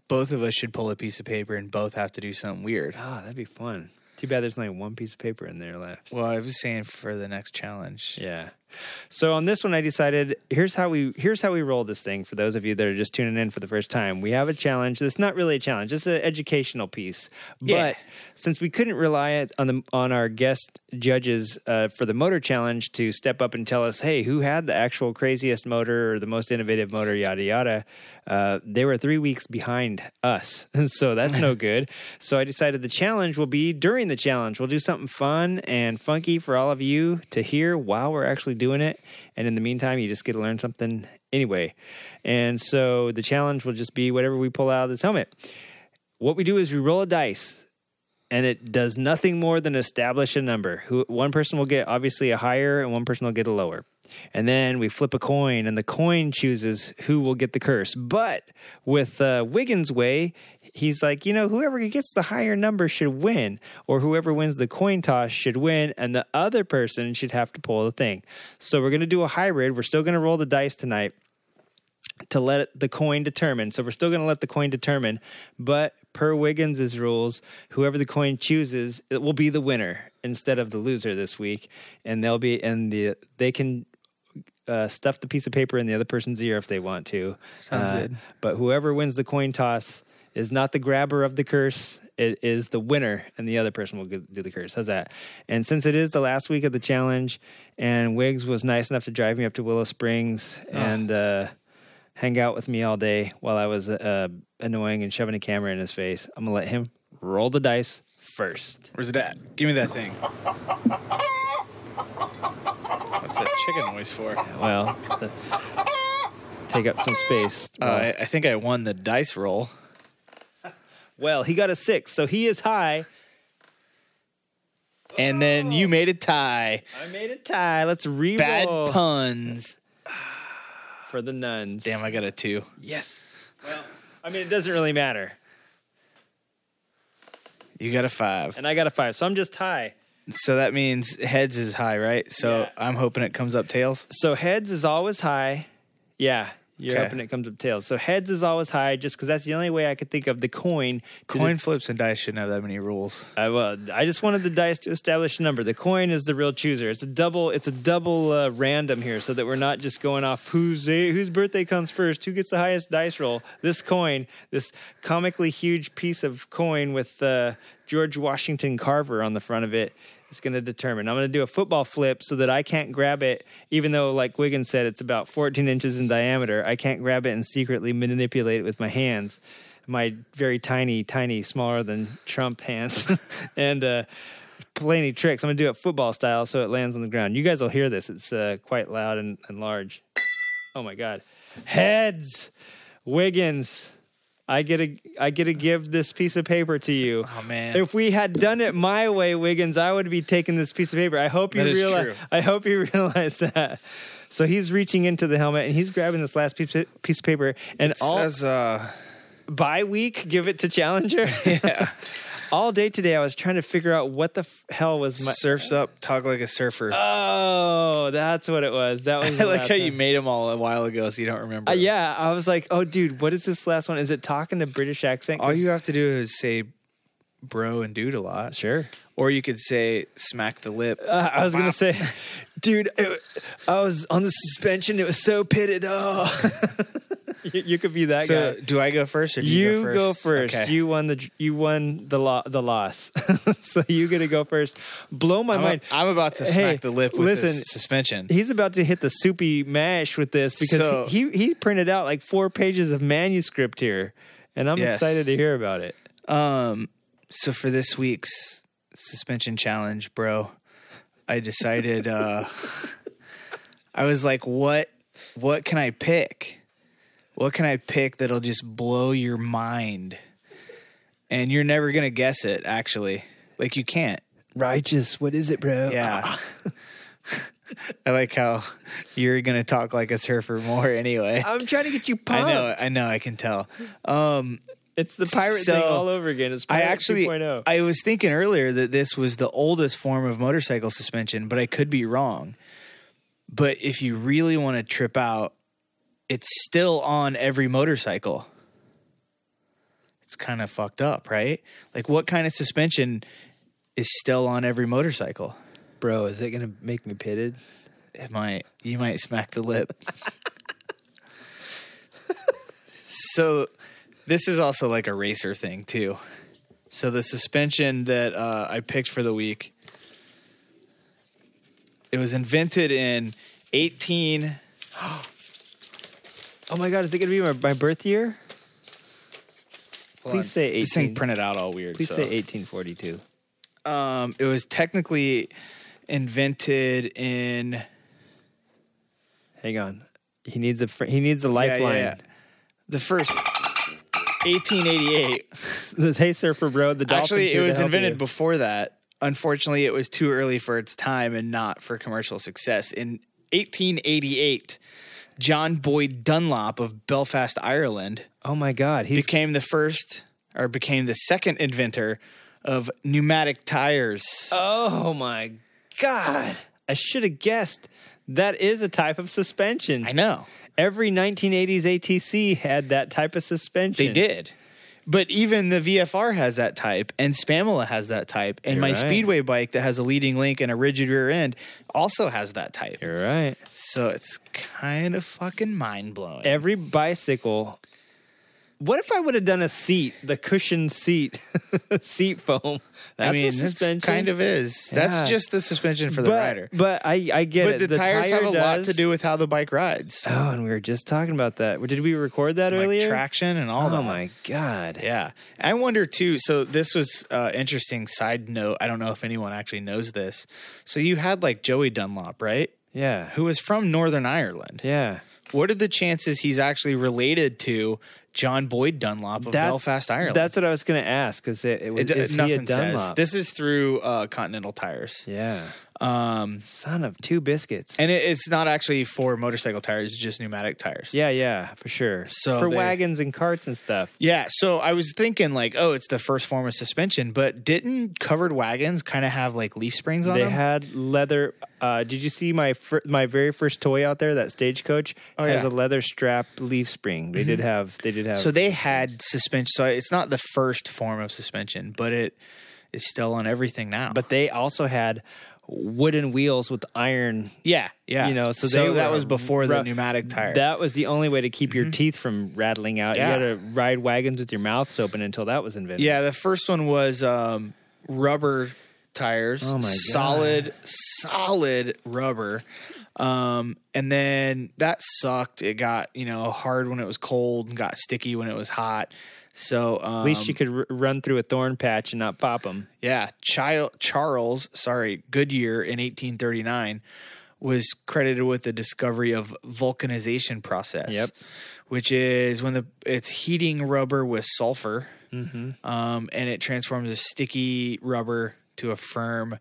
both of us should pull a piece of paper and both have to do something weird. Oh, that'd be fun. Too bad there's only one piece of paper in there left. Well, I was saying for the next challenge. Yeah. So on this one, I decided here's how we here's how we roll this thing. For those of you that are just tuning in for the first time, we have a challenge. It's not really a challenge; it's an educational piece. But Yeah. since we couldn't rely on the on our guest judges uh, for the motor challenge to step up and tell us, hey, who had the actual craziest motor or the most innovative motor, yada yada, uh, they were three weeks behind us, so that's no good. So I decided the challenge will be during the challenge. We'll do something fun and funky for all of you to hear while we're actually doing it. And in the meantime, you just get to learn something anyway. And so the challenge will just be whatever we pull out of this helmet. What we do is we roll a dice and it does nothing more than establish a number. Who one person will get obviously a higher and one person will get a lower. And then we flip a coin and the coin chooses who will get the curse. But with uh, Wiggins' way, he's like, you know, whoever gets the higher number should win, or whoever wins the coin toss should win, and the other person should have to pull the thing. So we're going to do a hybrid. We're still going to roll the dice tonight to let the coin determine. So we're still going to let the coin determine, but per Wiggins's rules, whoever the coin chooses, it will be the winner instead of the loser this week, and they'll be and the they can uh, stuff the piece of paper in the other person's ear if they want to. Sounds Uh, good. But whoever wins the coin toss is not the grabber of the curse. It is the winner, and the other person will do the curse. How's that? And since it is the last week of the challenge, and Wiggs was nice enough to drive me up to Willow Springs and uh, hang out with me all day while I was uh, annoying and shoving a camera in his face, I'm gonna let him roll the dice first. Where's it at? Give me that thing. What's that chicken noise for? Uh, Well, take up some space. I, I think I won the dice roll. Well, he got a six, so he is high. And then you made a tie. I made a tie. Let's re Bad puns. for the nuns. Damn, I got a two. Yes. Well, I mean, it doesn't really matter. You got a five. And I got a five, so I'm just high. So that means heads is high, right? So Yeah. I'm hoping it comes up tails. So heads is always high. Yeah, you're Okay. hoping it comes up tails. So heads is always high, just because that's the only way I could think of the coin. Coin flips and dice shouldn't have that many rules. I, well, I just wanted the dice to establish a number. The coin is the real chooser. It's a double. It's a double uh, random here, so that we're not just going off whose whose birthday comes first, who gets the highest dice roll. This coin, this comically huge piece of coin with uh, George Washington Carver on the front of it, is going to determine. I'm going to do a football flip so that I can't grab it, even though, like Wiggins said, it's about 14 inches in diameter. I can't grab it and secretly manipulate it with my hands my very tiny, tiny, smaller than Trump hands, and uh, any tricks. I'm gonna do it football style, so it lands on the ground. You guys will hear this; it's uh, quite loud and, and large. Oh my god! Heads, Wiggins. I get to I get to give this piece of paper to you. Oh, man. If we had done it my way, Wiggins, I would be taking this piece of paper. I hope you realize. I hope you realize that. So he's reaching into the helmet and he's grabbing this last piece of, piece of paper. And It all says, uh, bye week, give it to Challenger. Yeah. All day today, I was trying to figure out what the f- hell was my. surfs up, talk like a surfer. Oh, that's what it was. That was. I the like last how you one. made them all a while ago, so you don't remember. Uh, yeah, I was like, oh, dude, what is this last one? Is it talking to British accent? All 'Cause- you have to do is say bro and dude a lot. sure. Or you could say smack the lip. Uh, I was gonna say, dude, it, I was on the suspension. It was so pitted. Oh, you, you could be that so guy. do I go first or do You, you, go first. Okay. You won the you won the lo- the loss, so you get to go first. Blow my I'm, mind. I'm about to Hey, smack the lip with listen, this suspension. He's about to hit the soupy mash with this because So- he, he he printed out like four pages of manuscript here, and I'm Yes. excited to hear about it. Um, so for this week's suspension challenge, bro, I decided uh, I was like, what what can I pick? What can I pick that'll just blow your mind? And you're never gonna guess it, actually. Like you can't. Righteous. What is it, bro? Yeah. I like how you're gonna talk like a surfer more anyway. I'm trying to get you pumped. I know, I know, I can tell. Um, It's the pirate So, thing all over again. It's pirate oh. actually, 2.0. I was thinking earlier that this was the oldest form of motorcycle suspension, but I could be wrong. But if you really want to trip out, it's still on every motorcycle. It's kind of fucked up, right? Like, what kind of suspension is still on every motorcycle? bro, is it gonna make me pitted? It might, you might smack the lip. so, this is also like a racer thing too. So the suspension that uh, I picked for the week, it was invented in 18. Oh my god, is it gonna be my, my birth year? Please say 18. This thing printed out all weird. Please so. say 1842. Um, it was technically invented in Hang on. He needs a fr- he needs a yeah, lifeline. yeah. the first 1888. This hey surfer bro, the dolphins Actually, it here to was help invented you. before that. Unfortunately, it was too early for its time and not for commercial success. In 1888, John Boyd Dunlop of Belfast, Ireland, Oh my god, He became the first or became the second inventor of pneumatic tires. Oh my god. I should have guessed. That is a type of suspension. I know. Every 1980s ATC had that type of suspension. They did. But even the VFR has that type, and Spamula has that type, and You're my right. Speedway bike that has a leading link and a rigid rear end also has that type. You're right. So it's kind of fucking mind blowing. Every bicycle. What if I would have done a seat, the cushion seat, seat foam? That's I mean, suspension. kind of is. Yeah. That's just the suspension for the but, rider. But I, I get But it. the, tires tire have a lot to do with how the bike rides, Oh, and we were just talking about that. Did we record that like earlier? traction and all oh that. my god! Yeah. I wonder too. So this was uh, interesting side note. I don't know if anyone actually knows this. So you had like Joey Dunlop, right? Yeah, Who was from Northern Ireland. yeah. What are the chances he's actually related to John Boyd Dunlop of That's- Belfast, Ireland? That's what I was going to ask. Is it, it was it, is he a nothing says. This is through uh, Continental Tires. yeah. Um, Son of two biscuits. and it, it's not actually for motorcycle tires; it's just pneumatic tires. yeah, yeah, for sure. So for they- wagons and carts and stuff. Yeah, so I was thinking like, oh, it's the first form of suspension, but didn't covered wagons kind of have like leaf springs on them? They them? had leather. Uh, did you see my fir- my very first toy out there? That stagecoach Oh, has yeah. a leather strap leaf spring. They did have. They did have. so they had suspension. So it's not the first form of suspension, but it is still on everything now. but they also had wooden wheels with iron. yeah, yeah, You know, so so, they that was before the pneumatic tire. That was the only way to keep your teeth from rattling out. Yeah. You had to ride wagons with your mouths open until that was invented. yeah, the first one was um, rubber tires. Oh, my God. solid, solid rubber. Um, and then that sucked. It got you know hard when it was cold and got sticky when it was hot. So um, At least you could r- run through a thorn patch and not pop them. Yeah, Chil- Charles, sorry, Goodyear in 1839 was credited with the discovery of vulcanization process. Yep. Which is when the it's heating rubber with sulfur, Mm-hmm. um, and it transforms a sticky rubber to a firm,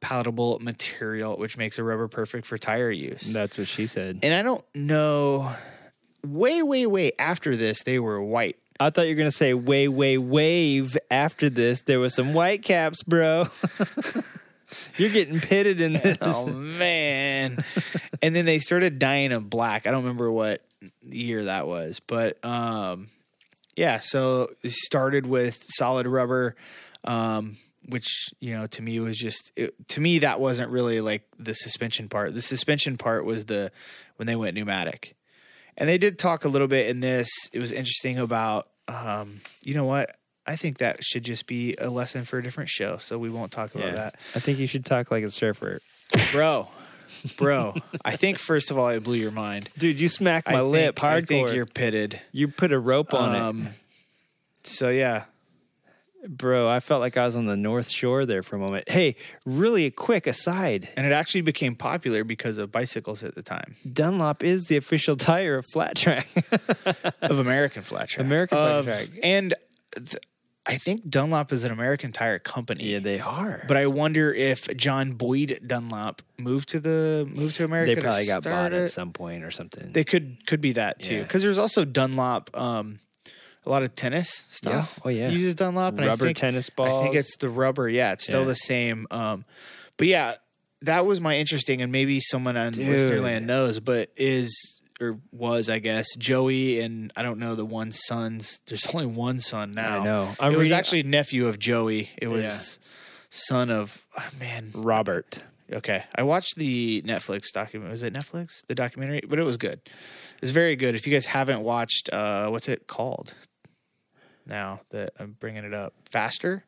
palatable material, which makes a rubber perfect for tire use. That's what she said. and I don't know. Way, way, way after this, they were white. I thought you were going to say, way, way, wave. After this, there was some white caps, bro. You're getting pitted in this. oh man and then they started dying of black i don't remember what year that was but um yeah so it started with solid rubber um which you know to me was just it, to me that wasn't really like the suspension part the suspension part was the when they went pneumatic and they did talk a little bit in this. It was interesting about um you know what? I think that should just be a lesson for a different show so we won't talk about Yeah. that. I think you should talk like a surfer. bro bro i think first of all it blew your mind. Dude, you smacked my I lip think, I think hardcore. you're pitted. You put a rope on um so yeah Bro, I felt like I was on the North Shore there for a moment. Hey, really a quick aside. And it actually became popular because of bicycles at the time Dunlop is the official tire of Flat Track. of American Flat Track. American Flat Of- Track. And th- I think Dunlop is an American tire company. yeah, they are. But I wonder if John Boyd Dunlop moved to the moved to America. they probably got bought at some point or something. They could could be that too, Yeah. because there's also Dunlop. Um, a lot of tennis stuff. Oh, yeah. uses Dunlop. And I Rubber think, tennis I think it's the rubber. Yeah, it's still Yeah. the same. Um, but yeah, that was my interesting, and maybe someone on Dude. Listenerland knows, but is or was I guess Joey and I don't know the one son's. There's only one son now. I know. I'm it was reading- actually nephew of Joey. It was Yeah. son of oh, man. Robert. Okay, I watched the Netflix document. Was it Netflix? The documentary, but it was good. It's very good. If you guys haven't watched, uh, what's it called? Now that I'm bringing it up, faster.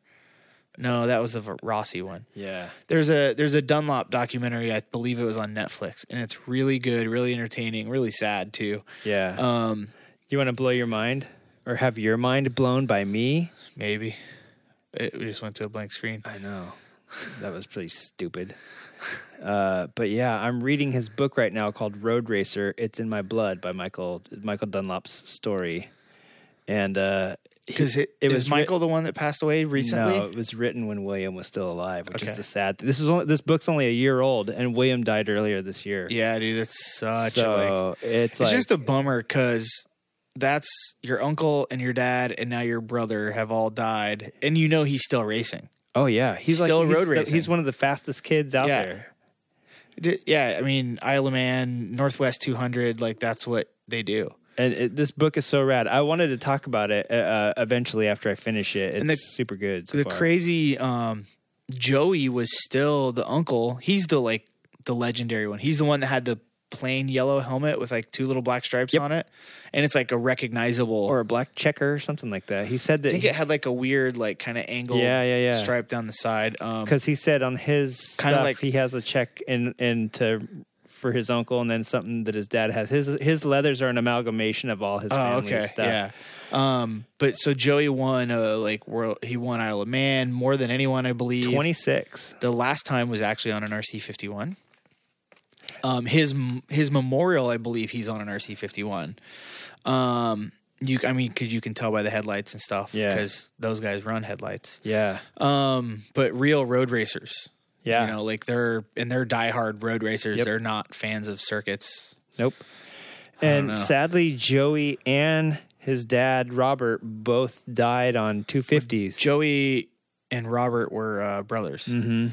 No, that was the Rossi one. Yeah. There's a there's a Dunlop documentary. I believe it was on Netflix, and it's really good, really entertaining, really sad too. Yeah. Um, you want to blow your mind or have your mind blown by me? maybe it we just went to a blank screen. I know. That was pretty stupid. Uh, but yeah, I'm reading his book right now called Road Racer. It's in my blood by Michael Michael Dunlop's story, and uh, Because it, it was writ- Michael the one that passed away recently. No, it was written when William was still alive, which Okay. is the sad. This is only, this book's only a year old, and William died earlier this year. Yeah, dude, that's such so a like it's It's like just a bummer because that's your uncle and your dad and now your brother have all died, and you know he's still racing. oh yeah, he's still like he's road the- racing. He's one of the fastest kids out Yeah. there. D- Yeah, I mean Isle of Man, Northwest 200, like that's what they do. And it, this book is so rad. I wanted to talk about it uh, eventually after I finish it. It's the- super good. So the far. crazy um, Joey was still the uncle. He's the like the legendary one. He's the one that had the plain yellow helmet with like two little black stripes Yep. on it, and it's like a recognizable. or a black checker or something like that. He said that I think it had like a weird like kind of angle, Yeah, yeah, yeah. stripe down the side. Um, because he said on his Kinda like- he has a check in into for his uncle, and then something that his dad has. His his leathers are an amalgamation of all his Oh, okay, stuff. yeah. Um, but so Joey won, uh, like world. He won Isle of Man more than anyone, I believe. twenty six. The last time was actually on an RC fifty one. Um, his his memorial, I believe, he's on an RC fifty one. Um, you, I mean, because you can tell by the headlights and stuff. Yeah. because those guys run headlights. Yeah, Um, but real road racers. Yeah. You know, like they're and they're diehard road racers. Yep. They're not fans of circuits. Nope. And sadly, Joey and his dad Robert both died on two fifties. Joey and Robert were uh, brothers, Mm-hmm.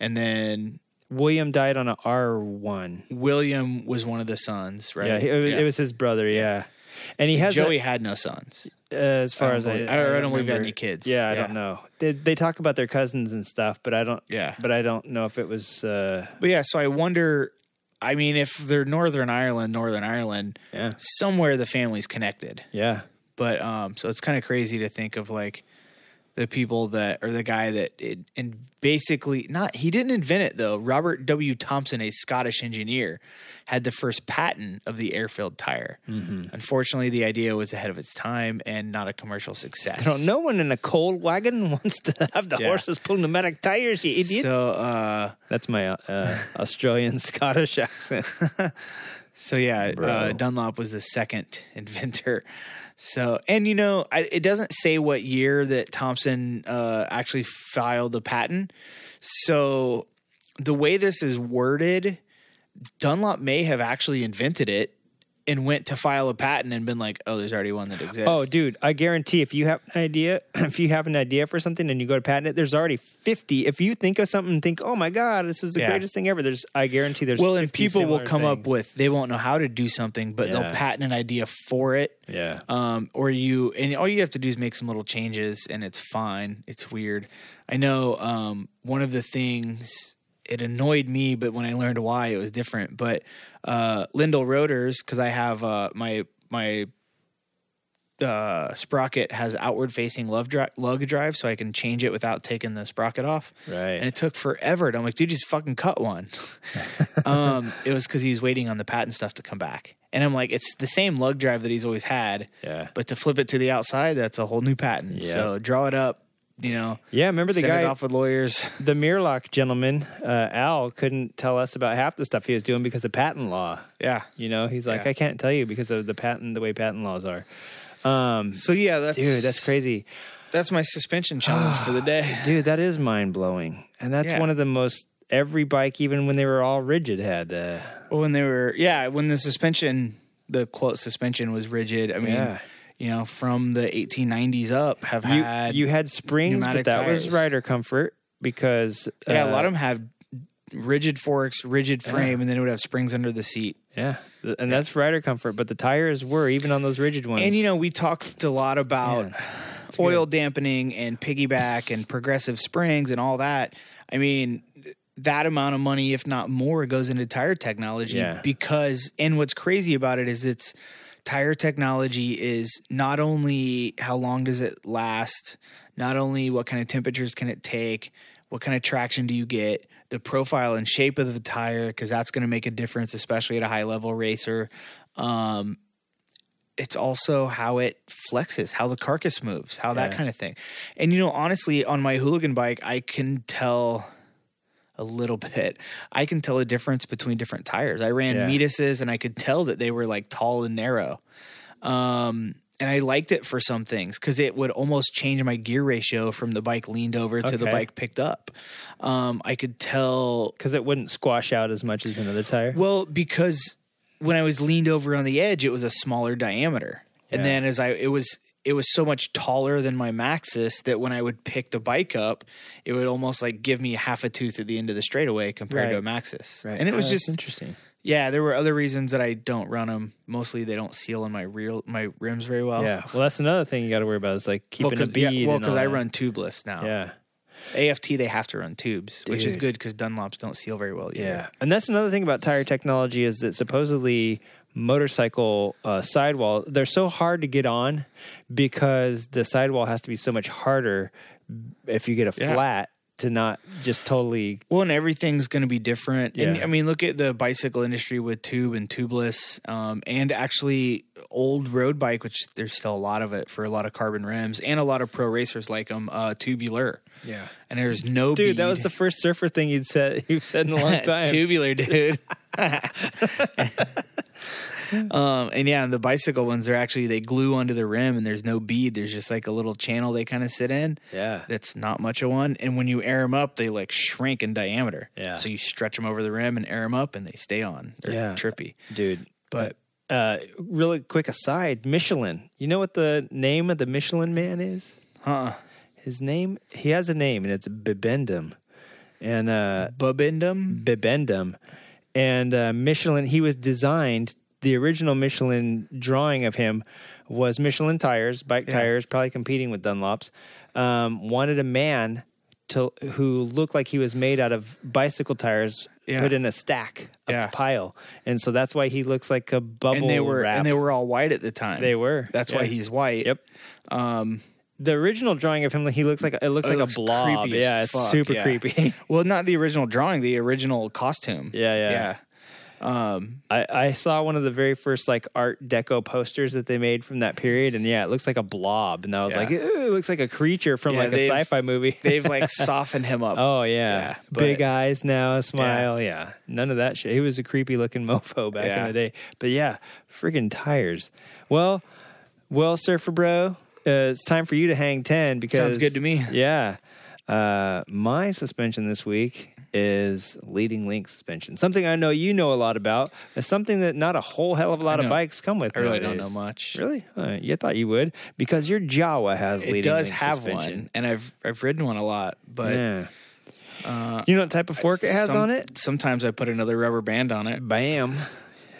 and then William died on a R one. William was one of the sons, right? Yeah, it, was- it was his brother. Yeah, and he has Joey a- had no sons. As far as I, believe- I don't- I don't believe had any kids. Yeah, I Yeah. don't know. They, they talk about their cousins and stuff, but I don't. Yeah. but I don't know if it was. Uh, But yeah, so I wonder. I mean, if they're Northern Ireland, Northern Ireland, yeah, somewhere the family's connected. yeah, But um, so it's kind of crazy to think of like the people that or the guy that it, and basically not he didn't invent it though. Robert W. Thomson, a Scottish engineer, had the first patent of the air-filled tire. Mm-hmm. Unfortunately, the idea was ahead of its time and not a commercial success. No one in a cold wagon wants to have the Yeah. horses pull pneumatic tires. You idiot. So uh, That's my uh, Australian Scottish accent. So yeah, uh, Dunlop was the second inventor. So and you know, I, it doesn't say what year that Thomson uh, actually filed the patent. So the way this is worded, Dunlop may have actually invented it and went to file a patent and been like, "Oh, there's already one that exists." Oh, dude, I guarantee if you have an idea, if you have an idea for something and you go to patent it, there's already 50. If you think of something and think, oh my God, this is the Yeah. greatest thing ever, there's, I guarantee there's Well, and people will similar come up with they won't know how to do something, but Yeah. they'll patent an idea for it. Yeah. um, or you and all you have to do is make some little changes and it's fine it's weird i know um, one of the things it annoyed me but when i learned why it was different but uh, Lyndall rotors because i have uh, my my uh, sprocket has outward facing lug, dri- lug drive so i can change it without taking the sprocket off Right. and it took forever and i'm like dude just fucking cut one um, it was because he was waiting on the patent stuff to come back and i'm like it's the same lug drive that he's always had Yeah. but to flip it to the outside, that's a whole new patent. Yeah. So draw it up, you know, Yeah, remember the guy off with lawyers. the Mirlock gentleman, uh, Al, couldn't tell us about half the stuff he was doing because of patent law. Yeah. You know, he's like, Yeah. I can't tell you because of the patent, the way patent laws are. Um, So yeah, that's dude, that's crazy. That's my suspension challenge for the day. Dude, that is mind blowing. And that's Yeah. one of the most, every bike, even when they were all rigid, had. Uh, When they were, yeah, when the suspension, the quote suspension was rigid. I mean, Yeah. You know, from the 1890s up, have you, had you had springs, but that was rider comfort because. yeah, uh, a lot of them have rigid forks, rigid frame, and then it would have springs under the seat. Yeah. And that's rider comfort, but the tires were, even on those rigid ones. And you know, we talked a lot about Man, oil dampening and piggyback and progressive springs and all that. I mean, that amount of money, if not more, goes into tire technology Yeah. because, and what's crazy about it is it's tire technology is not only how long does it last, not only what kind of temperatures can it take, what kind of traction do you get, the profile and shape of the tire, because that's going to make a difference, especially at a high level racer. Um, it's also how it flexes, how the carcass moves, how that kind of thing. And you know, honestly, on my hooligan bike, I can tell a little bit. I can tell the difference between different tires. I ran Yeah. And I could tell that they were like tall and narrow. Um, and I liked it for some things because it would almost change my gear ratio from the bike leaned over to the bike picked up. Um, I could tell because it wouldn't squash out as much as another tire. well, because when I was leaned over on the edge, it was a smaller diameter, and then as I it was it was so much taller than my Maxxis that when I would pick the bike up, it would almost like give me half a tooth at the end of the straightaway compared to a Maxxis. Right. And it was Oh, just interesting. yeah. There were other reasons that I don't run them. Mostly, they don't seal on my real my rims very well. Yeah. Well, that's another thing you got to worry about is like Well, keeping a because bead. well, and 'cause all I run tubeless now. Yeah. AFT they have to run tubes, which is good because Dunlops don't seal very well either. Yeah, and that's another thing about tire technology is that supposedly motorcycle uh, sidewall they're so hard to get on because the sidewall has to be so much harder if you get a Yeah. flat to not just totally Well, and everything's going to be different. And Yeah. I mean, look at the bicycle industry with tube and tubeless, um, and actually old road bike, which there's still a lot of it for a lot of carbon rims, and a lot of pro racers like them, uh, tubular. yeah. And there's no Dude, that was the first surfer thing you'd said you've said in a long time. tubular, dude. um, and yeah, and the bicycle ones are actually they glue onto the rim, and there's no bead. There's just like a little channel they kind of sit in. Yeah. that's not much of one. And when you air them up, they like shrink in diameter. Yeah. so you stretch them over the rim and air them up, and they stay on. They're Yeah. trippy. Dude, But uh, really quick aside, Michelin. You know what the name of the Michelin man is? huh? His name, he has a name, and it's Bibendum. And uh, Bubendum. Bibendum. And uh, Michelin, he was designed, the original Michelin drawing of him was Michelin tires, bike Yeah. tires, probably competing with Dunlops. Um, wanted a man to who looked like he was made out of bicycle tires Yeah. put in a stack, a Yeah. pile. And so that's why he looks like a bubble And they were wrap. and they were all white at the time. They were, That's why he's white. Yep. Um, The original drawing of him, he looks like it looks It like looks a blob. Yeah, it's fuck, super yeah. creepy. well, not the original drawing, the original costume. Yeah, yeah. yeah. Um, I, I saw one of the very first like Art Deco posters that they made from that period, and yeah, it looks like a blob, and I was Yeah. like, it looks like a creature from Yeah, like a sci-fi movie. they've like softened him up. oh yeah, Yeah, but- big eyes now, a smile, yeah. none of that shit. He was a creepy looking mofo back in the day, but yeah, freaking tires. Well, well, Surfer Bro, uh, it's time for you to hang ten because Sounds good to me. Yeah, uh, my suspension this week is leading link suspension. Something I know you know a lot about. It's something that not a whole hell of a lot of bikes come with. I really don't know much. Really? Uh, you thought you would because your Jawa has It leading does link have suspension. one, and I've I've ridden one a lot, but yeah. you know what type of fork it has some- on it? Sometimes I put another rubber band on it. Bam.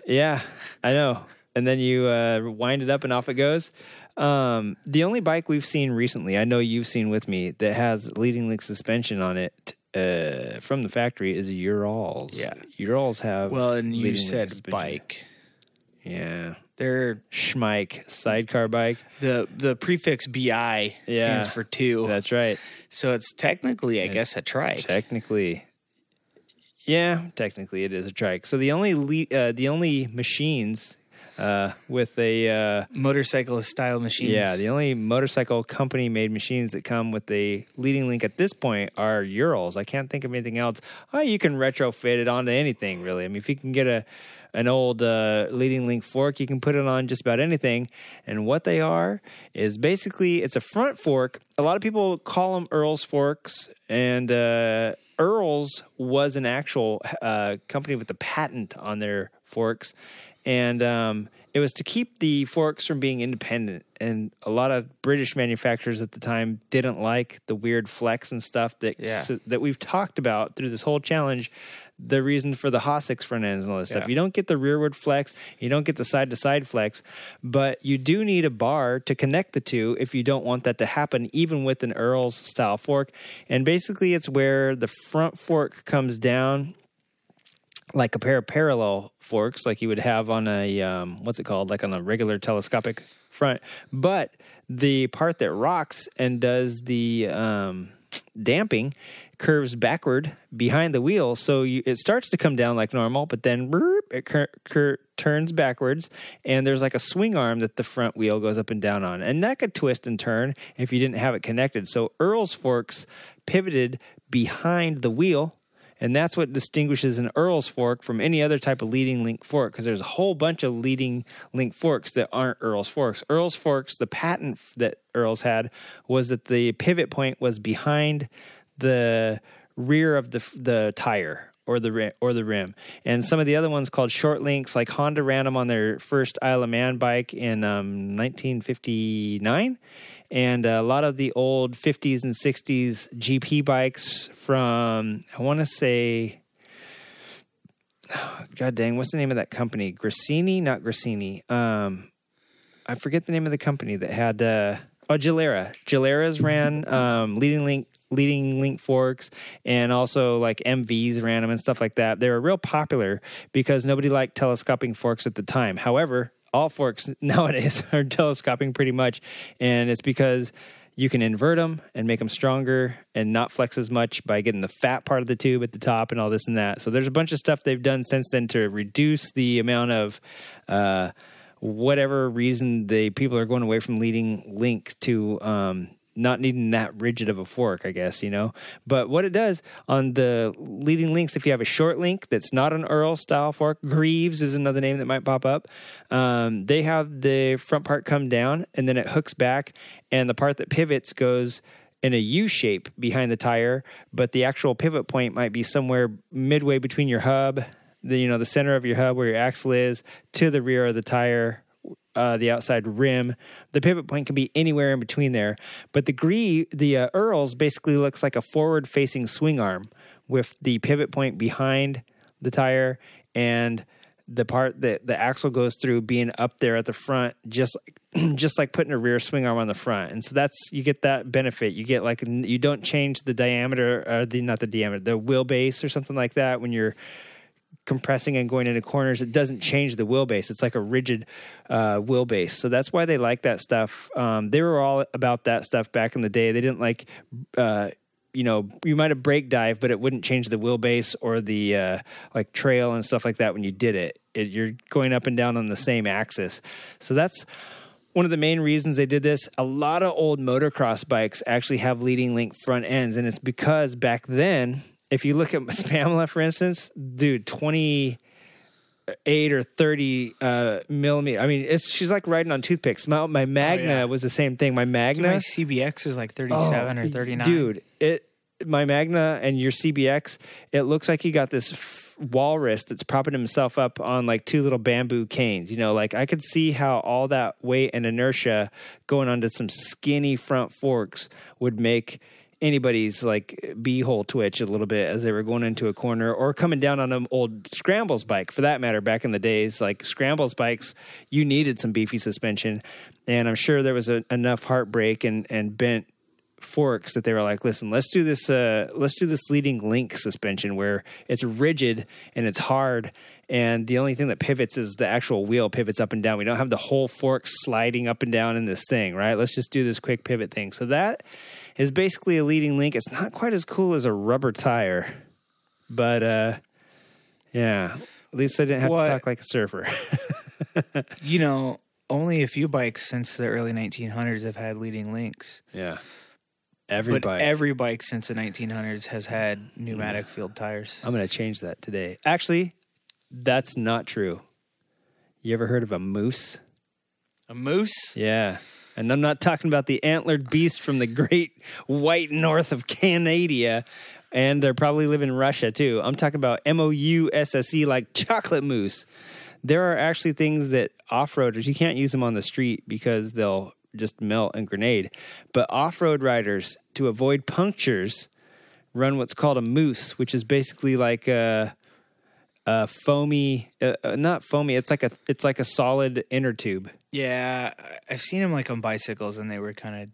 Yeah, I know. And then you uh, wind it up and off it goes. Um, the only bike we've seen recently, I know you've seen with me, that has leading link suspension on it uh, from the factory is Urals. Yeah. Urals have. Well, and you said bike. Yeah. They're Schmike sidecar bike. the the prefix bi Yeah. stands for two. That's right. so it's technically, I guess, a trike. Technically, yeah, technically it is a trike. So the only le- uh, the only machines uh, with a uh, Motorcycle style machines. yeah. The only motorcycle company made machines that come with a leading link at this point are Urals. I can't think of anything else. Oh, you can retrofit it onto anything really. I mean, if you can get a an old uh, leading link fork, you can put it on just about anything. And what they are is basically it's a front fork. A lot of people call them Earl's forks, and uh, Earl's was an actual uh, company with a patent on their forks, and um, it was to keep the forks from being independent. And a lot of British manufacturers at the time didn't like the weird flex and stuff that Yeah. so- that we've talked about through this whole challenge. The reason for the Hossack front ends and all this stuff. You don't get the rearward flex, you don't get the side to side flex, but you do need a bar to connect the two if you don't want that to happen, even with an Earl's style fork. And basically, it's where the front fork comes down like a pair of parallel forks, like you would have on a um, what's it called, like on a regular telescopic front. But the part that rocks and does the um, damping curves backward behind the wheel, so you, it starts to come down like normal, but then burp, it cur- cur- turns backwards, and there's like a swing arm that the front wheel goes up and down on, and that could twist and turn if you didn't have it connected. So Earl's forks pivoted behind the wheel and that's what distinguishes an Earl's fork from any other type of leading link fork because there's a whole bunch of leading link forks that aren't Earl's forks. Earl's forks, the patent that Earl's had was that the pivot point was behind the rear of the the tire or the rim, or the rim. And some of the other ones called short links, like Honda ran them on their first Isle of Man bike in um, 1959. And a lot of the old 50s and 60s GP bikes from, I want to say, God dang, what's the name of that company? Grassini? Not Grassini. Um, I forget the name of the company that had uh oh Gilera. Gilera's ran um leading link leading link forks and also like MVs ran them and stuff like that. They were real popular because nobody liked telescoping forks at the time. However, all forks nowadays are telescoping pretty much and it's because you can invert them and make them stronger and not flex as much by getting the fat part of the tube at the top and all this and that. So there's a bunch of stuff they've done since then to reduce the amount of uh, whatever reason the people are going away from leading link to um, not needing that rigid of a fork, I guess, you know. But what it does on the leading links, if you have a short link that's not an Earl style fork, Greeves is another name that might pop up. Um, they have the front part come down and then it hooks back, and the part that pivots goes in a U shape behind the tire, but the actual pivot point might be somewhere midway between your hub, the you know the center of your hub where your axle is, to the rear of the tire, uh, the outside rim. The pivot point can be anywhere in between there, but the Gree, the uh, Earls basically looks like a forward-facing swing arm with the pivot point behind the tire and the part that the axle goes through being up there at the front, just just like putting a rear swing arm on the front, and so that's you get that benefit. You get like you don't change the diameter, or the not the diameter, the wheelbase or something like that when you're compressing and going into corners. It doesn't change the wheelbase. It's like a rigid uh, wheelbase. So that's why they like that stuff. Um, they were all about that stuff back in the day. They didn't like. Uh, you know, you might have brake dive, but it wouldn't change the wheelbase or the uh, like trail and stuff like that when you did it. it. You're going up and down on the same axis, so that's one of the main reasons they did this. A lot of old motocross bikes actually have leading link front ends, and it's because back then, if you look at Pamela, for instance, dude, twenty eight or thirty uh, millimeter. I mean, it's she's like riding on toothpicks. My, my Magna yeah. was the same thing. My Magna, My CBX is like 37 or 39. Oh, Dude, it my Magna and your CBX, it looks like he got this f- walrus that's propping himself up on like two little bamboo canes. You know, like I could see how all that weight and inertia going onto some skinny front forks would make anybody's like beehole twitch a little bit as they were going into a corner or coming down on an old scrambles bike for that matter back in the days like scrambles bikes you needed some beefy suspension and i'm sure there was a, enough heartbreak and and bent forks that they were like, listen, let's do this. Uh, let's do this leading link suspension where it's rigid and it's hard, and the only thing that pivots is the actual wheel pivots up and down. We don't have the whole fork sliding up and down in this thing, right? Let's just do this quick pivot thing. So that is basically a leading link. It's not quite as cool as a rubber tire, but uh, yeah, at least I didn't have What- to talk like a surfer. you know, only a few bikes since the early 1900s have had leading links. Yeah. Every but bike. every bike since the 1900s has had pneumatic field tires. I'm going to change that today. Actually, that's not true. You ever heard of a moose? A moose? Yeah. And I'm not talking about the antlered beast from the great white north of Canada. And they're probably live in Russia too. I'm talking about M O U S S E, like chocolate mousse. There are actually things that off roaders, you can't use them on the street because they'll just melt and grenade. But off road riders, to avoid punctures, run what's called a mousse, which is basically like a, a foamy, uh, uh, not foamy. It's like a it's like a solid inner tube. Yeah, I've seen them like on bicycles and they were kind of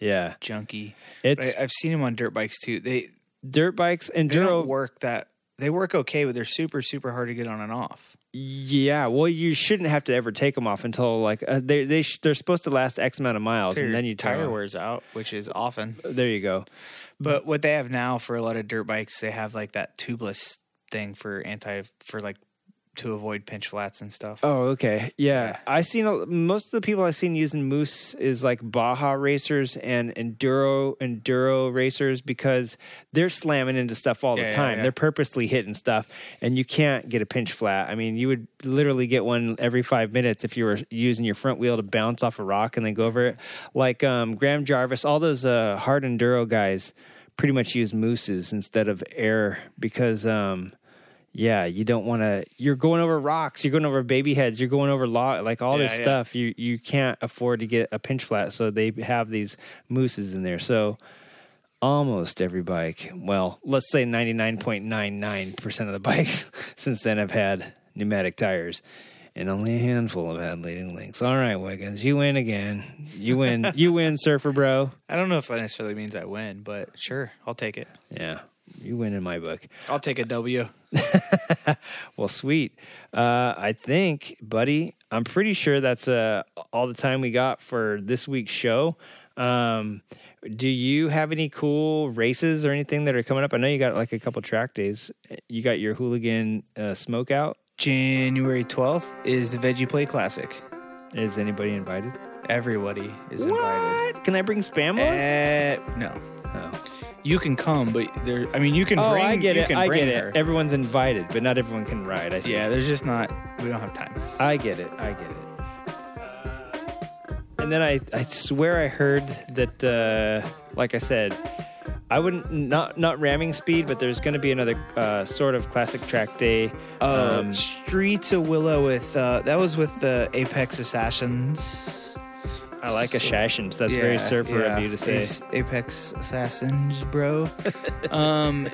Yeah, junky. it's I, I've seen them on dirt bikes too. They dirt bikes and they enduro. don't work that. They work okay, but they're super super hard to get on and off. Yeah, well, you shouldn't have to ever take them off until like uh, they they sh- they're supposed to last X amount of miles, Till and then you tire tire. wears out, which is often. There you go. But what they have now for a lot of dirt bikes, they have like that tubeless thing for anti for like to avoid pinch flats and stuff. Oh, okay. Yeah. I seen a, most of the people I've seen using Moose is like Baja racers and enduro enduro racers because they're slamming into stuff all Yeah, the yeah, time. yeah. They're purposely hitting stuff, and you can't get a pinch flat. I mean, you would literally get one every five minutes if you were using your front wheel to bounce off a rock and then go over it. Like um, Graham Jarvis, all those uh, hard enduro guys pretty much use mooses instead of air because. Um, yeah, you don't want to. You're going over rocks. You're going over baby heads. You're going over log, like all this Yeah, yeah. stuff. You you can't afford to get a pinch flat, so they have these mooses in there. So almost every bike, well, let's say ninety nine point nine nine percent of the bikes since then have had pneumatic tires, and only a handful have had leading links. All right, Wiggins, you win again. You win. you win, surfer bro. I don't know if that necessarily means I win, but sure, I'll take it. Yeah, you win in my book. I'll take a W. Well, sweet. Uh, I think, buddy, I'm pretty sure that's uh, all the time we got for this week's show. Um, do you have any cool races or anything that are coming up? I know you got like a couple track days. You got your hooligan uh, smoke out. January 12th is the Veggie Play Classic. Is anybody invited? Everybody is invited. What? Can I bring spam on? Uh, no. You can come, but there. I mean, you can Oh, bring. I get you it. Can I get her. it. Everyone's invited, but not everyone can ride. I see. Yeah, there's just not. We don't have time. I get it. I get it. And then I, I swear I heard that, uh, like I said, I wouldn't not not ramming speed, but there's going to be another uh, sort of classic track day. Uh, Um, Streets of Willow with uh, that was with the Apex Assassins. I like Assassins. That's very surfer yeah. of you to say. It's Apex Assassins, bro. um,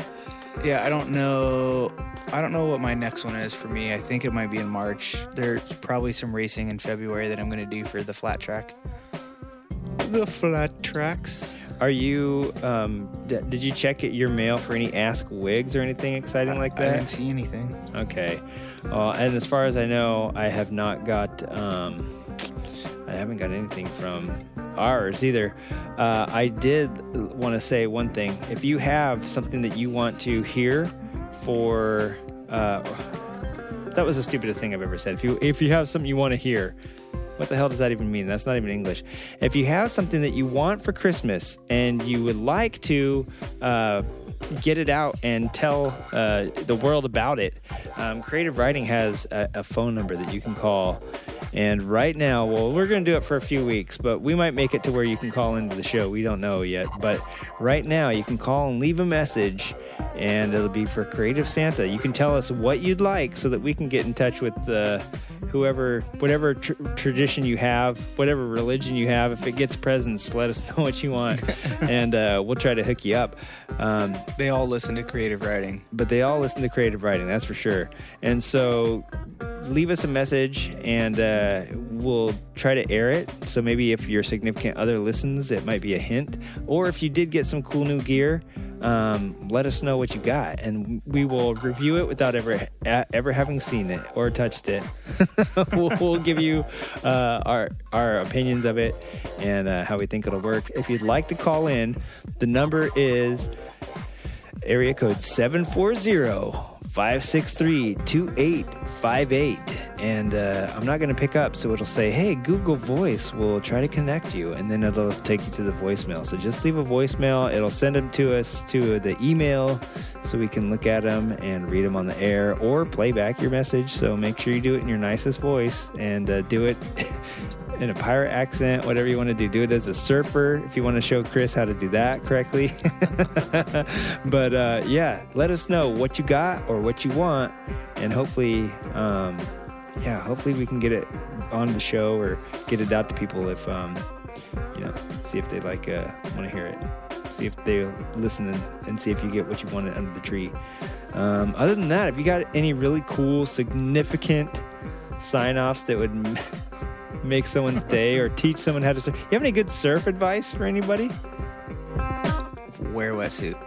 yeah, I don't know. I don't know what my next one is for me. I think it might be in March. There's probably some racing in February that I'm going to do for the flat track. The flat tracks. Are you? Um, d- did you check it, your mail for any Ask Wiggs or anything exciting like that? I didn't see anything. Okay. Uh, and as far as I know, I have not got. Um, I haven't got anything from ours either. Uh, I did want to say one thing. If you have something that you want to hear for, uh, that was the stupidest thing I've ever said. If you if you have something you want to hear, what the hell does that even mean? That's not even English. If you have something that you want for Christmas and you would like to uh, get it out and tell uh, the world about it, um, Creative Riding has a, a phone number that you can call. And right now, well, we're going to do it for a few weeks, but we might make it to where you can call into the show. We don't know yet. But right now, you can call and leave a message, and it'll be for Creative Santa. You can tell us what you'd like so that we can get in touch with uh, whoever, whatever tr- tradition you have, whatever religion you have. If it gets presents, let us know what you want, and uh, we'll try to hook you up. Um, They all listen to creative riding. but they all listen to creative riding that's for sure. And so leave us a message and uh, we'll try to air it. So maybe if your significant other listens it might be a hint. Or if you did get some cool new gear um, let us know what you got and we will review it without ever ever having seen it or touched it. We'll, we'll give you uh, our our opinions of it and uh, how we think it'll work. If you'd like to call in the number is area code 740-563-2858 And uh, I'm not going to pick up, so it'll say, Hey, Google Voice will try to connect you. And then it'll take you to the voicemail. So just leave a voicemail. It'll send them to us to the email so we can look at them and read them on the air or play back your message. So make sure you do it in your nicest voice and uh, do it. in a pirate accent, whatever you want to do. Do it as a surfer if you want to show Chris how to do that correctly. but uh, yeah, let us know what you got or what you want, and hopefully, um, yeah, hopefully we can get it on the show or get it out to people if um, you know, see if they like uh, want to hear it. See if they listen and, and see if you get what you wanted under the tree. Um, other than that, if you got any really cool, significant sign offs that would make someone's day or teach someone how to surf. You have any good surf advice for anybody? Wear a wetsuit.